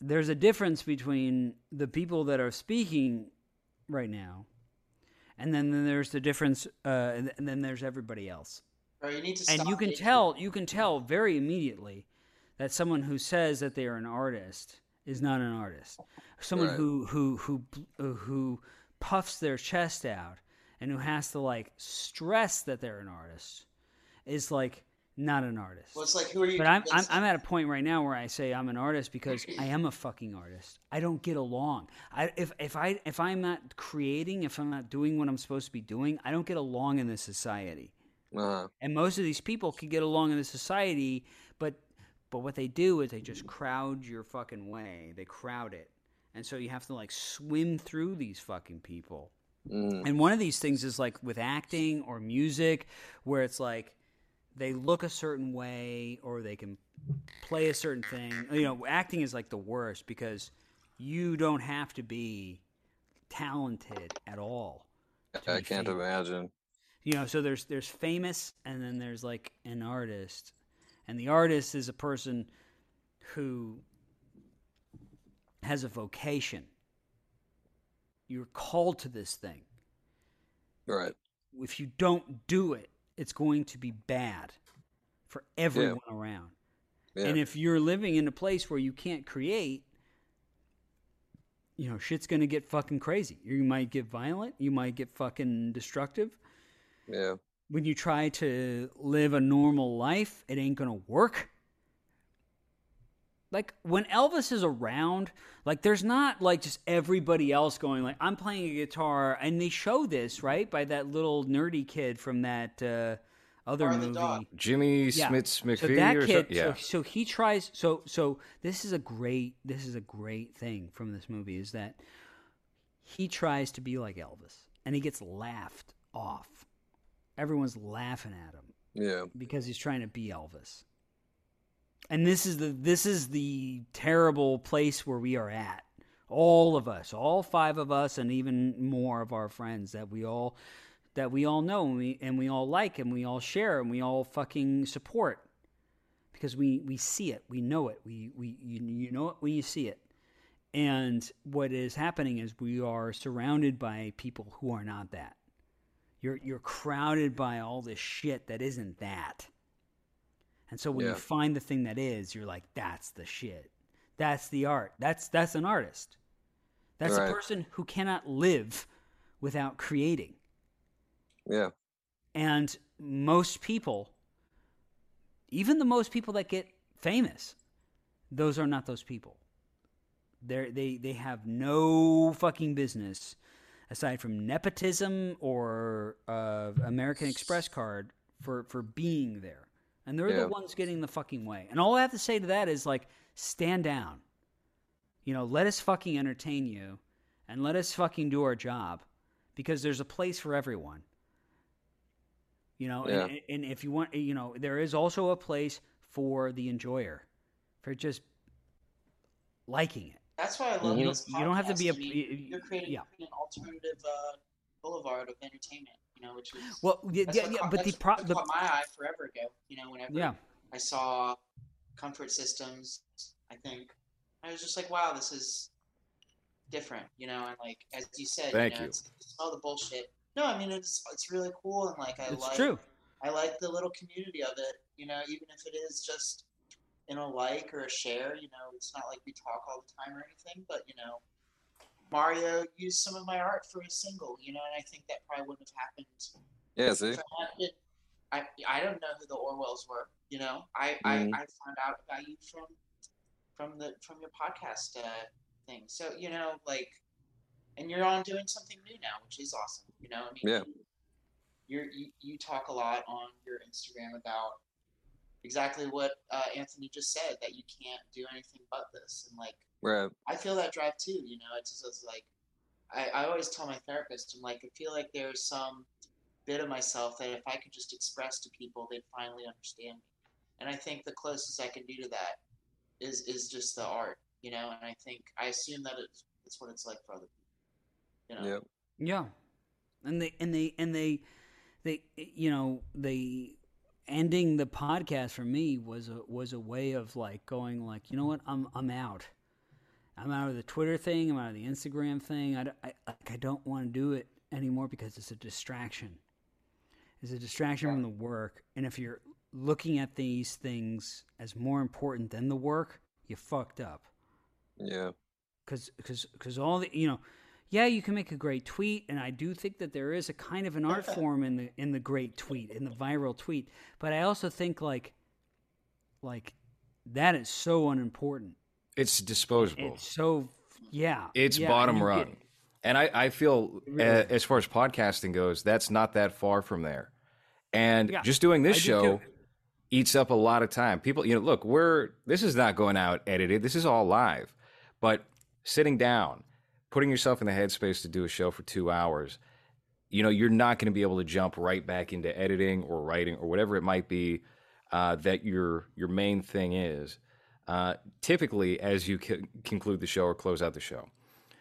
there's a difference between the people that are speaking right now, and then, then there's the difference, uh, and then there's everybody else. Bro, you need to and you can tell you can tell very immediately that someone who says that they are an artist is not an artist. Someone Right. who who who uh, who puffs their chest out and who has to like stress that they're an artist is like not an artist Well, it's like, who are you? but I'm, I'm? I'm at a point right now where I say I'm an artist because I am a fucking artist. I don't get along. I if if I if I'm not creating, if I'm not doing what I'm supposed to be doing, I don't get along in this society. Uh-huh. And most of these people can get along in the society, but but what they do is they just crowd your fucking way. They crowd it. And so you have to like swim through these fucking people. Mm. And one of these things is like with acting or music, where it's like they look a certain way or they can play a certain thing. You know, acting is like the worst because you don't have to be talented at all. I can't famous. imagine. You know, so there's there's famous and then there's like an artist. And the artist is a person who has a vocation. You're called to this thing Right. if you don't do it, it's going to be bad for everyone around. Yeah. And if you're living in a place where you can't create, you know, shit's going to get fucking crazy. You might get violent, you might get fucking destructive. yeah. When you try to live a normal life, it ain't going to work. Like when Elvis is around, like there's not like just everybody else going like I'm playing a guitar and they show this, right? By that little nerdy kid from that uh other Or movie. Jimmy Yeah. Smits So that or kid, something? Yeah. so, so he tries. So so this is a great this is a great thing from this movie is that he tries to be like Elvis and he gets laughed off. Everyone's laughing at him Yeah. because he's trying to be Elvis. And this is the this is the terrible place where we are at all of us, all five of us, and even more of our friends that we all that we all know and we and we all like and we all share and we all fucking support because we we see it, we know it, we we you, you know it when you see it. And what is happening is we are surrounded by people who are not that. You're you're crowded by all this shit that isn't that. And so when you find the thing that is, you're like, that's the shit. That's the art. That's that's an artist. That's a person who cannot live without creating. Yeah. And most people, even the most people that get famous, those are not those people. They're, they they have no fucking business, aside from nepotism or uh, American Express card for for being there, and they're Yeah. the ones getting the fucking way. And all I have to say to that is like, stand down. You know, let us fucking entertain you, and let us fucking do our job, because there's a place for everyone. You know, Yeah. and, and if you want, you know, there is also a place for the enjoyer, for just liking it. That's why I love. You this don't, you don't have to be a. mean, y- y- you're creating, yeah. an alternative uh, boulevard of entertainment. You know, which is Well, yeah, yeah, what yeah but the that's pro, the caught my eye forever ago. You know, whenever yeah, I saw comfort systems, I think I was just like, wow, this is different. You know, and like as you said, Thank you, know, you. It's, it's all the bullshit. No, I mean it's it's really cool and like I it's like true. I like the little community of it. You know, even if it is just in a like or a share. You know, it's not like we talk all the time or anything, but you know, Mario used some of my art for a single. You know, and I think that probably wouldn't have happened. Yeah, see? I I don't know who the Orwells were. You know, I Mhm. I, I found out about you from from the from your podcast uh, thing. So you know, like, and you're on doing something new now, which is awesome. You know, I mean, Yeah. you're, you you talk a lot on your Instagram about exactly what uh, Anthony just said that you can't do anything but this, and like Right. I feel that drive too. You know, it's just it's like I, I always tell my therapist, I'm like, I feel like there's some bit of myself that if I could just express to people, they'd finally understand me. And I think the closest I can do to that is is just the art, you know. And I think I assume that it's it's what it's like for other people, you know. Yep. Yeah, and they and they and they they you know they ending the podcast for me was a was a way of like going like you know what I'm I'm out. I'm out of the Twitter thing. I'm out of the Instagram thing. I, I, like, I don't want to do it anymore because it's a distraction. It's a distraction from the work. And if you're looking at these things as more important than the work, you fucked up Yeah. because because because all the you know yeah you can make a great tweet and i do think that there is a kind of an art form in the in the great tweet in the viral tweet but i also think like like that is so unimportant It's disposable. it's so yeah It's yeah, bottom rung. And I, I feel, really uh, as far as podcasting goes, that's not that far from there. And Yeah, just doing this I show too. eats up a lot of time. People, you know, look, we're, this is not going out edited. This is all live. But sitting down, putting yourself in the headspace to do a show for two hours, you know, you're not going to be able to jump right back into editing or writing or whatever it might be uh, that your your main thing is. Uh, typically, as you c- conclude the show or close out the show,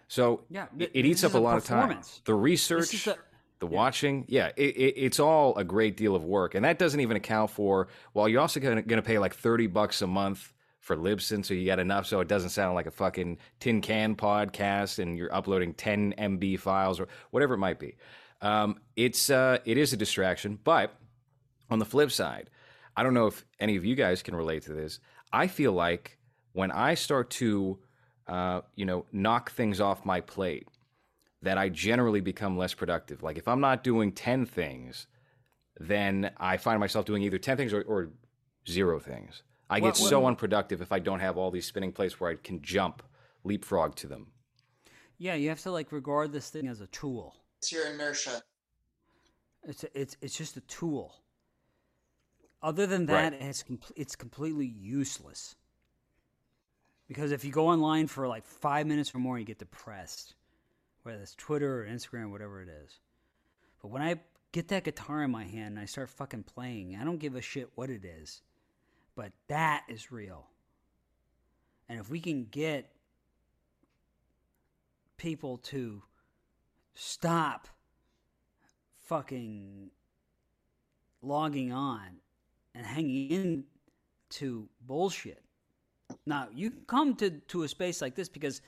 so Yeah, it, it eats up a a lot of time. The research, a- the watching, yeah, it, it, it's all a great deal of work, and that doesn't even account for. Well, you're also going to pay like thirty bucks a month for Libsyn, so you got enough, so it doesn't sound like a fucking tin can podcast, and you're uploading ten MB files or whatever it might be. Um, it's uh, it is a distraction, but on the flip side, I don't know if any of you guys can relate to this. I feel like when I start to, uh, you know, knock things off my plate, that I generally become less productive. Like if I'm not doing 10 things, then I find myself doing either 10 things or, or zero things. I get What- what- so unproductive if I don't have all these spinning plates where I can jump, leapfrog to them. yeah you have to like regard this thing as a tool It's your inertia. it's a, it's it's just a tool other than Right. that it's com- it's completely useless. Because if you go online for like five minutes or more you get depressed. Whether it's twitter or instagram whatever it is. But when i get that guitar in my hand and i start fucking playing i don't give a shit what it is. But that is real. And if we can get people to stop fucking logging on and hanging in to bullshit. Now, you can come to, to a space like this because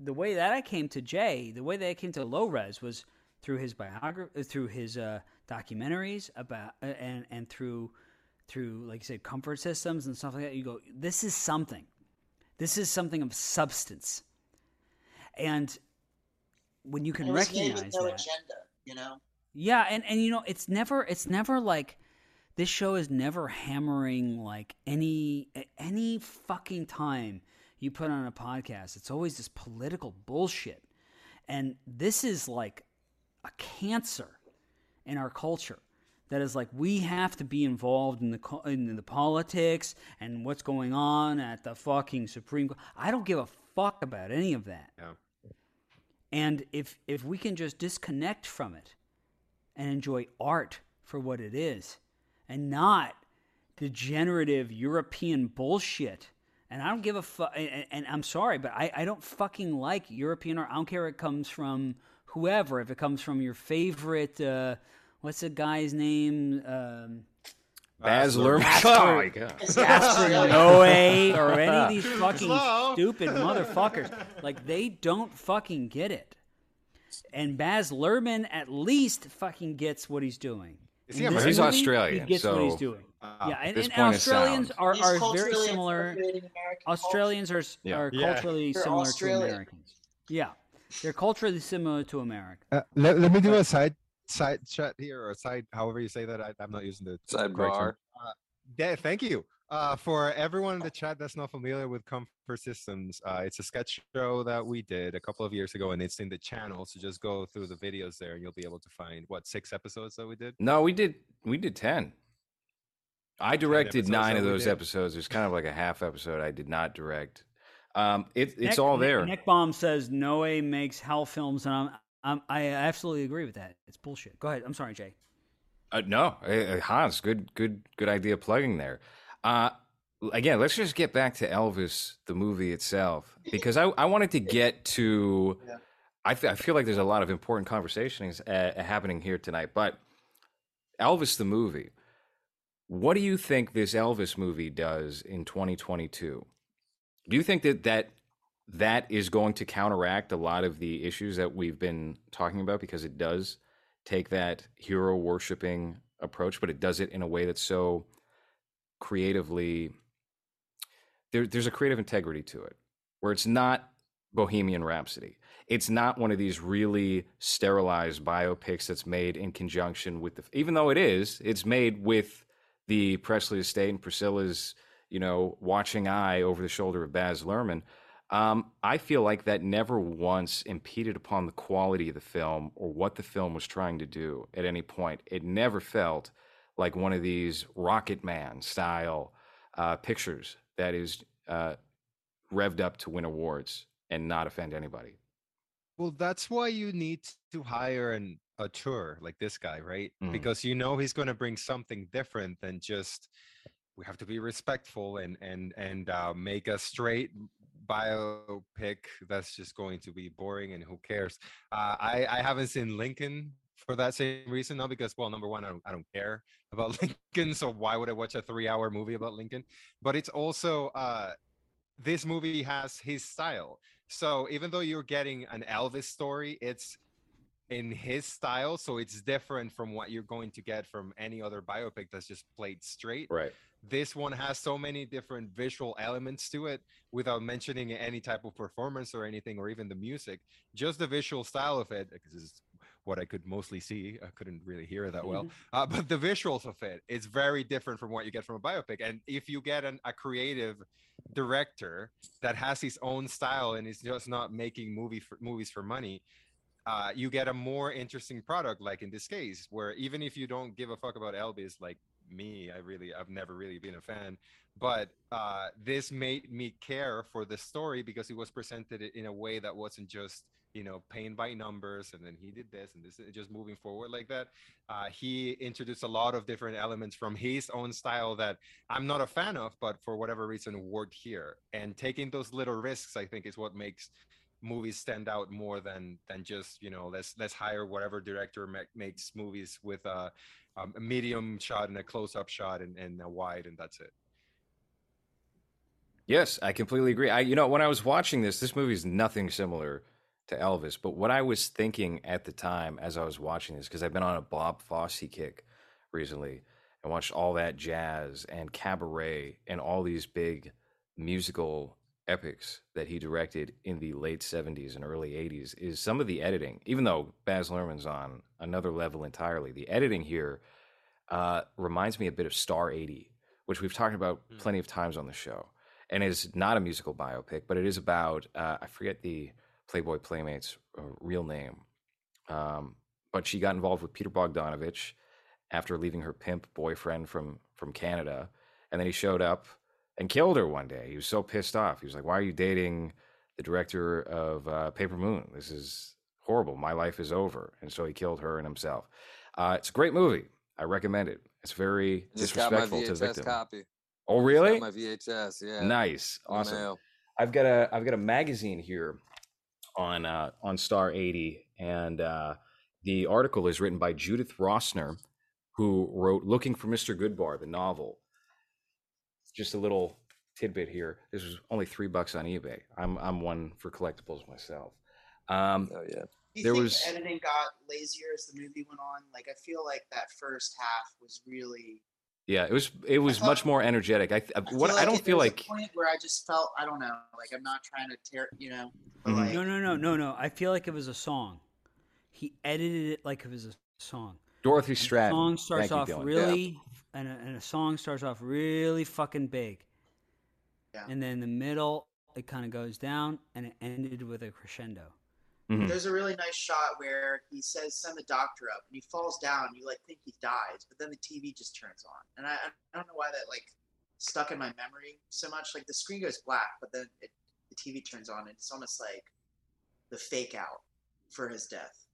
the way that I came to Jay, the way that I came to Low Res was through his biography, through his uh, documentaries about, uh, and and through through like you said, comfort systems and stuff like that. You go, this is something. This is something of substance, and when you can And it was made recognize no that, agenda, you know. yeah, and and you know, it's never it's never like this show is never hammering like any any fucking time you put on a podcast. It's always this political bullshit. And this is like a cancer in our culture that is like we have to be involved in the in the politics and what's going on at the fucking Supreme Court. I don't give a fuck about any of that. Yeah. And if if we can just disconnect from it and enjoy art for what it is and not degenerative European bullshit. And I don't give a fuck. And, and I'm sorry, but I, I don't fucking like European art. I don't care if it comes from whoever. If it comes from your favorite, uh, what's the guy's name? Um, Baz Luhrmann. Luhrmann. Oh my god. It's Gaspar Australia. Noé or any of these fucking Slow. stupid motherfuckers. Like they don't fucking get it. And Baz Luhrmann at least fucking gets what he's doing. Is he American? He's movie, Australian, He gets what he's so- doing. Ah, yeah, and, this and Australians are, are very similar. Australians are Yeah. are Yeah. culturally They're similar Australian. to Americans. Yeah, they're culturally similar to America. Uh, let, let me do a side side chat here or side however you say that I, i'm not using the correct term. Sidebar. Yeah, thank you. Uh, for everyone in the chat that's not familiar with Comfort Systems, uh, it's a sketch show that we did a couple of years ago, and it's in the channel. So just go through the videos there, and you'll be able to find what six episodes that we did. No, we did we did ten. I directed episodes nine of those did. episodes. There's kind of like a half episode I did not direct. Um, it, it's Nick- all there. Nick Baum says Noe makes hell films, and I'm, I'm I absolutely agree with that. It's bullshit. Go ahead. I'm sorry, Jay. Uh, no, uh, uh, Hans, good, good, good idea plugging there. Uh, again, let's just get back to Elvis, the movie itself, because I, I wanted to get to. Yeah. I, fe- I feel like there's a lot of important conversations uh, happening here tonight, but Elvis, the movie. What do you think this Elvis movie does in 2022? Do you think that that that is going to counteract a lot of the issues that we've been talking about because it does take that hero worshiping approach, but it does it in a way that's so creatively there, there's a creative integrity to it where it's not Bohemian Rhapsody. It's not one of these really sterilized biopics that's made in conjunction with the even though it is, it's made with the Presley estate and Priscilla's, you know, watching eye over the shoulder of Baz Luhrmann. Um, I feel like that never once impeded upon the quality of the film or what the film was trying to do at any point. It never felt like one of these Rocket Man style uh, pictures that is uh, revved up to win awards and not offend anybody. Well, that's why you need to hire an a tour like this guy, right? Mhm. Because you know he's going to bring something different than just we have to be respectful and and and uh, make a straight biopic that's just going to be boring and who cares. Uh, I I haven't seen Lincoln for that same reason, not because well, number one, I don't I don't care about Lincoln, so why would I watch a three-hour movie about Lincoln? But it's also uh, this movie has his style. So even though you're getting an Elvis story, it's in his style, so it's different from what you're going to get from any other biopic that's just played straight. Right. This one has so many different visual elements to it without mentioning any type of performance or anything or even the music. Just the visual style of it, because is what I could mostly see. I couldn't really hear it that well. Uh, but the visuals of it's very different from what you get from a biopic. And if you get an, a creative director that has his own style and is just not making movie for, movies for money, uh, you get a more interesting product. Like in this case, where even if you don't give a fuck about Elvis, like me, I really, I've never really been a fan, but uh, this made me care for the story because it was presented in a way that wasn't just you know paint by numbers and then he did this and this is just moving forward like that. Uh, he introduced a lot of different elements from his own style that i'm not a fan of but for whatever reason worked here. And taking those little risks i think is what makes movies stand out more than than just you know let's let's hire whatever director ma- makes movies with a, um, a medium shot and a close-up shot and, and a wide and that's it. Yes, I completely agree. I, you know, when I was watching this, this movie is nothing similar to Elvis. But what I was thinking at the time as I was watching this, because I've been on a Bob Fosse kick recently and watched all that jazz and cabaret and all these big musical epics that he directed in the late 70s and early 80s, is some of the editing, even though Baz Luhrmann's on another level entirely, the editing here uh, reminds me a bit of Star 80, which we've talked about Mm. plenty of times on the show and is not a musical biopic, but it is about uh, I forget the Playboy Playmates' uh, real name, um, but she got involved with Peter Bogdanovich after leaving her pimp boyfriend from from Canada, and then he showed up and killed her one day. He was so pissed off. He was like, "Why are you dating the director of uh, Paper Moon? This is horrible. My life is over." And so he killed her and himself. Uh, it's a great movie. I recommend it. It's very Just disrespectful to the victim. copy. Oh, really? My VHS. Yeah. Nice, awesome. I've got a I've got a magazine here on uh, on Star eighty, and uh, the article is written by Judith Rossner, who wrote "Looking for Mr. Goodbar," the novel. Just a little tidbit here. This was only three bucks on eBay. I'm I'm one for collectibles myself. Um, Oh yeah. Do you There think was- the editing got lazier as the movie went on? Like, I feel like that first half was really. Yeah, it was it was thought- much more energetic. I, I I what I like don't it- feel there was like a point where I just felt I don't know. Like, I'm not trying to tear, you know. But Mhm. like, No, no, no, no, no. I feel like it was a song. He edited it like it was a song. Dorothy And the Stratton. song starts Thank off Dylan. really, and, a, and a song starts off really fucking big. Yeah. And then in the middle, it kind of goes down, and it ended with a crescendo. Mhm. There's a really nice shot where he says, "Send the doctor up," and he falls down. You like think he dies, but then the TV just turns on, and I I don't know why that like stuck in my memory so much. Like the screen goes black, but then it, the TV turns on, and it's almost like the fake out for his death.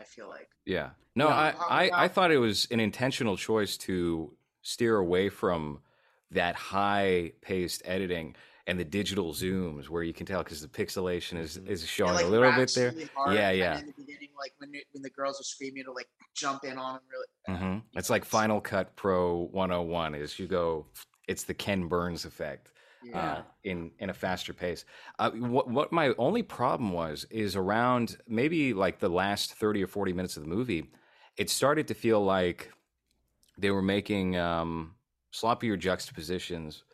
I feel like. Yeah. No, Yeah. I, I, I about- thought it was an intentional choice to steer away from that high paced editing and the digital zooms where you can tell because the pixelation is, Mhm. is showing like, a little bit there. Yeah, yeah. In the beginning, like when it, when the girls are screaming, to like jump in on him really. hmm It's like Final Cut Pro 101 is you go, it's the Ken Burns effect. Yeah. uh, in in a faster pace. Uh, what what my only problem was is around maybe like the last thirty or forty minutes of the movie, it started to feel like they were making um, sloppier juxtapositions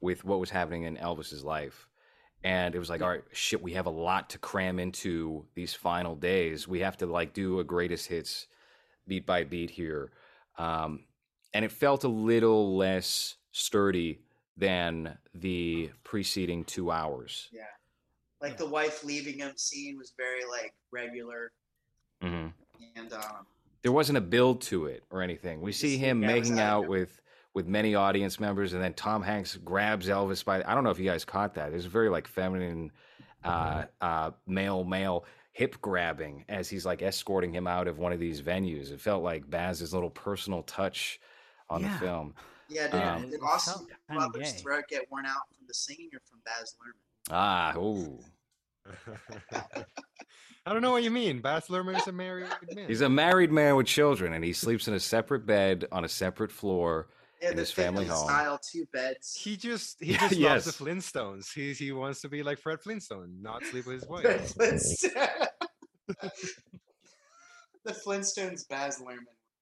with what was happening in Elvis's life. And it was like, all right, shit, we have a lot to cram into these final days. We have to like do a greatest hits beat by beat here. Um, and it felt a little less sturdy than the preceding two hours. yeah. Like the wife leaving him scene was very like regular, hmm and um, There wasn't a build to it or anything. We see him yeah, making out with with many audience members, and then Tom Hanks grabs Elvis by. I don't know if you guys caught that. It's very like feminine, uh, uh, male male hip grabbing as he's like escorting him out of one of these venues. It felt like Baz's little personal touch on Yeah. the film. yeah. Did, Um, did it Austin felt Butler's throat get worn out from the singing or from Baz Luhrmann? Ah, ooh. I don't know what you mean. Baz Luhrmann is a married man. He's a married man with children, and he sleeps in a separate bed on a separate floor. Yeah, In his family home. style two beds. he just he just loves the Flintstones. He he wants to be like Fred Flintstone, not sleep with his wife. Flintstone- the Flintstones Baz Luhrmann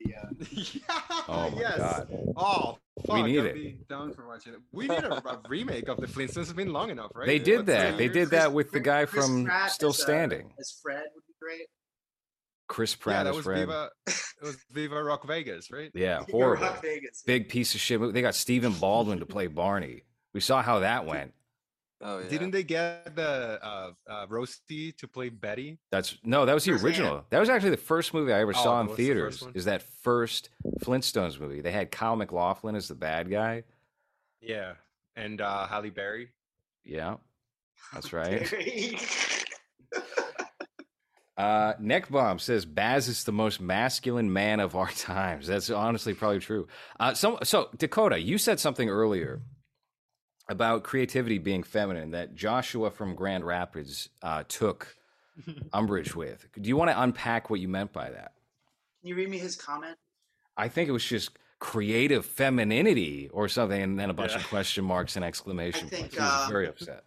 would uh, yeah, Oh my yes. god. Oh, fuck, We need I'd it. Be down for watching it. We need a, a remake of the Flintstones. It's been long enough, right? They did three that. They years? did that with the guy Chris from Pratt Still as, uh, Standing. as Fred would be great. Chris Yeah, Pratt that was Fred. Viva. It was Viva Rock Vegas, right? Yeah, Yeah, horrible. Rock Vegas. Big piece of shit. They got Stephen Baldwin to play Barney. We saw how that went. Oh yeah. Didn't they get the uh, uh, Roasty to play Betty? That's no, that was the Where's original. That was actually the first movie I ever Oh, saw in was the theaters. Is that first Flintstones movie? They had Kyle MacLachlan as the bad guy. Yeah, and uh, Halle Berry. Yeah, that's right. Uh, Neck Bomb says Baz is the most masculine man of our times. That's honestly probably true. Uh, so, so Dakota, you said something earlier about creativity being feminine that Joshua from Grand Rapids uh, took umbrage with. Do you want to unpack what you meant by that? Can you read me his comment? I think it was just creative femininity or something, and then a bunch Yeah. of question marks and exclamation I think, points. He was um, very upset.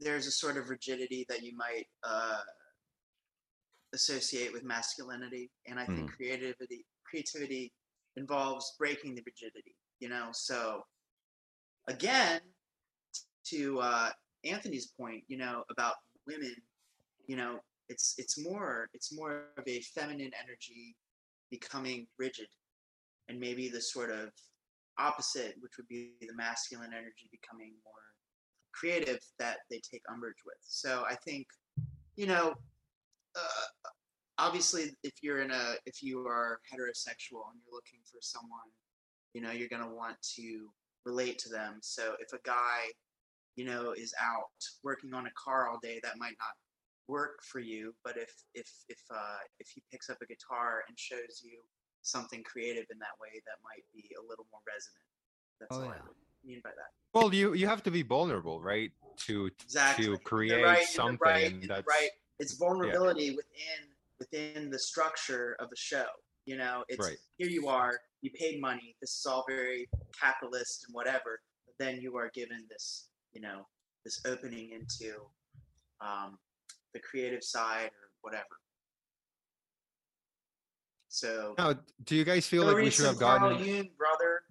There's a sort of rigidity that you might uh, associate with masculinity, and I think creativity creativity involves breaking the rigidity. You know, so again, to uh, Anthony's point, you know about women, you know, it's it's more it's more of a feminine energy becoming rigid, and maybe the sort of opposite, which would be the masculine energy becoming more creative that they take umbrage with. So I think, you know, uh, obviously, if you're in a if you are heterosexual and you're looking for someone, you know, you're gonna want to relate to them. So if a guy, you know, is out working on a car all day, that might not work for you. But if if if uh, if he picks up a guitar and shows you something creative in that way, that might be a little more resonant. That's Oh, all I yeah. would mean by that. Well, you you have to be vulnerable, right? To Exactly. to create right, something right, that's right. It's vulnerability within within the structure of the show. You know, it's Right. here you are, you paid money, this is all very capitalist and whatever, but then you are given this, you know, this opening into um, the creative side or whatever. So Now, do you guys feel like we should have Carl gotten? Jung, brother.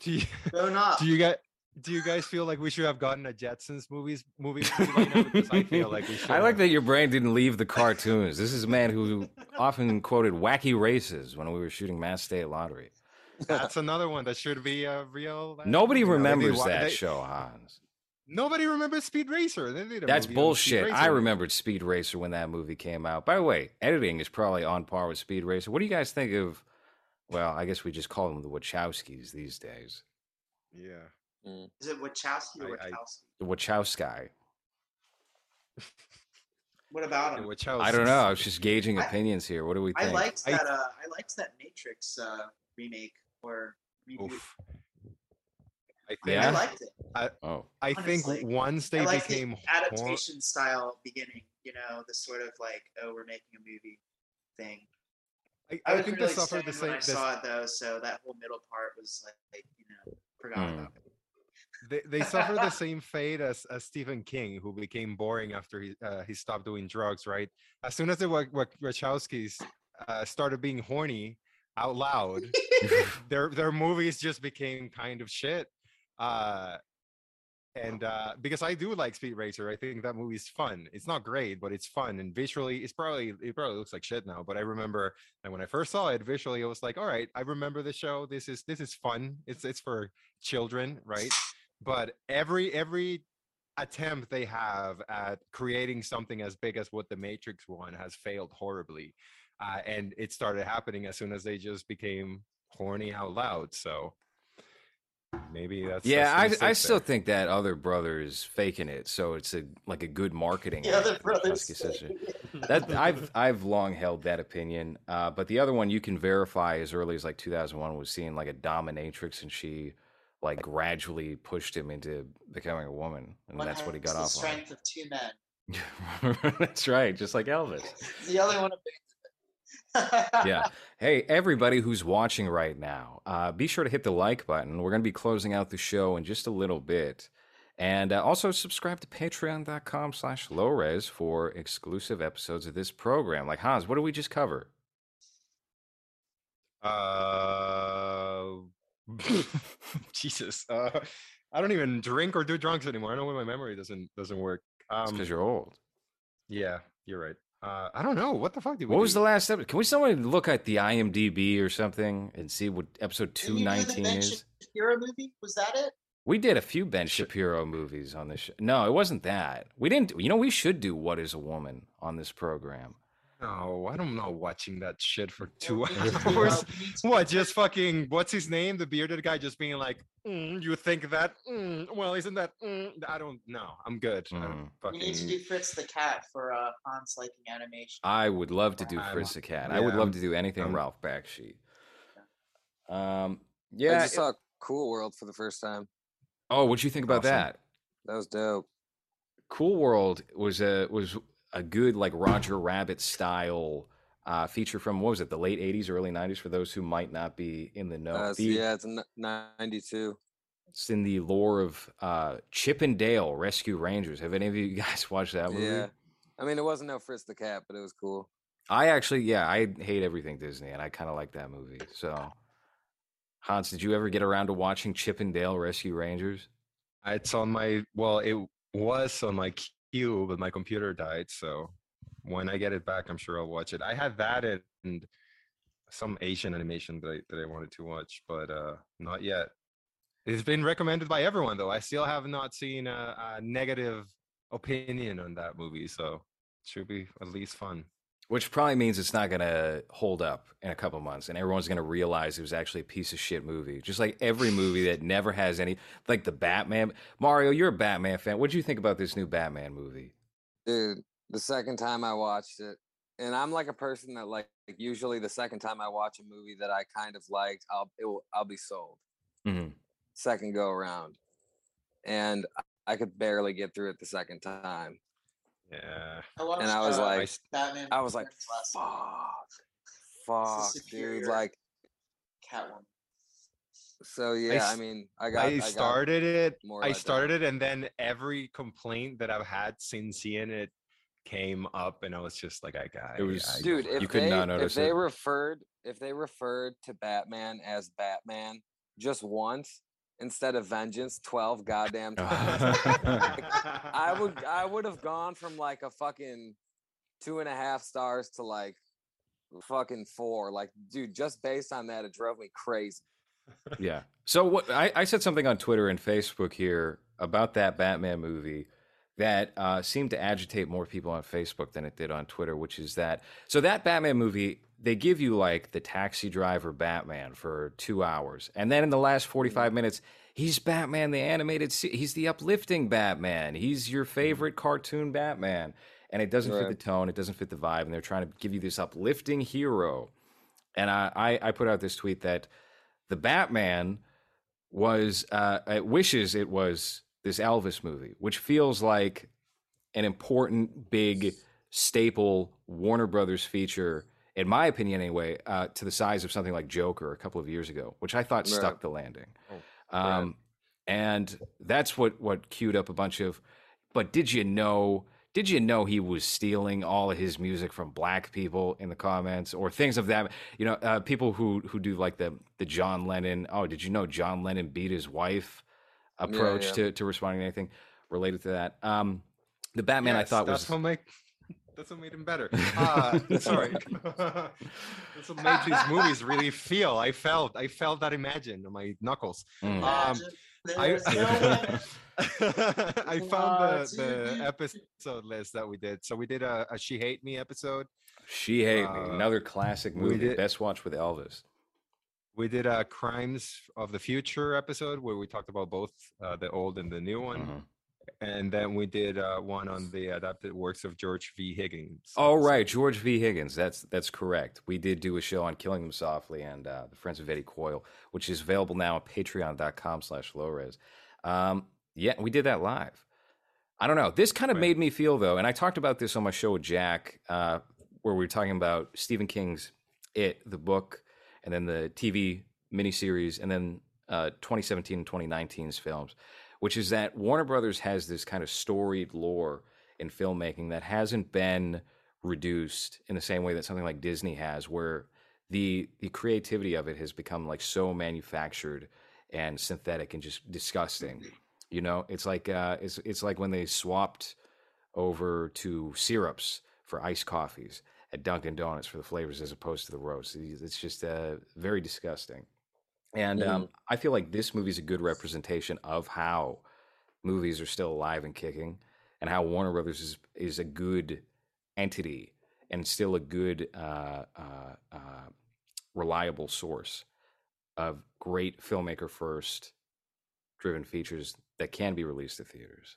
Do you, do you get? Do you guys feel like we should have gotten a Jetsons movies movie? I feel like we should. I like have. that your brain didn't leave the cartoons. This is a man who often quoted wacky races when we were shooting Mass State Lottery. That's another one that should be a real. uh, Nobody you know, they did remembers that they- show, Hans. Nobody remembers Speed Racer. They did a That's bullshit. I remembered Speed Racer when that movie came out. By the way, editing is probably on par with Speed Racer. What do you guys think of? Well, I guess we just call them the Wachowskis these days. Yeah. Is it Wachowski or I- I- Wachowski? The Wachowski. What about Yeah, him? which I don't know. I was just gauging I- opinions here. What do we think? I think? liked I- that. Uh, I liked that Matrix uh, remake or reboot. Oof. I think. Yeah? I liked it. oh, I think once they I like became the hor- adaptation style beginning. You know, the sort of like, oh, we're making a movie thing. I, I, I was think really they suffered the same. when I the- saw it though, so that whole middle part was like, like you know, forgot Hmm. about it. They, they suffered the same fate as, as Stephen King, who became boring after he uh, he stopped doing drugs. Right, as soon as the Wa- Wa- Wachowskis uh, started being horny out loud, their their movies just became kind of shit. Uh, and uh, because I do like Speed Racer, I think that movie's fun. It's not great, but it's fun and visually, it's probably it probably looks like shit now. But I remember, and when I first saw it visually, I was like, all right, I remember the show. This is this is fun. It's it's for children, right? But every every attempt they have at creating something as big as what the Matrix one has failed horribly, uh, and it started happening as soon as they just became horny out loud. So maybe that's yeah. that's I, I still there. think that other brother is faking it, so it's a like a good marketing. The other act for brothers. Sister. that I've I've long held that opinion. Uh, but the other one you can verify as early as like 2001 was seeing like a dominatrix, and she like gradually pushed him into becoming a woman, and One that's what he got the off strength of two men. that's right, just like Elvis. The other one abandoned yeah. Hey, everybody who's watching right now, uh, be sure to hit the like button. We're going to be closing out the show in just a little bit. And uh, also subscribe to patreon.com slash lowres for exclusive episodes of this program. Like, Hans, what did we just cover? Uh, Jesus. Uh, I don't even drink or do drugs anymore. I know when my memory doesn't doesn't work. Um, because you're old. yeah, you're right. Uh, I don't know what the fuck did we. What was do? the last episode? Can we somebody look at the IMDb or something and see what episode Didn't you do the 219 is? Shapiro movie? Was that it? We did a few Ben Shapiro movies on this show. No, it wasn't that. We didn't. You know, we should do What is a Woman on this program. No, I don't know. Watching that shit for two We need to do, hours. we need to- What? Just fucking. What's his name? The bearded guy, just being like, "Mm, "You think that? Mm, well, isn't that? Mm, I don't know. I'm good. I don't Mhm. We need to do Fritz the Cat for uh, Hans liking animation. I would love to do I'm- Fritz the Cat. I would love to do anything I'm- Ralph Bakshi. Um, I yeah, just saw Cool World for the first time. Oh, what'd you think about Awesome. that? That was dope. Cool World was a was a good like Roger Rabbit style uh, feature from what was it the late '80s, early '90s? For those who might not be in the know, Uh, so The- yeah, it's 92. it's in the lore of uh, Chip and Dale Rescue Rangers. Have any of you guys watched that movie? Yeah. I mean, it wasn't no Fritz the Cat, but it was cool. I actually, yeah, I hate everything Disney, and I kind of like that movie. So, Hans, did you ever get around to watching Chip and Dale Rescue Rangers? It's on my well, it was on my queue, but my computer died. So when I get it back, I'm sure I'll watch it. I had that and some Asian animation that I, that I wanted to watch, but uh, not yet. It's been recommended by everyone, though. I still have not seen a, a negative opinion on that movie, so it should be at least fun. Which probably means it's not going to hold up in a couple months, and everyone's going to realize it was actually a piece of shit movie. Just like every movie that never has any, like the Batman. Mario, you're a Batman fan. What do you think about this new Batman movie? Dude, the second time I watched it, and I'm like a person that like usually the second time I watch a movie that I kind of liked, I'll it will, I'll be sold. Mhm. Second go around, and I could barely get through it the second time. Yeah. I watched, And I was uh, like- I s- Batman. I was like, Returns last night. fuck, fuck, dude. Like, Catwoman. so yeah. I mean, I got. I, I got started it. more I let down. started it, and then every complaint that I've had since seeing it came up, and I was just like, I got It was- I, dude You if could they, not if they it. referred if they referred to batman as batman just once instead of vengeance 12 goddamn times. I would i would have gone from like a fucking two and a half stars to like fucking four. Like dude just based on that it drove me crazy. Yeah. So what I, I said something on Twitter and Facebook here about that Batman movie that uh, seemed to agitate more people on Facebook than it did on Twitter, which is that so that Batman movie they give you like the taxi driver Batman for two hours, and then in the last forty five minutes he's Batman the animated se- he's the uplifting Batman he's your favorite cartoon Batman, and it doesn't fit the tone, it doesn't fit the vibe, and they're trying to give you this uplifting hero, and I I, I put out this tweet that the Batman was uh, it wishes it was this Elvis movie, which feels like an important, big, staple Warner Brothers feature, in my opinion, anyway, uh, to the size of something like Joker a couple of years ago, which I thought Right. stuck the landing. Oh, Um, and that's what what queued up a bunch of. But did you know? Did you know he was stealing all of his music from black people in the comments or things of that? You know, uh, people who who do like the the John Lennon. Oh, did you know John Lennon beat his wife? Approach yeah. to to responding to anything related to that. Um, the Batman I thought was make that's what made him better. Uh, sorry, that's what made these movies really feel. I felt I felt that imagine on my knuckles. Mm. Um, I no. I found the, the episode list that we did. So we did a, a She Hate Me episode. She Hate Me, Uh, another classic movie, did- best Watch with Elvis. We did a Crimes of the Future episode where we talked about both uh, the old and the new one. Mhm. And then we did uh, one on the adapted works of George V. Higgins. Oh episode. right, George V. Higgins. That's that's correct. We did do a show on Killing Them Softly and uh, the Friends of Eddie Coyle, which is available now on patreon.com slash lowres. Um, yeah, we did that live. I don't know. This kind of Right. made me feel though, and I talked about this on my show with Jack, uh, where we were talking about Stephen King's It, the book, and then the TV miniseries, and then uh, 2017 and 2019's films, which is that Warner Brothers has this kind of storied lore in filmmaking that hasn't been reduced in the same way that something like Disney has, where the the creativity of it has become like so manufactured and synthetic and just disgusting. You know, it's like uh, it's it's like when they swapped over to syrups for iced coffees at Dunkin' Donuts for the flavors as opposed to the roast. It's just uh, very disgusting. And um, I feel like this movie is a good representation of how movies are still alive and kicking, and how Warner Brothers is is a good entity and still a good, uh, uh, uh, reliable source of great filmmaker first driven features that can be released to theaters.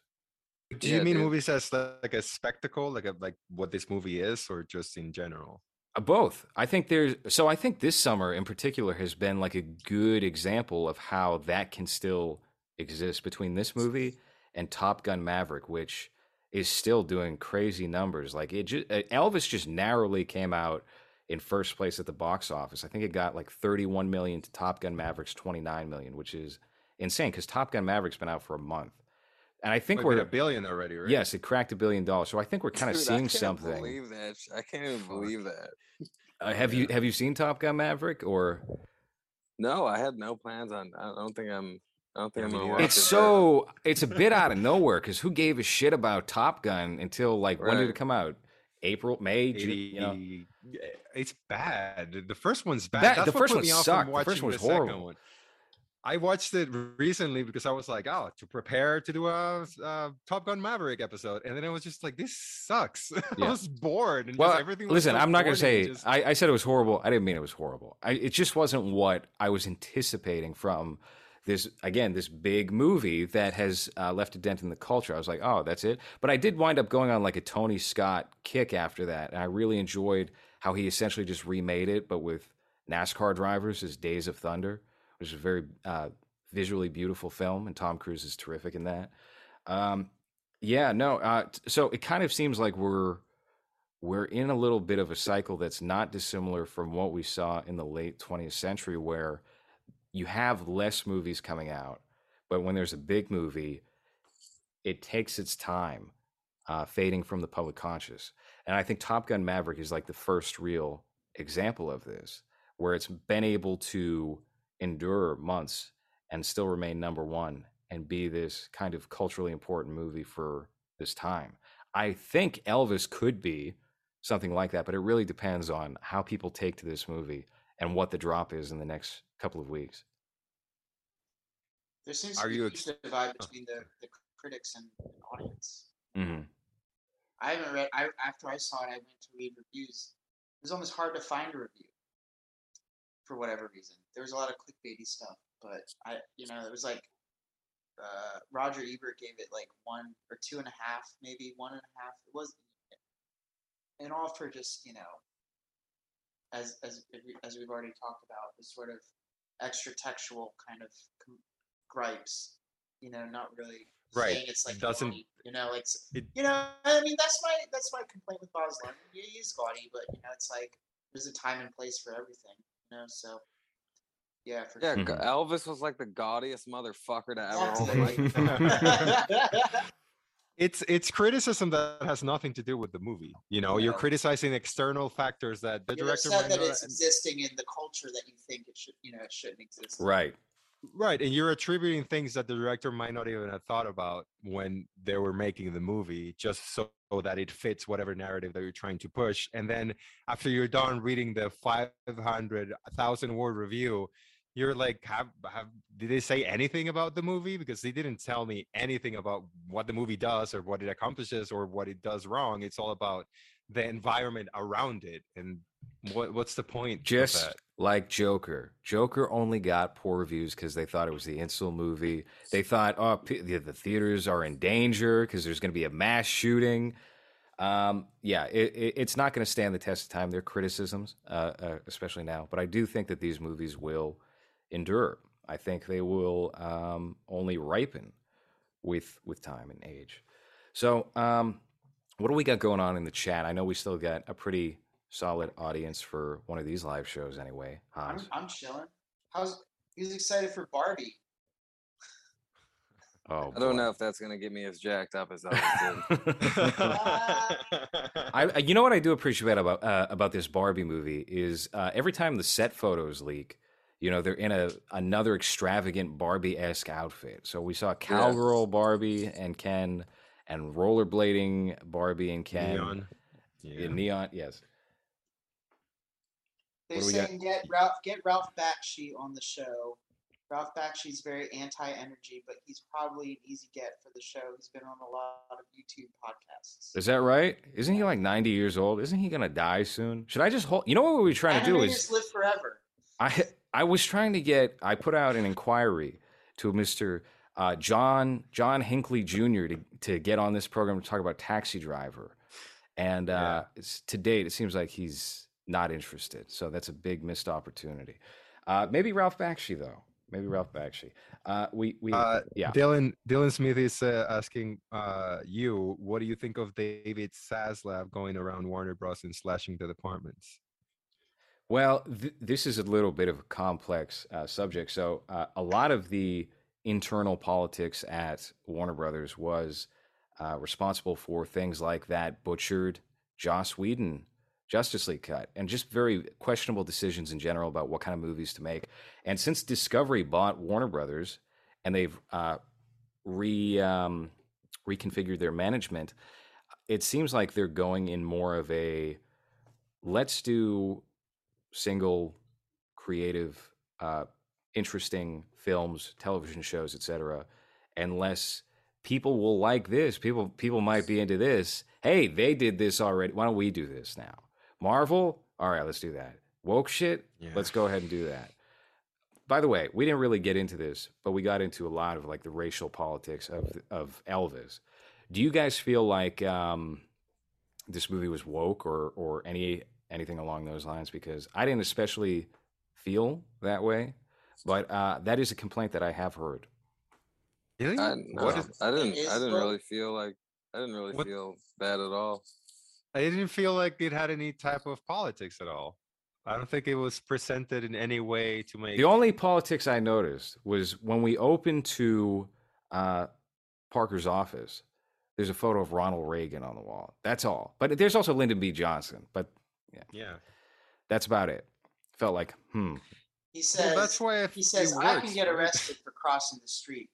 Do you Yeah, mean dude. movies as like, like a spectacle, like a, like what this movie is, or just in general? Uh, Both. I think there's so I think this summer in particular has been like a good example of how that can still exist between this movie and Top Gun Maverick, which is still doing crazy numbers. Like it, just, Elvis just narrowly came out in first place at the box office. I think it got like 31 million to Top Gun Maverick's 29 million, which is insane because Top Gun Maverick's been out for a month. And I think we're a billion already, right? yes, it cracked a billion dollars. So I think we're kind of Dude, I seeing can't something. Believe that. I can't even believe that. Uh, have you have you seen Top Gun Maverick or? No, I had no plans on. I don't think I'm. I don't think I'm gonna watch It's it. so it's a bit out of nowhere because who gave a shit about Top Gun until like when did it come out? April, May, June, you know? It's bad. The first one's bad. That- the first one me off from sucked. The first one was horrible. I watched it recently because I was like, oh, to prepare to do a, uh Top Gun Maverick episode, and then I was just like, this sucks. Yeah. I was bored. And Well, just everything. Was listen, so I'm not going to say just- I, I said it was horrible. I didn't mean it was horrible. I, it just wasn't what I was anticipating from this. Again, this big movie that has uh, left a dent in the culture. I was like, oh, that's it. But I did wind up going on like a Tony Scott kick after that, and I really enjoyed how he essentially just remade it, but with NASCAR drivers as Days of Thunder, which is a very uh, visually beautiful film, and Tom Cruise is terrific in that. Um, yeah, no. Uh, so it kind of seems like we're we're in a little bit of a cycle that's not dissimilar from what we saw in the late 20th century, where you have less movies coming out, but when there's a big movie, it takes its time uh, fading from the public conscious. And I think Top Gun Maverick is like the first real example of this, where it's been able to endure months and still remain number one and be this kind of culturally important movie for this time. I think Elvis could be something like that, but it really depends on how people take to this movie and what the drop is in the next couple of weeks. There seems Are to be you a ex- divide Oh, between the, the critics and, and audience. hmm I haven't read. I after I saw it, I went to read reviews. It was almost hard to find a review for whatever reason. There was a lot of clickbaity stuff, but I, you know, it was like uh, Roger Ebert gave it like one or two and a half, maybe one and a half. It was, and all for just you know, as as as we've already talked about, the sort of extra textual kind of gripes. You know, not really Right. saying it's like Doesn't- gaudy, you know, like it- you know. I mean, that's my that's my complaint with Luhrmann. He is gaudy, but you know, it's like there's a time and place for everything. You know, so yeah, for Yeah, Mhm. Elvis was like the gaudiest motherfucker to ever hold a Exactly. microphone. it's it's criticism that has nothing to do with the movie. You know, you're Yeah. criticizing external factors that the You're director upset might that not- it's existing in the culture that you think it should, you know, it shouldn't exist. in. Right. Right, and you're attributing things that the director might not even have thought about when they were making the movie, just so that it fits whatever narrative that you're trying to push. And then after you're done reading the 500,000 word review, you're like, have, have did they say anything about the movie? Because they didn't tell me anything about what the movie does or what it accomplishes or what it does wrong. It's all about the environment around it and what what's the point? of Just like Joker. Joker only got poor reviews because they thought it was the insult movie. They thought, oh, p- the, the theaters are in danger because there's going to be a mass shooting. Um, yeah, it, it, it's not going to stand the test of time. Their criticisms, uh, uh, especially now, but I do think that these movies will endure. I think they will um, only ripen with with time and age. So, um, what do we got going on in the chat? I know we still got a pretty solid audience for one of these live shows, anyway. I'm, I'm chilling. How's he's excited for Barbie? oh, I don't boy. know if that's gonna get me as jacked up as I did. I, I- you know what I do appreciate about uh, about this Barbie movie is uh, every time the set photos leak, you know they're in a another extravagant Barbie esque outfit. So we saw cowgirl Barbie and Ken, and rollerblading Barbie and Ken. Neon. Yeah. In neon, yes. They're What do we got? saying get Ralph get Ralph Bakshi on the show. Ralph Bakshi's very anti-energy, but he's probably an easy get for the show. He's been on a lot of YouTube podcasts. Is that right? Isn't he like ninety years old? Isn't he gonna die soon? Should I just hold? You know what we were trying to do is live forever. I I was trying to get I put out an inquiry to Mr. Uh, John John Hinckley Jr. to to get on this program to talk about Taxi Driver, and uh, it's, to date it seems like he's not interested. So that's a big missed opportunity. Uh, maybe Ralph Bakshi though. maybe Ralph Bakshi. Uh, we we Uh, yeah. Dylan Dylan Smith is uh, asking uh, you, what do you think of David Zaslav going around Warner Bros. and slashing the departments? Well, th- this is a little bit of a complex uh, subject. So, uh, a lot of the internal politics at Warner Brothers was uh, responsible for things like that butchered Joss Whedon Justice League cut, and just very questionable decisions in general about what kind of movies to make. And since Discovery bought Warner Brothers, and they've uh, re um, reconfigured their management, it seems like they're going in more of a let's do single creative uh, interesting films television shows etc unless people will like this people people might be into this hey they did this already why don't we do this now? Marvel? All right let's do that. Woke shit? Yeah. let's go ahead and do that. By the way we didn't really get into this but we got into a lot of like the racial politics of of elvis. Do you guys feel like um this movie was woke or or any anything along those lines? Because I didn't especially feel that way, but uh, that is a complaint that I have heard. Really? I, no, is- I didn't. I didn't really feel like. I didn't really What- feel bad at all. I didn't feel like it had any type of politics at all. I don't think it was presented in any way to make. The only politics I noticed was when we opened to uh, Parker's office. There's a photo of Ronald Reagan on the wall. That's all. But there's also Lyndon B. Johnson. But yeah, yeah. that's about it. Felt like, hmm. He says, Well, that's why I he says, I works, can get right? arrested for crossing the street.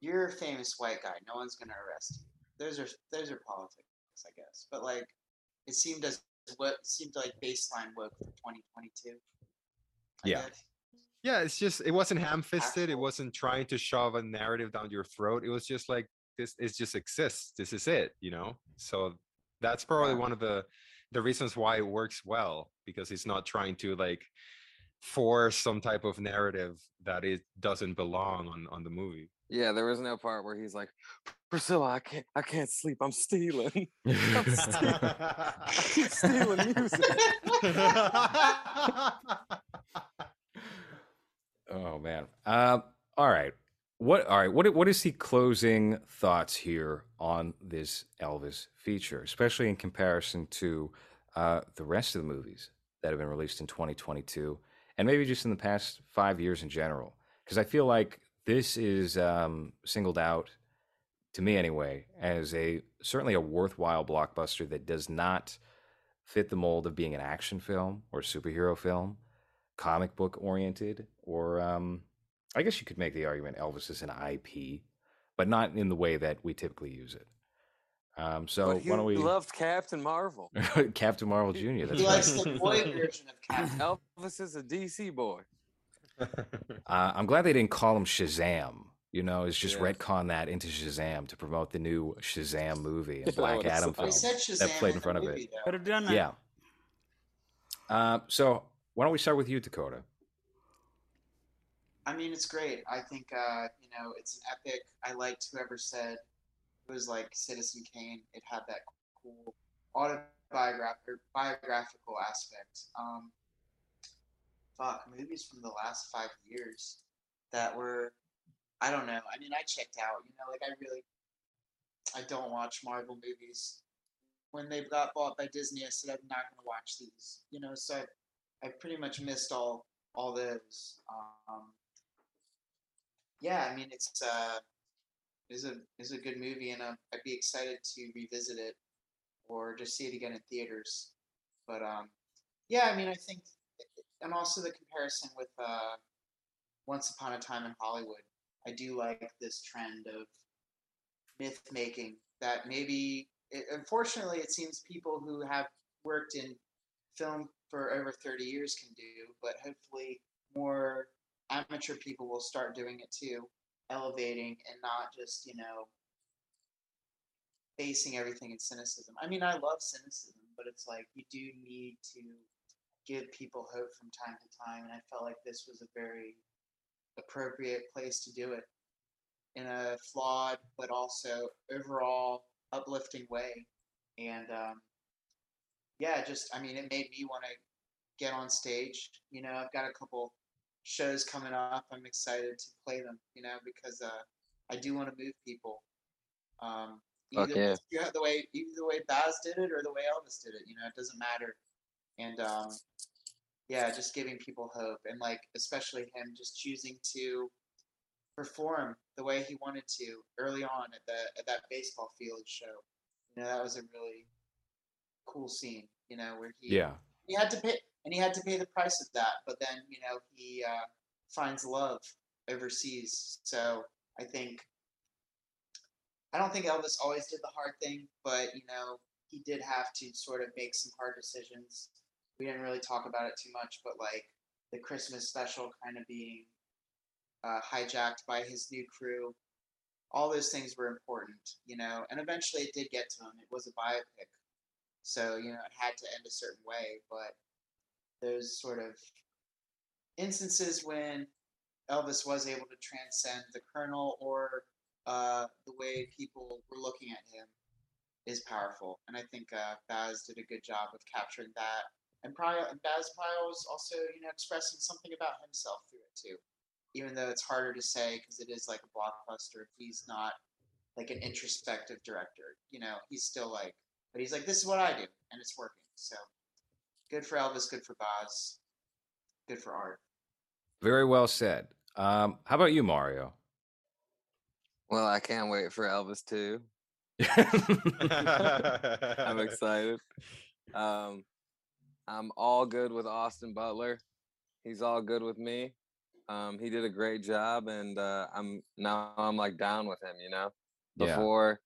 You're a famous white guy. No one's gonna arrest you. Those are those are politics, I guess. But like, it seemed as what seemed like baseline woke for 2022. I Yeah. guess. Yeah, it's just it wasn't ham-fisted. It wasn't trying to shove a narrative down your throat. It was just like this. It just exists. This is it. You know. So that's probably Yeah. one of the the reasons why it works well because it's not trying to like force some type of narrative that it doesn't belong on on the movie. Yeah, there was no part where he's like, Priscilla, I can't. I can't sleep. I'm stealing. stealing music. Oh man. Um, all right. What? All right. What? What is the closing thoughts here on this Elvis feature, especially in comparison to uh, the rest of the movies that have been released in 2022, and maybe just in the past five years in general? Because I feel like this is um, singled out to me anyway as a certainly a worthwhile blockbuster that does not fit the mold of being an action film or superhero film comic book oriented, or um, I guess you could make the argument Elvis is an IP, but not in the way that we typically use it. Um, so but why don't we loved Captain Marvel. Captain Marvel Jr. That's he right. likes the boy version of Captain. Elvis is a DC boy. Uh, I'm glad they didn't call him Shazam. You know, it's just Yeah. retcon that into Shazam to promote the new Shazam movie, a Yeah, Black well, Adam film. said that played in the front of it. Could have done that. Yeah. Uh, so why don't we start with you, Dakota? I mean, it's great. I think uh, you know it's an epic. I liked whoever said it was like Citizen Kane. It had that cool autobiographical biographical aspect. Um, fuck, movies from the last five years that were, I don't know. I mean, I checked out. You know, like I really, I don't watch Marvel movies. When they got bought by Disney, I said I'm not going to watch these. You know, so I, I pretty much missed all all those. Um, yeah, I mean it's uh is a is a good movie, and uh, I'd be excited to revisit it or just see it again in theaters. But um, yeah, I mean I think, and also the comparison with uh, Once Upon a Time in Hollywood. I do like this trend of myth making that maybe, it, unfortunately, it seems people who have worked in film for over 30 years can do, but hopefully more amateur people will start doing it too, elevating and not just, you know, basing everything in cynicism. I mean, I love cynicism, but it's like you do need to give people hope from time to time, and I felt like this was a very appropriate place to do it in a flawed but also overall uplifting way. And um, yeah, just I mean, it made me want to get on stage. You know, I've got a couple shows coming up, I'm excited to play them. You know, because uh, I do want to move people. Um, Fuck either yeah. the way either the way Baz did it or the way Elvis did it. You know, it doesn't matter. And um, yeah, just giving people hope, and like especially him just choosing to perform the way he wanted to early on at the at that baseball field show. You know, that was a really cool scene. You know, where he Yeah. he had to pay and he had to pay the price of that, but then you know he uh, finds love overseas. So I think I don't think Elvis always did the hard thing, but you know he did have to sort of make some hard decisions. We didn't really talk about it too much, but like the Christmas special kind of being uh, hijacked by his new crew, all those things were important, you know. And eventually, it did get to him. It was a biopic, so you know it had to end a certain way. But those sort of instances when Elvis was able to transcend the Colonel or uh, the way people were looking at him is powerful. And I think uh, Baz did a good job of capturing that. And probably, Baz probably was also, you know, expressing something about himself through it too. Even though it's harder to say because it is like a blockbuster, he's not like an introspective director. You know, he's still like, but he's like, this is what I do, and it's working. So good for Elvis, good for Baz. good for art. Very well said. Um, how about you, Mario? Well, I can't wait for Elvis too. I'm excited. Um, I'm all good with Austin Butler. He's all good with me. Um, he did a great job, and uh, I'm now I'm like down with him. You know, Yeah. before,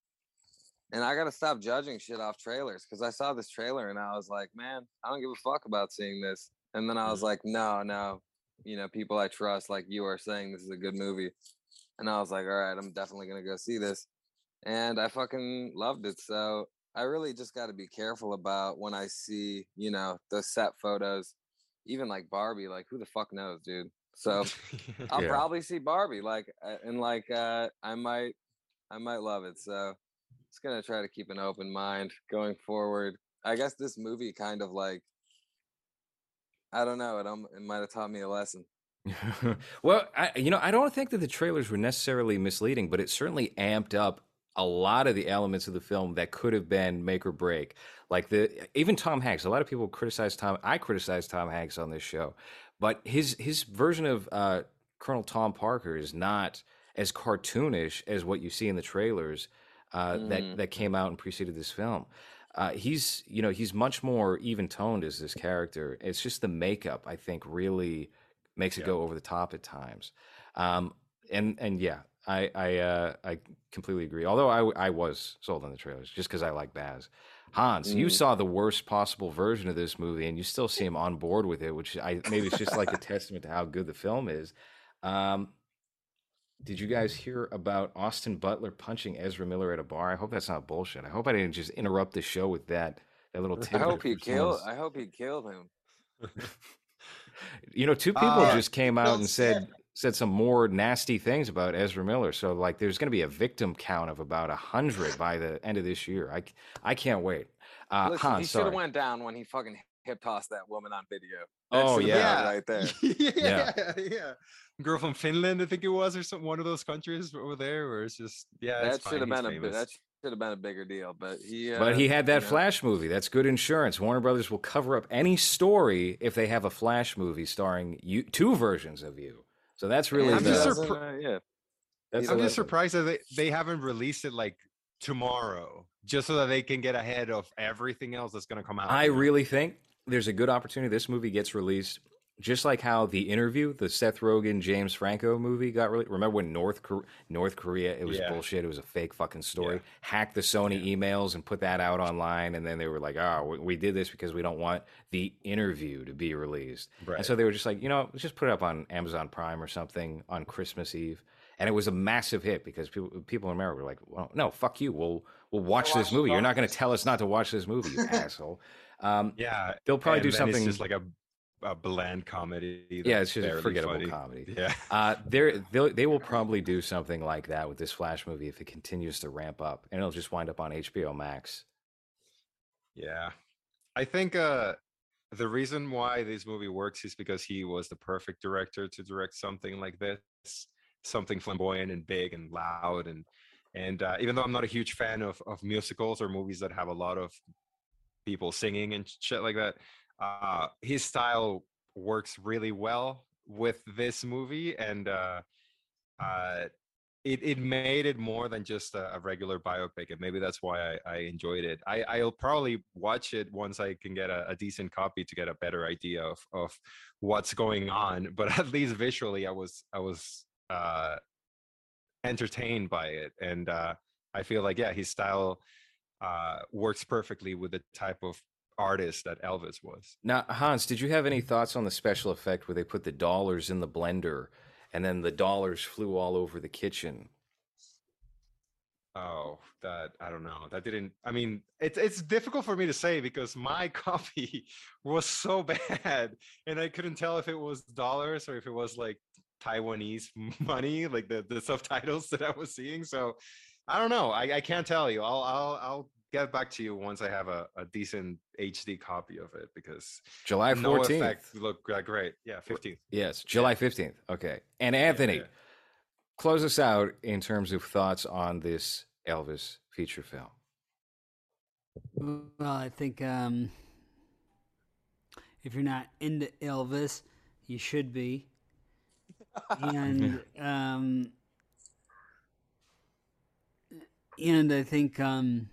and I gotta stop judging shit off trailers because I saw this trailer and I was like, man, I don't give a fuck about seeing this. And then I was like, no, no, you know, people I trust, like you are saying, this is a good movie. And I was like, all right, I'm definitely gonna go see this and I fucking loved it. So I really just got to be careful about when I see, you know, the set photos, even like Barbie. Like, who the fuck knows, dude? So I'll Yeah. probably see Barbie, like, and like, uh, I might, I might love it. So just gonna try to keep an open mind going forward. I guess this movie kind of like, I don't know, it it might have taught me a lesson. well, I, you know, I don't think that the trailers were necessarily misleading, but it certainly amped up a lot of the elements of the film that could have been make or break. Like the even Tom Hanks. A lot of people criticize Tom. I criticize Tom Hanks on this show, but his his version of uh, Colonel Tom Parker is not as cartoonish as what you see in the trailers uh, Mm. that that came out and preceded this film. Uh, he's you know he's much more even toned as this character. It's just the makeup I think really makes it Yeah. go over the top at times. Um, and and yeah, I I uh, I completely agree. Although I I was sold on the trailers just because I like Baz. Hans, you Mm. saw the worst possible version of this movie, and you still seem on board with it, which I maybe it's just like a testament to how good the film is. Um, did you guys hear about Austin Butler punching Ezra Miller at a bar? I hope that's not bullshit. I hope I didn't just interrupt the show with that that little I hope he killed. I hope he killed him. You know, two people Uh, just came out and said said some more nasty things about Ezra Miller. So like, there's going to be a victim count of about a hundred by the end of this year. I I can't wait. Uh, Listen, he should have went down when he fucking hip tossed that woman on video. Oh, yeah. been right there. yeah, yeah, yeah, Girl from Finland, I think it was, or some one of those countries over there, where it's just yeah. that should have he's been a that should have been a bigger deal. But he, uh, But he had that you know, Flash movie. That's good insurance. Warner Brothers will cover up any story if they have a Flash movie starring you, two versions of you. So that's really I'm the, just doesn't, surpri- uh, yeah. that's I'm just surprised that they, they haven't released it like tomorrow, just so that they can get ahead of everything else that's going to come out. I really think there's a good opportunity this movie gets released, just like how the interview, the Seth Rogen James Franco movie got released. Remember when North Kor- North Korea? It was Yeah. bullshit. It was a fake fucking story. Yeah. Hacked the Sony emails and put that out online, and then they were like, "Oh, we, we did this because we don't want the interview to be released." Right. And so they were just like, you know, let's just put it up on Amazon Prime or something on Christmas Eve. And it was a massive hit because people people in America were like, well, no, fuck you. We'll we'll watch We'll this movie. You're not going to tell us not to watch this movie, you asshole. Um, yeah, they'll probably and do something. It's just like a, a bland comedy. yeah, it's just a forgettable funny. comedy. Yeah, Uh, they'll, they will probably do something like that with this Flash movie if it continues to ramp up, and it'll just wind up on HBO Max. yeah. I think uh the reason why this movie works is because he was the perfect director to direct something like this, something flamboyant and big and loud and and uh, even though I'm not a huge fan of of musicals or movies that have a lot of people singing and shit like that, uh, his style works really well with this movie and uh, uh, it, it made it more than just a, a, regular biopic and maybe that's why I, I enjoyed it. I, i'll probably watch it once i can get a, a, decent copy to get a better idea of, of what's going on but at least visually i was i was uh entertained by it and uh i feel like yeah his style uh works perfectly with the type of artist that elvis was now hans did you have any thoughts on the special effect where they put the dollars in the blender and then the dollars flew all over the kitchen. Oh, that I don't know. That didn't. I mean, it's it's difficult for me to say because my copy was so bad, and I couldn't tell if it was dollars or if it was like Taiwanese money, like the the subtitles that I was seeing. So I don't know. I, I can't tell you. I'll I'll I'll get back to you once I have a, a decent HD copy of it because July 14th no look great. Yeah, 15th. Yes, July 15th. Okay. And Anthony, yeah, yeah. close us out in terms of thoughts on this Elvis feature film. Well, I think um, if you're not into Elvis, you should be. and um, and I think um,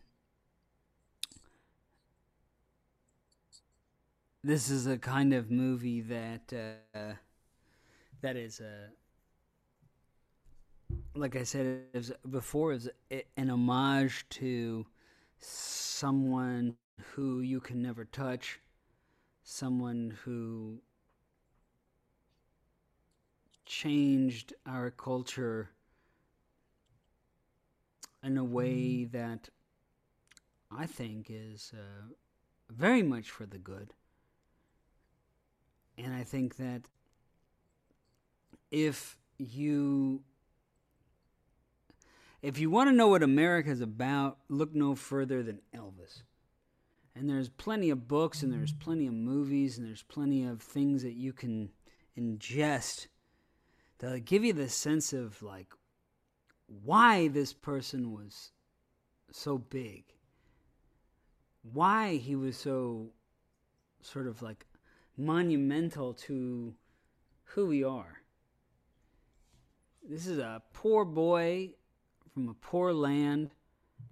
this is a kind of movie that uh, that is a like I said before is an homage to someone who you can never touch, someone who changed our culture in a way that I think is uh, very much for the good. And I think that if you if you want to know what America is about, look no further than Elvis. And there's plenty of books and there's plenty of movies and there's plenty of things that you can ingest that give you the sense of like why this person was so big. Why he was so sort of like monumental to who we are. This is a poor boy from a poor land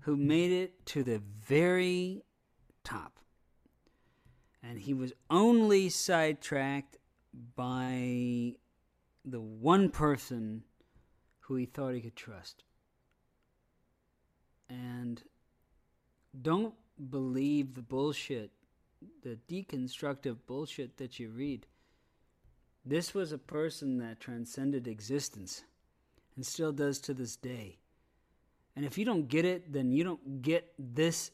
who made it to the very top. And he was only sidetracked by the one person who he thought he could trust. And don't believe the bullshit the deconstructive bullshit that you read. This was a person that transcended existence and still does to this day. And if you don't get it, then you don't get this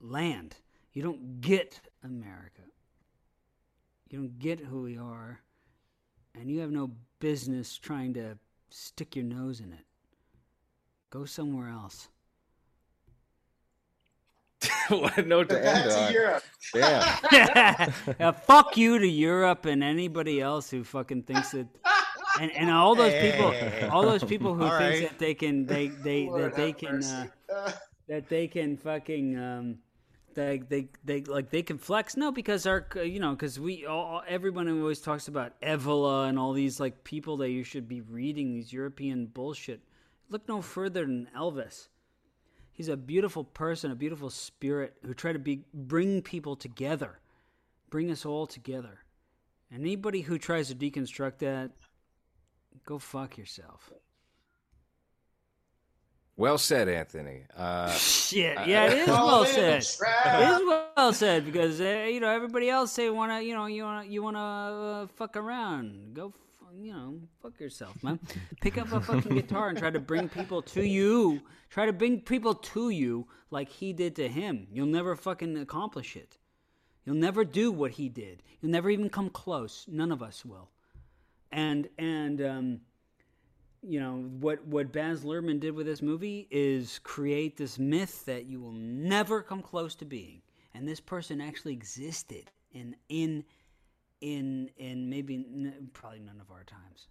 land. You don't get America. You don't get who we are. And you have no business trying to stick your nose in it. Go somewhere else. what note to end on? Europe. Yeah. yeah. Fuck you to Europe and anybody else who fucking thinks that. And, and all those people, all those people who think right. that they can, they they Lord that they can, uh, that they can fucking, um, they they they like they can flex. No, because our, uh, you know, because we all everyone always talks about Evola and all these like people that you should be reading these European bullshit. Look no further than Elvis he's a beautiful person, a beautiful spirit who tried to be bring people together, bring us all together. Anybody who tries to deconstruct that, go fuck yourself. Well said, Anthony. Uh, Shit, yeah, it is well said. It is well said because uh, you know everybody else say wanna, you know, you wanna, you wanna uh, fuck around. Go you know, fuck yourself, man. Pick up a fucking guitar and try to bring people to you. Try to bring people to you like he did to him. You'll never fucking accomplish it. You'll never do what he did. You'll never even come close. None of us will. And and um, you know what what Baz Luhrmann did with this movie is create this myth that you will never come close to being. And this person actually existed in in in in maybe n- probably none of our times.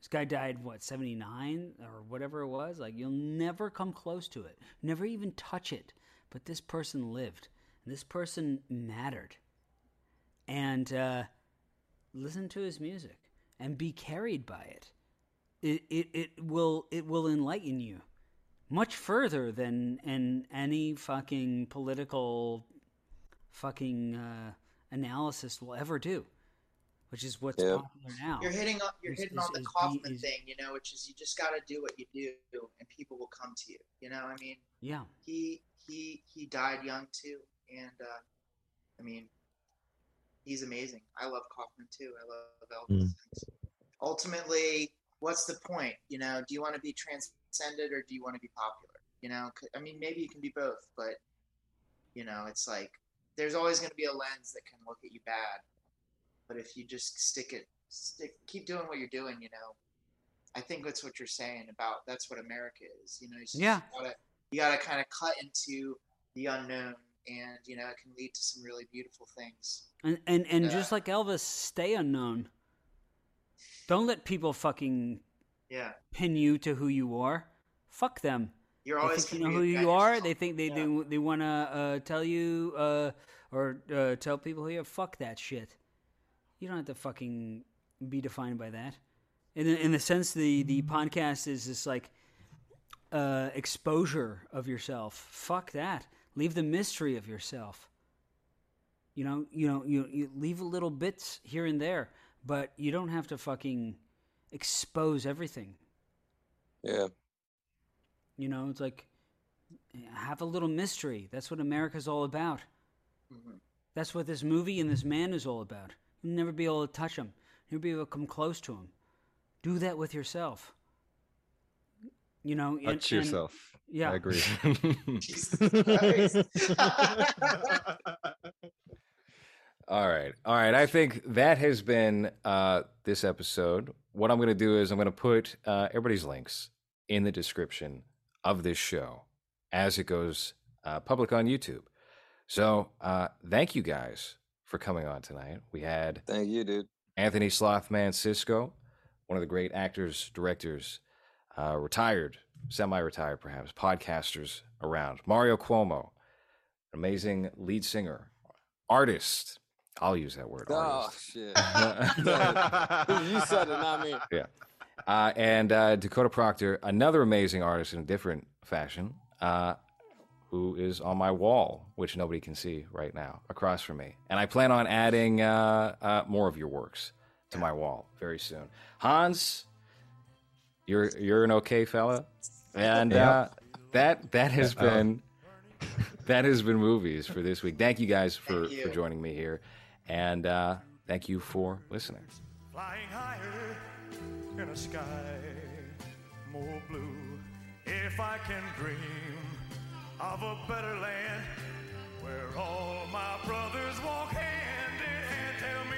This guy died what seventy nine or whatever it was. Like you'll never come close to it, never even touch it. But this person lived. And this person mattered, and uh, listen to his music and be carried by it. It it it will it will enlighten you much further than and any fucking political fucking uh, analysis will ever do, which is what's Yeah. popular now. You're hitting on you're Is- hitting is- on the is Kaufman is- thing, you know, which is you just got to do what you do, and people will come to you. You know, I mean, yeah, he he he died young too, and uh, I mean, he's amazing. I love Kaufman too. I love Elvis. Ultimately, what's the point? You know, do you want to be transcended or do you want to be popular? You know, I mean, maybe you can be both, but you know, it's like there's always going to be a lens that can look at you bad. But if you just stick it, stick, keep doing what you're doing, you know, I think that's what you're saying about that's what America is. You know, you just Yeah. gotta you gotta kind of cut into the unknown, and you know, it can lead to some really beautiful things. and and and just like Elvis, stay unknown. Don't let people fucking Yeah, pin you to who you are. Fuck them. you're They always think you know who you are. yourself. They think they Yeah. they, they want to uh, tell you uh, or uh, tell people who you are. Fuck that shit. You don't have to fucking be defined by that. In the, in the sense, the the podcast is this like uh, exposure of yourself. Fuck that. Leave the mystery of yourself. You know, you know, you you leave a little bits here and there, but you don't have to fucking expose everything. Yeah. You know, it's like have a little mystery. That's what America's all about. Mhm. That's what this movie and this man is all about. You'll never be able to touch him. You'll be able to come close to him. Do that with yourself. You know, and- Touch and- yourself. yeah. I agree. All right. All right. I think that has been uh, this episode. What I'm going to do is I'm going to put uh, everybody's links in the description of this show as it goes uh, public on YouTube. So uh, thank you guys for coming on tonight. We had Thank you, dude. Anthony Slothman Cisco, one of the great actors, directors, uh, retired, semi retired perhaps, podcasters around. Mario Cuomo, amazing lead singer, artist. I'll use that word. Oh artist. shit. you said it, not me. Uh, and uh, Dakota Proctor, another amazing artist in a different fashion, uh, who is on my wall, which nobody can see right now, across from me. And I plan on adding uh, uh, more of your works to my wall very soon. Hans, you're you're an okay fella, and uh, that that has Uh, been that has been movies for this week. Thank you guys for Thank you. for joining me here, and uh, thank you for listening. flying higher in a sky more blue. If I can dream of a better land where all my brothers walk hand in hand, tell me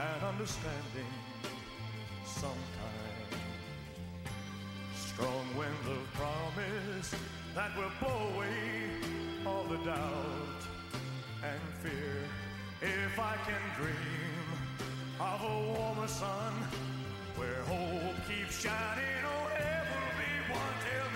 and understanding sometime. Strong winds of promise that will blow away all the doubt and fear. If I can dream of a warmer sun where hope keeps shining, oh everyone, tell me why.